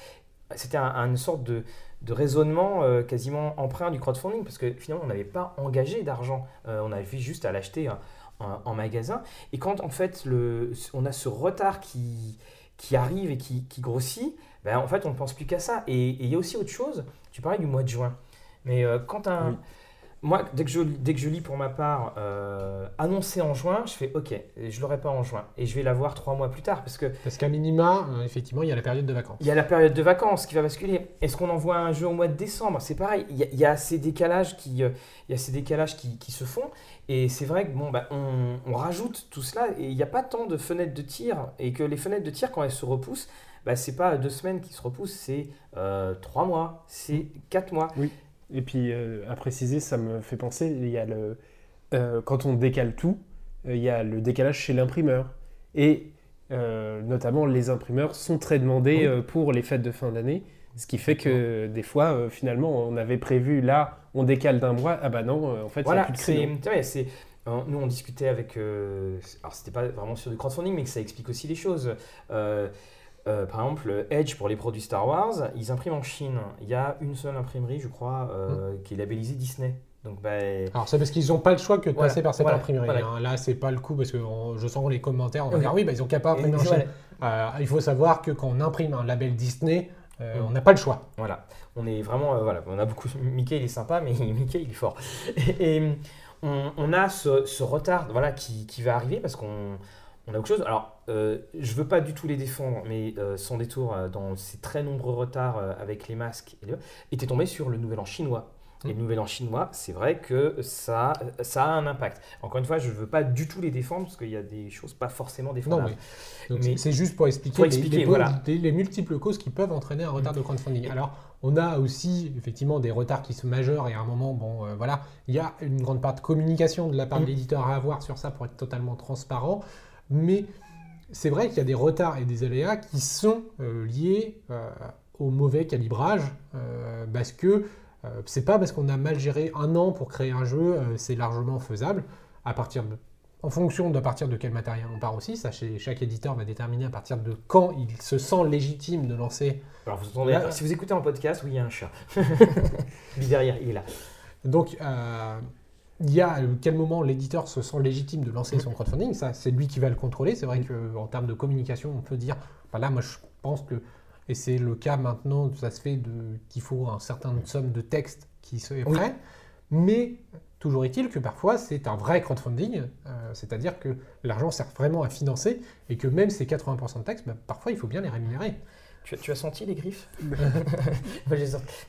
c'était un- une sorte de, de raisonnement euh, quasiment emprunt du crowdfunding, parce que finalement, on n'avait pas engagé d'argent. Euh, on avait juste à l'acheter hein, en, en magasin. Et quand, en fait, le, on a ce retard qui, qui arrive et qui, qui grossit, ben, en fait, on ne pense plus qu'à ça. Et il y a aussi autre chose. Tu parlais du mois de juin. Mais euh, quand un... Oui. Moi, dès que, je, dès que je lis pour ma part euh, annoncé en juin, je fais OK, je l'aurai pas en juin. Et je vais l'avoir trois mois plus tard. Parce que Parce qu'à minima, euh, effectivement, il y a la période de vacances. il y a la période de vacances qui va basculer. Est-ce qu'on envoie un jeu au mois de décembre? C'est pareil. Il y, a, il y a ces décalages qui, euh, il y a ces décalages qui, qui se font. Et c'est vrai que bon, bah, on, on rajoute tout cela et il n'y a pas tant de fenêtres de tir. Et que les fenêtres de tir, quand elles se repoussent, bah, c'est pas deux semaines qui se repoussent, c'est euh, trois mois, c'est quatre mois. Et puis, euh, à préciser, ça me fait penser, il y a le, euh, quand on décale tout, il y a le décalage chez l'imprimeur. Et notamment, les imprimeurs sont très demandés Oui. pour les fêtes de fin d'année. Ce qui fait que des fois, euh, finalement, on avait prévu là, on décale d'un mois. Ah bah non, euh, en fait, Voilà, c'est, c'est- euh, nous on discutait avec, alors c'était pas vraiment sur du crowdfunding, mais que ça explique aussi les choses. Euh, par exemple, Edge pour les produits Star Wars, ils impriment en Chine. Il y a une seule imprimerie, je crois, euh, qui est labellisée Disney. Donc, bah, Alors c'est parce qu'ils n'ont pas le choix que de Voilà, passer par cette voilà, imprimerie. voilà. hein. Là, c'est pas le coup parce que on- je sens les commentaires, on va Oui. dire oui, bah, ils ont qu'à pas imprimer en Chine. Euh, il faut savoir que quand on imprime un label Disney, euh, Mm. on n'a pas le choix. Voilà, on est vraiment, euh, voilà, on a beaucoup. Mickey il est sympa, mais Mickey il est fort. Et, et on, on a ce, ce retard, voilà, qui, qui va arriver parce qu'on on a autre chose. Alors, euh, je veux pas du tout les défendre, mais euh, son détour euh, dans ces très nombreux retards euh, avec les masques et les- était tombé sur le nouvel an chinois. Et le nouvel an chinois, c'est vrai que ça, ça a un impact. Encore une fois, je ne veux pas du tout les défendre parce qu'il y a des choses pas forcément Non, défendables. mais, Mais- c'est- juste pour expliquer, Pour les- expliquer, les, voilà. les- les multiples causes qui peuvent entraîner un retard de crowdfunding. Alors, on a aussi effectivement des retards qui sont majeurs et à un moment, bon, euh, voilà, il y a une grande part de communication de la part de Mm. l'éditeur à avoir sur ça pour être totalement transparent, mais c'est vrai qu'il y a des retards et des aléas qui sont euh, liés euh, au mauvais calibrage, euh, parce que c'est pas parce qu'on a mal géré un an pour créer un jeu, c'est largement faisable. À partir de, en fonction de à partir de quel matériel on part aussi, ça, chez- chaque éditeur va déterminer à partir de quand il se sent légitime de lancer. Alors, vous entendez, si vous écoutez en podcast, oui, il y a un chat. est derrière, il est là. Donc, il y a à quel moment l'éditeur se sent légitime de lancer son crowdfunding, ça, c'est lui qui va le contrôler. C'est vrai qu'en termes de communication, on peut dire, enfin là, moi, je pense que, et c'est le cas maintenant, ça se fait qu'il faut un certain somme de texte qui se est Oui. prêt, mais toujours est-il que parfois, c'est un vrai crowdfunding, euh, c'est-à-dire que l'argent sert vraiment à financer, et que même ces 80% de texte, bah, parfois, il faut bien les rémunérer. Tu, tu as senti les griffes.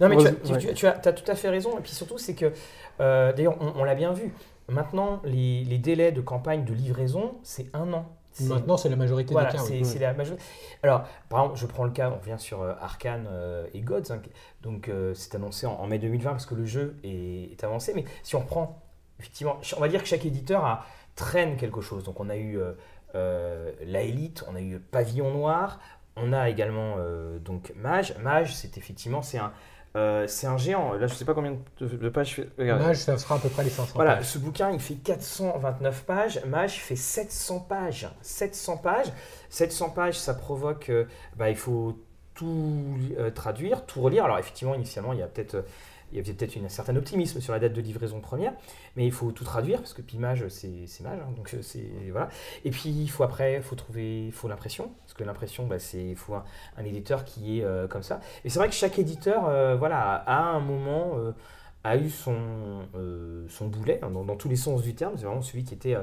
Non, mais tu as, tu- Ouais. tu- tu as- t'as tout à fait raison. Et puis surtout, c'est que, euh, d'ailleurs, on, on l'a bien vu. Maintenant, les, les délais de campagne de livraison, c'est un an. C'est- Maintenant, c'est la majorité Voilà, des cas. oui. la majorité. Alors, par exemple, je prends le cas, on revient sur euh, Arkane euh, et Gods. hein, donc, euh, c'est annoncé en, en mai 2020 parce que le jeu est, est avancé. Mais si on reprend, effectivement, on va dire que chaque éditeur a, traîne quelque chose. Donc, on a eu euh, euh, la Elite, on a eu Pavillon Noir, on a également euh, donc Mage. Mage, c'est effectivement c'est un, euh, c'est un géant. Là, je sais pas combien de, de pages. Mage, ça sera à peu près les 500 Voilà, pages. ce bouquin, il fait 429 pages. Mage fait 700 pages. 700 pages. 700 pages, ça provoque... euh, bah, il faut tout traduire, tout relire. Alors, effectivement, initialement, il y a peut-être... il y avait peut-être un certain optimisme sur la date de livraison première, mais il faut tout traduire parce que puis Mage, c'est Mage, hein, donc euh, c'est voilà. Et puis il faut après, il faut trouver, il faut l'impression parce que l'impression, bah, c'est il faut un, éditeur qui est euh, comme ça. Et c'est vrai que chaque éditeur, euh, voilà, à un moment a eu son son boulet hein, dans, tous les sens du terme. C'est vraiment celui qui était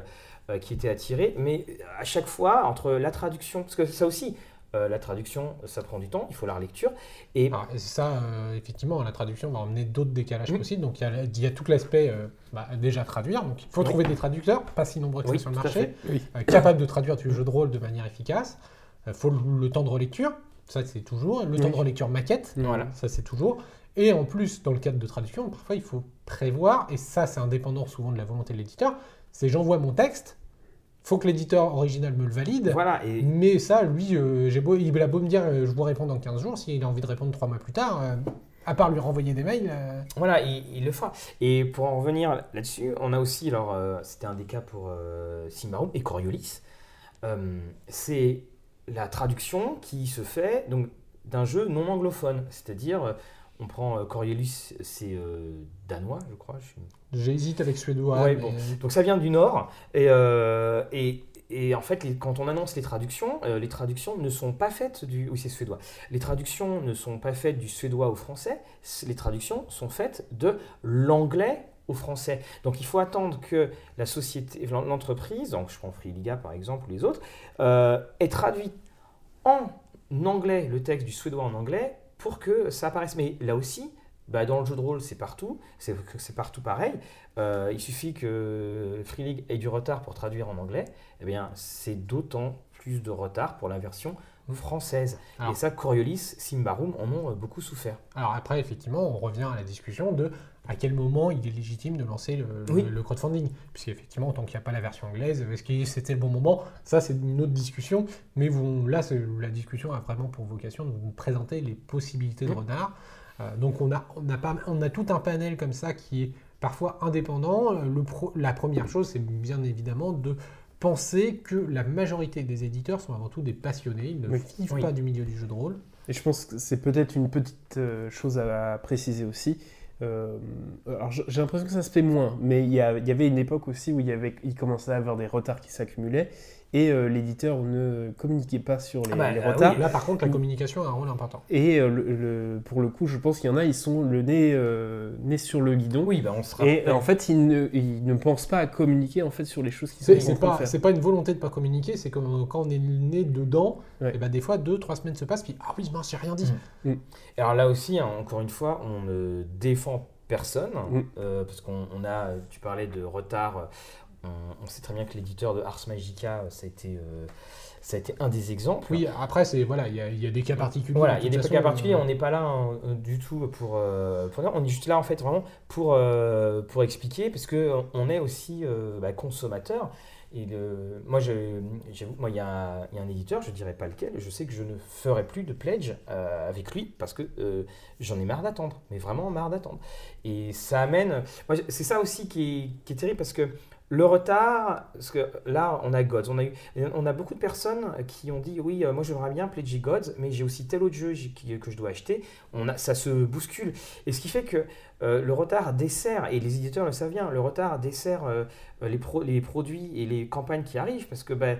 qui était attiré, mais à chaque fois entre la traduction, parce que ça aussi. Euh, la traduction, ça prend du temps, il faut la relecture. Et et ça, euh, effectivement, la traduction va emmener d'autres décalages possibles. Donc, il y a, il y a tout l'aspect euh, bah, déjà traduire. Donc, il faut Oui. trouver des traducteurs, pas si nombreux que ça Oui, sur le marché. Oui. capables de traduire du jeu de rôle de manière efficace. Il faut le, le temps de relecture, ça c'est toujours. Le temps de relecture maquette, Voilà. ça c'est toujours. Et en plus, dans le cadre de traduction, parfois il faut prévoir, et ça c'est indépendant souvent de la volonté de l'éditeur, c'est j'envoie mon texte, faut que l'éditeur original me le valide. Voilà, et, Mais ça, lui, euh, j'ai beau, il a beau me dire euh, je vous réponds dans 15 jours, s'il a envie de répondre 3 mois plus tard, euh, à part lui renvoyer des mails, euh, Voilà, il, il le fera. Et pour en revenir là-dessus, on a aussi, alors euh, c'était un des cas pour Simbarum et Coriolis, c'est la traduction qui se fait donc d'un jeu non anglophone, c'est-à-dire on prend euh, Coriolis, c'est euh, danois, je crois. je J'hésite avec suédois. Ouais, mais- bon. Donc ça vient du Nord. Et, euh, et, et en fait, les- quand on annonce les traductions, euh, les traductions ne sont pas faites du... Oui, c'est suédois. Les traductions ne sont pas faites du suédois au français. Les traductions sont faites de l'anglais au français. Donc il faut attendre que la société, l'entreprise, donc je prends Freeliga par exemple ou les autres, ait traduit en anglais le texte du suédois en anglais pour que ça apparaisse. Mais là aussi, bah, dans le jeu de rôle, c'est partout, c'est partout pareil. Euh, il suffit que Free League ait du retard pour traduire en anglais, eh bien, c'est d'autant plus de retard pour la version française. Alors. Et ça, Coriolis, Simbarum en ont euh, beaucoup souffert. Alors après, effectivement, on revient à la discussion de à quel moment il est légitime de lancer le, le- Oui. le crowdfunding. Puisqu'effectivement, tant qu'il n'y a pas la version anglaise, est-ce que c'était le bon moment? Ça, c'est une autre discussion. Mais vous, là, la discussion a vraiment pour vocation de vous présenter les possibilités de renard. Euh, donc on a, on, a pas, on a tout un panel comme ça qui est parfois indépendant. Euh, Le pro- la première chose, c'est bien évidemment de penser que la majorité des éditeurs sont avant tout des passionnés. Ils ne Oui. vivent Oui. pas du milieu du jeu de rôle. Et je pense que c'est peut-être une petite euh, chose à préciser aussi. Euh, j'ai l'impression que ça se fait moins, mais il y, avait une époque aussi où il, il commençait à avoir des retards qui s'accumulaient et euh, l'éditeur ne communiquait pas sur les, Ah bah, les ah retards. oui. Là, par contre, la communication a un rôle important. Et euh, le- le- pour le coup, je pense qu'il y en a, ils sont le nez, euh, nez sur le guidon. Oui, bah, on se Et rappelle- en fait, ils ne, ils ne pensent pas à communiquer en fait sur les choses qu'ils C'est sont c'est en train de pas, faire. c'est pas une volonté de pas communiquer, c'est comme quand on est né dedans, Ouais. et ben des fois deux, trois semaines se passent, puis ah oui, mince, j'ai rien dit. Mm. Alors là aussi, hein, encore une fois, on ne défend personne, Mm. euh, parce qu'on on a, tu parlais de retard, euh, on, on sait très bien que l'éditeur de Ars Magica, euh, ça a été, euh, ça a été un des exemples. Oui, après, c'est voilà, il y, y a des cas particuliers. Voilà, il y a des façon, cas particuliers, euh, on n'est pas là hein, euh, du tout pour, euh, on est juste là en fait vraiment pour, euh, pour expliquer, parce que on est aussi euh, bah, consommateur. Et le, moi, j'avoue, moi, il y, a il y a un éditeur, je dirais pas lequel, je sais que je ne ferai plus de pledge euh, avec lui parce que euh, j'en ai marre d'attendre, mais vraiment marre d'attendre. Et ça amène, c'est ça aussi qui est, qui est terrible parce que le retard, parce que là, on a Gods, on a, eu, on a beaucoup de personnes qui ont dit oui, euh, moi j'aimerais bien pledger Gods, mais j'ai aussi tel autre jeu que je dois acheter. On a, ça se bouscule. Et ce qui fait que euh, le retard dessert, et les éditeurs le savent bien, le retard dessert euh, les, pro- les produits et les campagnes qui arrivent, parce que ben,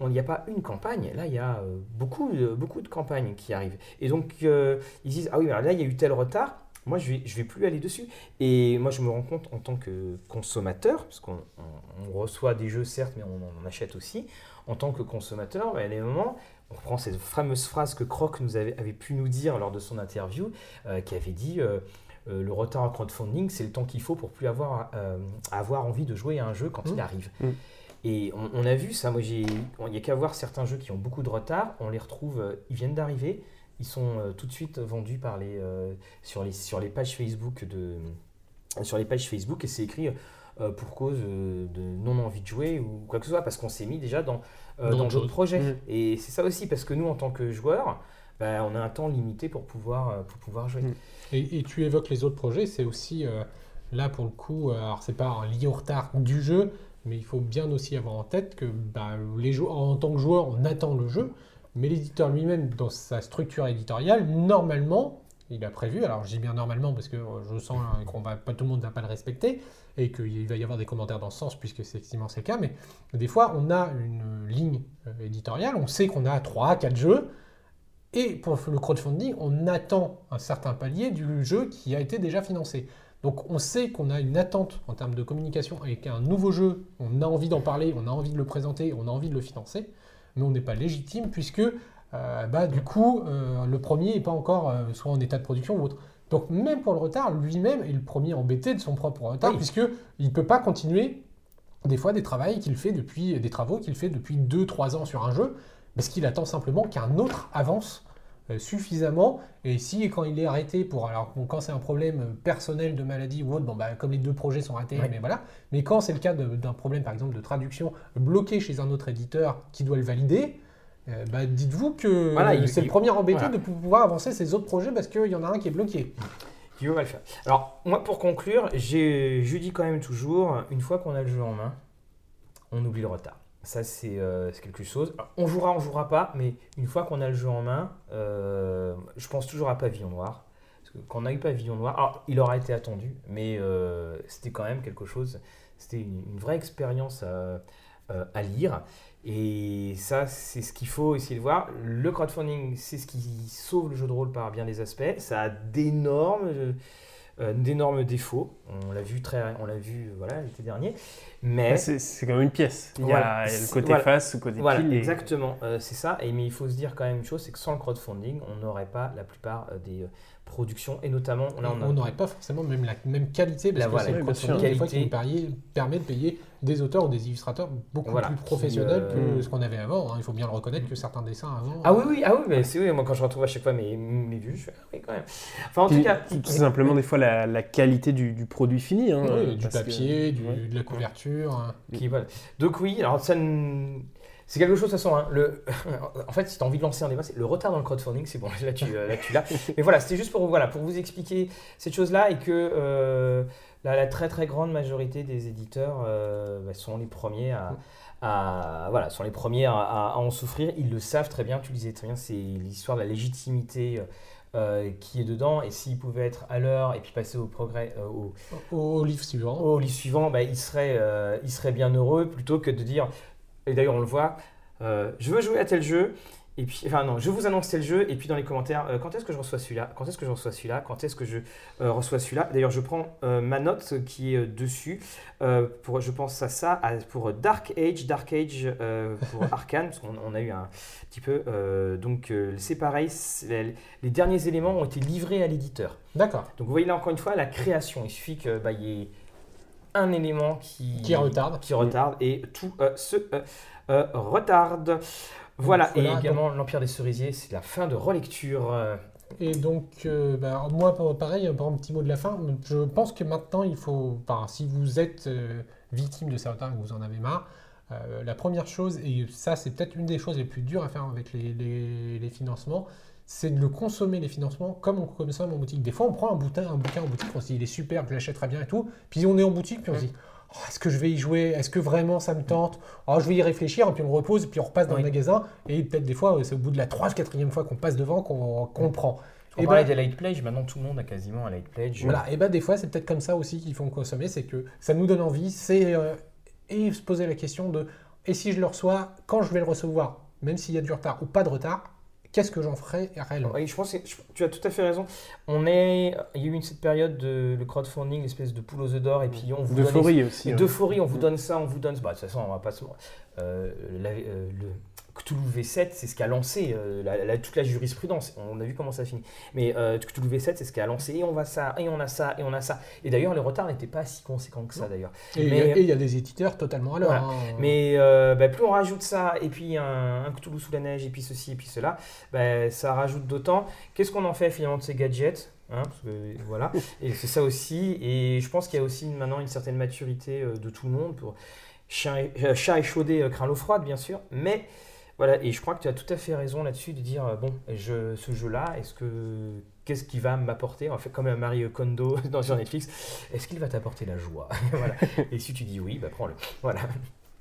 on n'y a pas une campagne, là il y a beaucoup, beaucoup de campagnes qui arrivent. Et donc ils disent, ah oui, là il y a eu tel retard, moi je vais, je vais plus aller dessus. Et moi je me rends compte en tant que consommateur, parce qu'on on- on reçoit des jeux certes, mais on en achète aussi, en tant que consommateur, ben, à des moments, on reprend cette fameuse phrase que Croc nous avait, avait pu nous dire lors de son interview, euh, qui avait dit... euh, euh, le retard en crowdfunding, c'est le temps qu'il faut pour plus avoir, avoir envie de jouer à un jeu quand Mm. il arrive. Mm. Et on, on a vu ça, moi il n'y a qu'à voir certains jeux qui ont beaucoup de retard, on les retrouve, ils viennent d'arriver, ils sont euh, tout de suite vendus par les, euh, sur, les, sur les pages Facebook de, sur les pages Facebook et c'est écrit euh, pour cause de non envie de jouer ou quoi que ce soit parce qu'on s'est mis déjà dans, euh, Dans dans autre d'autres projets. Et c'est ça aussi parce que nous en tant que joueurs, bah, on a un temps limité pour pouvoir, pour pouvoir jouer. Mm. Et, et tu évoques les autres projets, c'est aussi euh, là pour le coup, alors c'est pas lié au retard du jeu, mais il faut bien aussi avoir en tête que bah, les en tant que joueur, on attend le jeu, mais l'éditeur lui-même, dans sa structure éditoriale, normalement, il a prévu, alors je dis bien normalement parce que euh, je sens euh, qu'on va pas tout le monde va pas le respecter et qu'il va y avoir des commentaires dans ce sens puisque c'est effectivement c'est le cas, mais des fois on a une ligne euh, éditoriale, on sait qu'on a 3 4 jeux et pour le crowdfunding, on attend un certain palier du jeu qui a été déjà financé. Donc on sait qu'on a une attente en termes de communication avec un nouveau jeu, on a envie d'en parler, on a envie de le présenter, on a envie de le financer, mais on n'est pas légitime puisque euh, bah, du coup euh, le premier n'est pas encore euh, soit en état de production ou autre. Donc même pour le retard, lui-même est le premier embêté de son propre retard Oui. puisque il ne peut pas continuer des fois des travaux qu'il fait depuis des travaux qu'il fait depuis 2-3 ans sur un jeu parce qu'il attend simplement qu'un autre avance suffisamment. Et si quand il est arrêté pour alors bon, quand c'est un problème euh, personnel de maladie ou autre, bon bah comme les deux projets sont ratés, mais voilà. Mais quand c'est le cas d'un problème par exemple de traduction bloqué chez un autre éditeur qui doit le valider. euh, bah, dites-vous que Voilà, euh, il- c'est le il- premier embêté voilà. de pouvoir avancer ses autres projets parce qu'il y en a un qui est bloqué. Qui va le faire. Alors, moi, pour conclure, j'ai- je dis quand même toujours, une fois qu'on a le jeu en main, on oublie le retard. Ça, c'est euh, c'est quelque chose. On jouera, on jouera pas, mais une fois qu'on a le jeu en main, euh, je pense toujours à Pavillon Noir. Quand on a eu Pavillon Noir, il aura été attendu, mais euh, c'était quand même quelque chose, c'était une, vraie expérience à, à lire. Et ça, c'est ce qu'il faut essayer de voir. Le crowdfunding, c'est ce qui sauve le jeu de rôle par bien des aspects. Ça a d'énormes, d'énormes défauts. On l'a vu très, on l'a vu, voilà, l'été dernier. Mais C'est c'est comme une pièce. Il y a, Voilà, il y a le côté voilà. face, le côté Voilà, pile. et- exactement, euh, c'est ça. Et, mais il faut se dire quand même une chose, c'est que sans le crowdfunding, on n'aurait pas la plupart euh, des euh, productions, et notamment, là, on, a- on n'aurait pas forcément même la même qualité parce Là, que voilà, c'est des fois qui nous Qualité. permet, de payer des auteurs ou des illustrateurs beaucoup Voilà, plus qui, professionnels euh, que ce qu'on avait avant. hein. Il faut bien le reconnaître que certains dessins avant. Ah oui, oui, ah oui, mais c'est oui, moi quand je retrouve à chaque fois mes, mes vues, je fais ah oui quand même. Enfin en Puis, tout cas, tout simplement, des fois, la, la qualité du, du produit fini. hein, Oui, du que- papier, du- ouais. de la couverture. hein. qui, voilà. Donc oui, alors ça ne- c'est quelque chose de toute façon. hein, le... en fait, si tu as envie de lancer un débat, c'est le retard dans le crowdfunding, c'est bon, là tu, euh, là, tu l'as. Mais voilà, c'était juste pour, voilà, pour vous expliquer cette chose-là et que euh, la, la très très grande majorité des éditeurs euh, bah, sont les premiers à, à- voilà, sont les premiers à, en souffrir. Ils le savent très bien, tu le disais très bien, c'est l'histoire de la légitimité. euh, qui est dedans et s'ils pouvaient être à l'heure et puis passer au progrès euh, au, Au, au livre suivant. au livre suivant, bah, il, serait, euh, il serait bien heureux plutôt que de dire, et d'ailleurs on le voit, euh, je veux jouer à tel jeu, et puis, enfin non, je vous annonce tel jeu, et puis dans les commentaires, euh, quand est-ce que je reçois celui-là Quand est-ce que je reçois celui-là Quand est-ce que je euh, reçois celui-là D'ailleurs, je prends euh, ma note qui est dessus, pour, je pense à ça, à- pour Dark Age, Dark Age pour Arkane, parce qu'on on a eu un petit peu, donc c'est pareil, les, les derniers éléments ont été livrés à l'éditeur. D'accord. Donc vous voyez là encore une fois la création. Il suffit qu'il bah, y ait un élément qui, Qui retarde. qui retarde et tout euh, se euh, euh, retarde. Voilà, et également l'Empire des Cerisiers, c'est la fin de relecture. Et donc, euh, bah, moi, pareil, pour un petit mot de la fin, je pense que maintenant, il faut, enfin, si vous êtes euh, victime de ces retards et que vous en avez marre, euh, la première chose, et ça, c'est peut-être une des choses les plus dures à faire avec les, les- les financements, c'est de le consommer, les financements, comme on consomme en boutique. Des fois, on prend un bouquin, un bouquin en boutique, on se dit, il est super, je l'achèterai bien et tout, puis on est en boutique, puis on se dit, Oh, est-ce que je vais y jouer? Est-ce que vraiment ça me tente? Oh, Je vais y réfléchir, et puis on repose, puis on repasse dans Oui. le magasin, et peut-être des fois, c'est au bout de la troisième, quatrième fois qu'on passe devant qu'on qu'on le prend. On Et parlait ben- des late pledge, maintenant tout le monde a quasiment un late pledge. Voilà, et bah des fois c'est peut-être comme ça aussi qu'il faut consommer, c'est que ça nous donne envie, c'est euh, et se poser la question de et si je le reçois, quand je vais le recevoir, même s'il y a du retard ou pas de retard, qu'est-ce que j'en ferai réellement? Oui, je pense que je- tu as tout à fait raison. On est, il y a eu une cette période de le crowdfunding, l'espèce de poule aux œufs d'or, et puis on vous donne D'euphorie aussi. Et ouais. D'euphorie, on vous donne ça, on vous donne. Bah, de toute façon, on va pas se. Euh, la- euh, le Cthulhu V7, c'est ce qui a lancé euh, la- la- toute la jurisprudence. On a vu comment ça finit. Mais euh, Cthulhu V7, c'est ce qui a lancé. Et on va ça, et on a ça, et on a ça. Et d'ailleurs, les retards n'étaient pas si conséquents que ça, d'ailleurs. Et il y a- des éditeurs totalement à l'heure. Voilà. hein. Mais euh, bah, plus on rajoute ça, et puis un, un Cthulhu sous la neige, et puis ceci, et puis cela, bah, ça rajoute d'autant. Qu'est-ce qu'on en fait finalement de ces gadgets Hein, parce que, voilà, et c'est ça aussi. Et je pense qu'il y a aussi maintenant une certaine maturité euh, de tout le monde pour euh, chat échaudé, craint l'eau froide, bien sûr. Mais voilà, et je crois que tu as tout à fait raison là-dessus de dire euh, bon, je, ce jeu-là, est-ce que qu'est-ce qu'il va m'apporter En fait, comme Marie Kondo dans sur Netflix, est-ce qu'il va t'apporter la joie Voilà. Et si tu dis oui, bah prends-le. Voilà.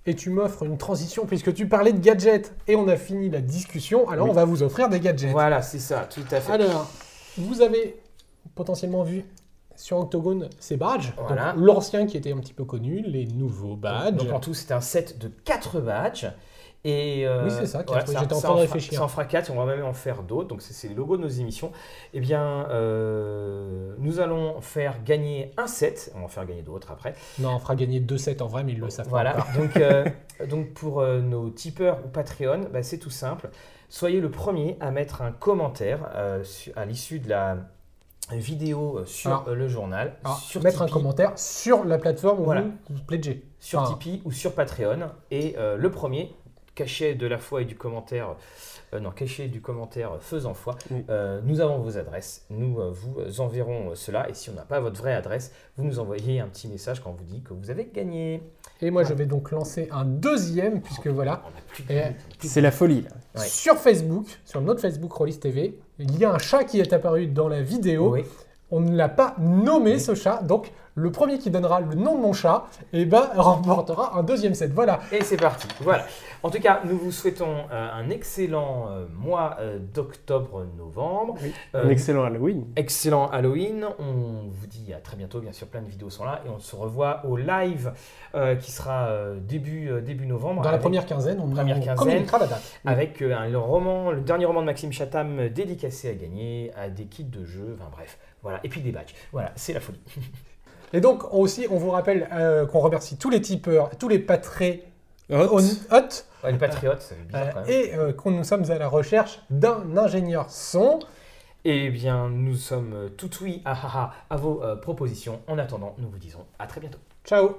Et tu m'offres une transition puisque tu parlais de gadgets et on a fini la discussion, alors Oui. on va vous offrir des gadgets. Voilà, c'est ça, tout à fait. Alors, vous avez potentiellement vu sur Octogone ces badges. Voilà. L'ancien qui était un petit peu connu, les nouveaux badges. Donc en tout, c'est un set de 4 badges. Et euh, Oui, c'est ça, voilà, J'étais en ça train de réfléchir. Ça en fera 4 et on va même en faire d'autres. Donc c'est le logo de nos émissions. Eh bien, euh, nous allons faire gagner un set. On va en faire gagner d'autres après. Non, on fera gagner deux sets en vrai, mais ils le savent pas Voilà. Donc, euh, donc pour nos tipeurs ou Patreon, bah, c'est tout simple. Soyez le premier à mettre un commentaire à l'issue de la vidéo sur Alors- le journal. Alors, sur mettre un Tipeee. commentaire sur la plateforme où Voilà. vous, vous pledgez. sur Enfin, Tipeee ou sur Patreon. Et euh, le premier, cachet de la foi et du commentaire, euh, non, cachet du commentaire faisant foi, Oui. euh, nous avons vos adresses. Nous euh, vous enverrons cela. Et si on n'a pas votre vraie adresse, vous nous envoyez un petit message quand on vous dit que vous avez gagné. Et moi, je vais donc lancer un deuxième, puisque voilà, plus de C'est la folie. Là. Ouais. sur Facebook, sur notre Facebook Rollis TV, il y a un chat qui est apparu dans la vidéo. Oui. On ne l'a pas nommé ce chat, donc le premier qui donnera le nom de mon chat, et ben remportera un deuxième set. Voilà. Et c'est parti. Voilà. En tout cas, nous vous souhaitons euh, un excellent euh, mois euh, d'octobre-novembre. Oui. Euh, Un excellent Halloween. Excellent Halloween. On vous dit à très bientôt, bien sûr, plein de vidéos sont là. Et on se revoit au live euh, qui sera euh, début, euh, début novembre. Dans la première quinzaine, on, Première quinzaine. communiquera la date. Avec euh, un- le, roman, le dernier roman de Maxime Chatham dédicacé à gagner, à des kits de jeux, enfin bref. Voilà. Et puis des badges. Voilà, c'est la folie. Et donc aussi, on vous rappelle euh, qu'on remercie tous les tipeurs, tous les patrés euh, hot. Hot. Bizarre. Euh, et euh, quand nous sommes à la recherche d'un ingénieur son. Eh bien, nous sommes tout oui ah, ah, ah, à, vos propositions. En attendant, nous vous disons à très bientôt. Ciao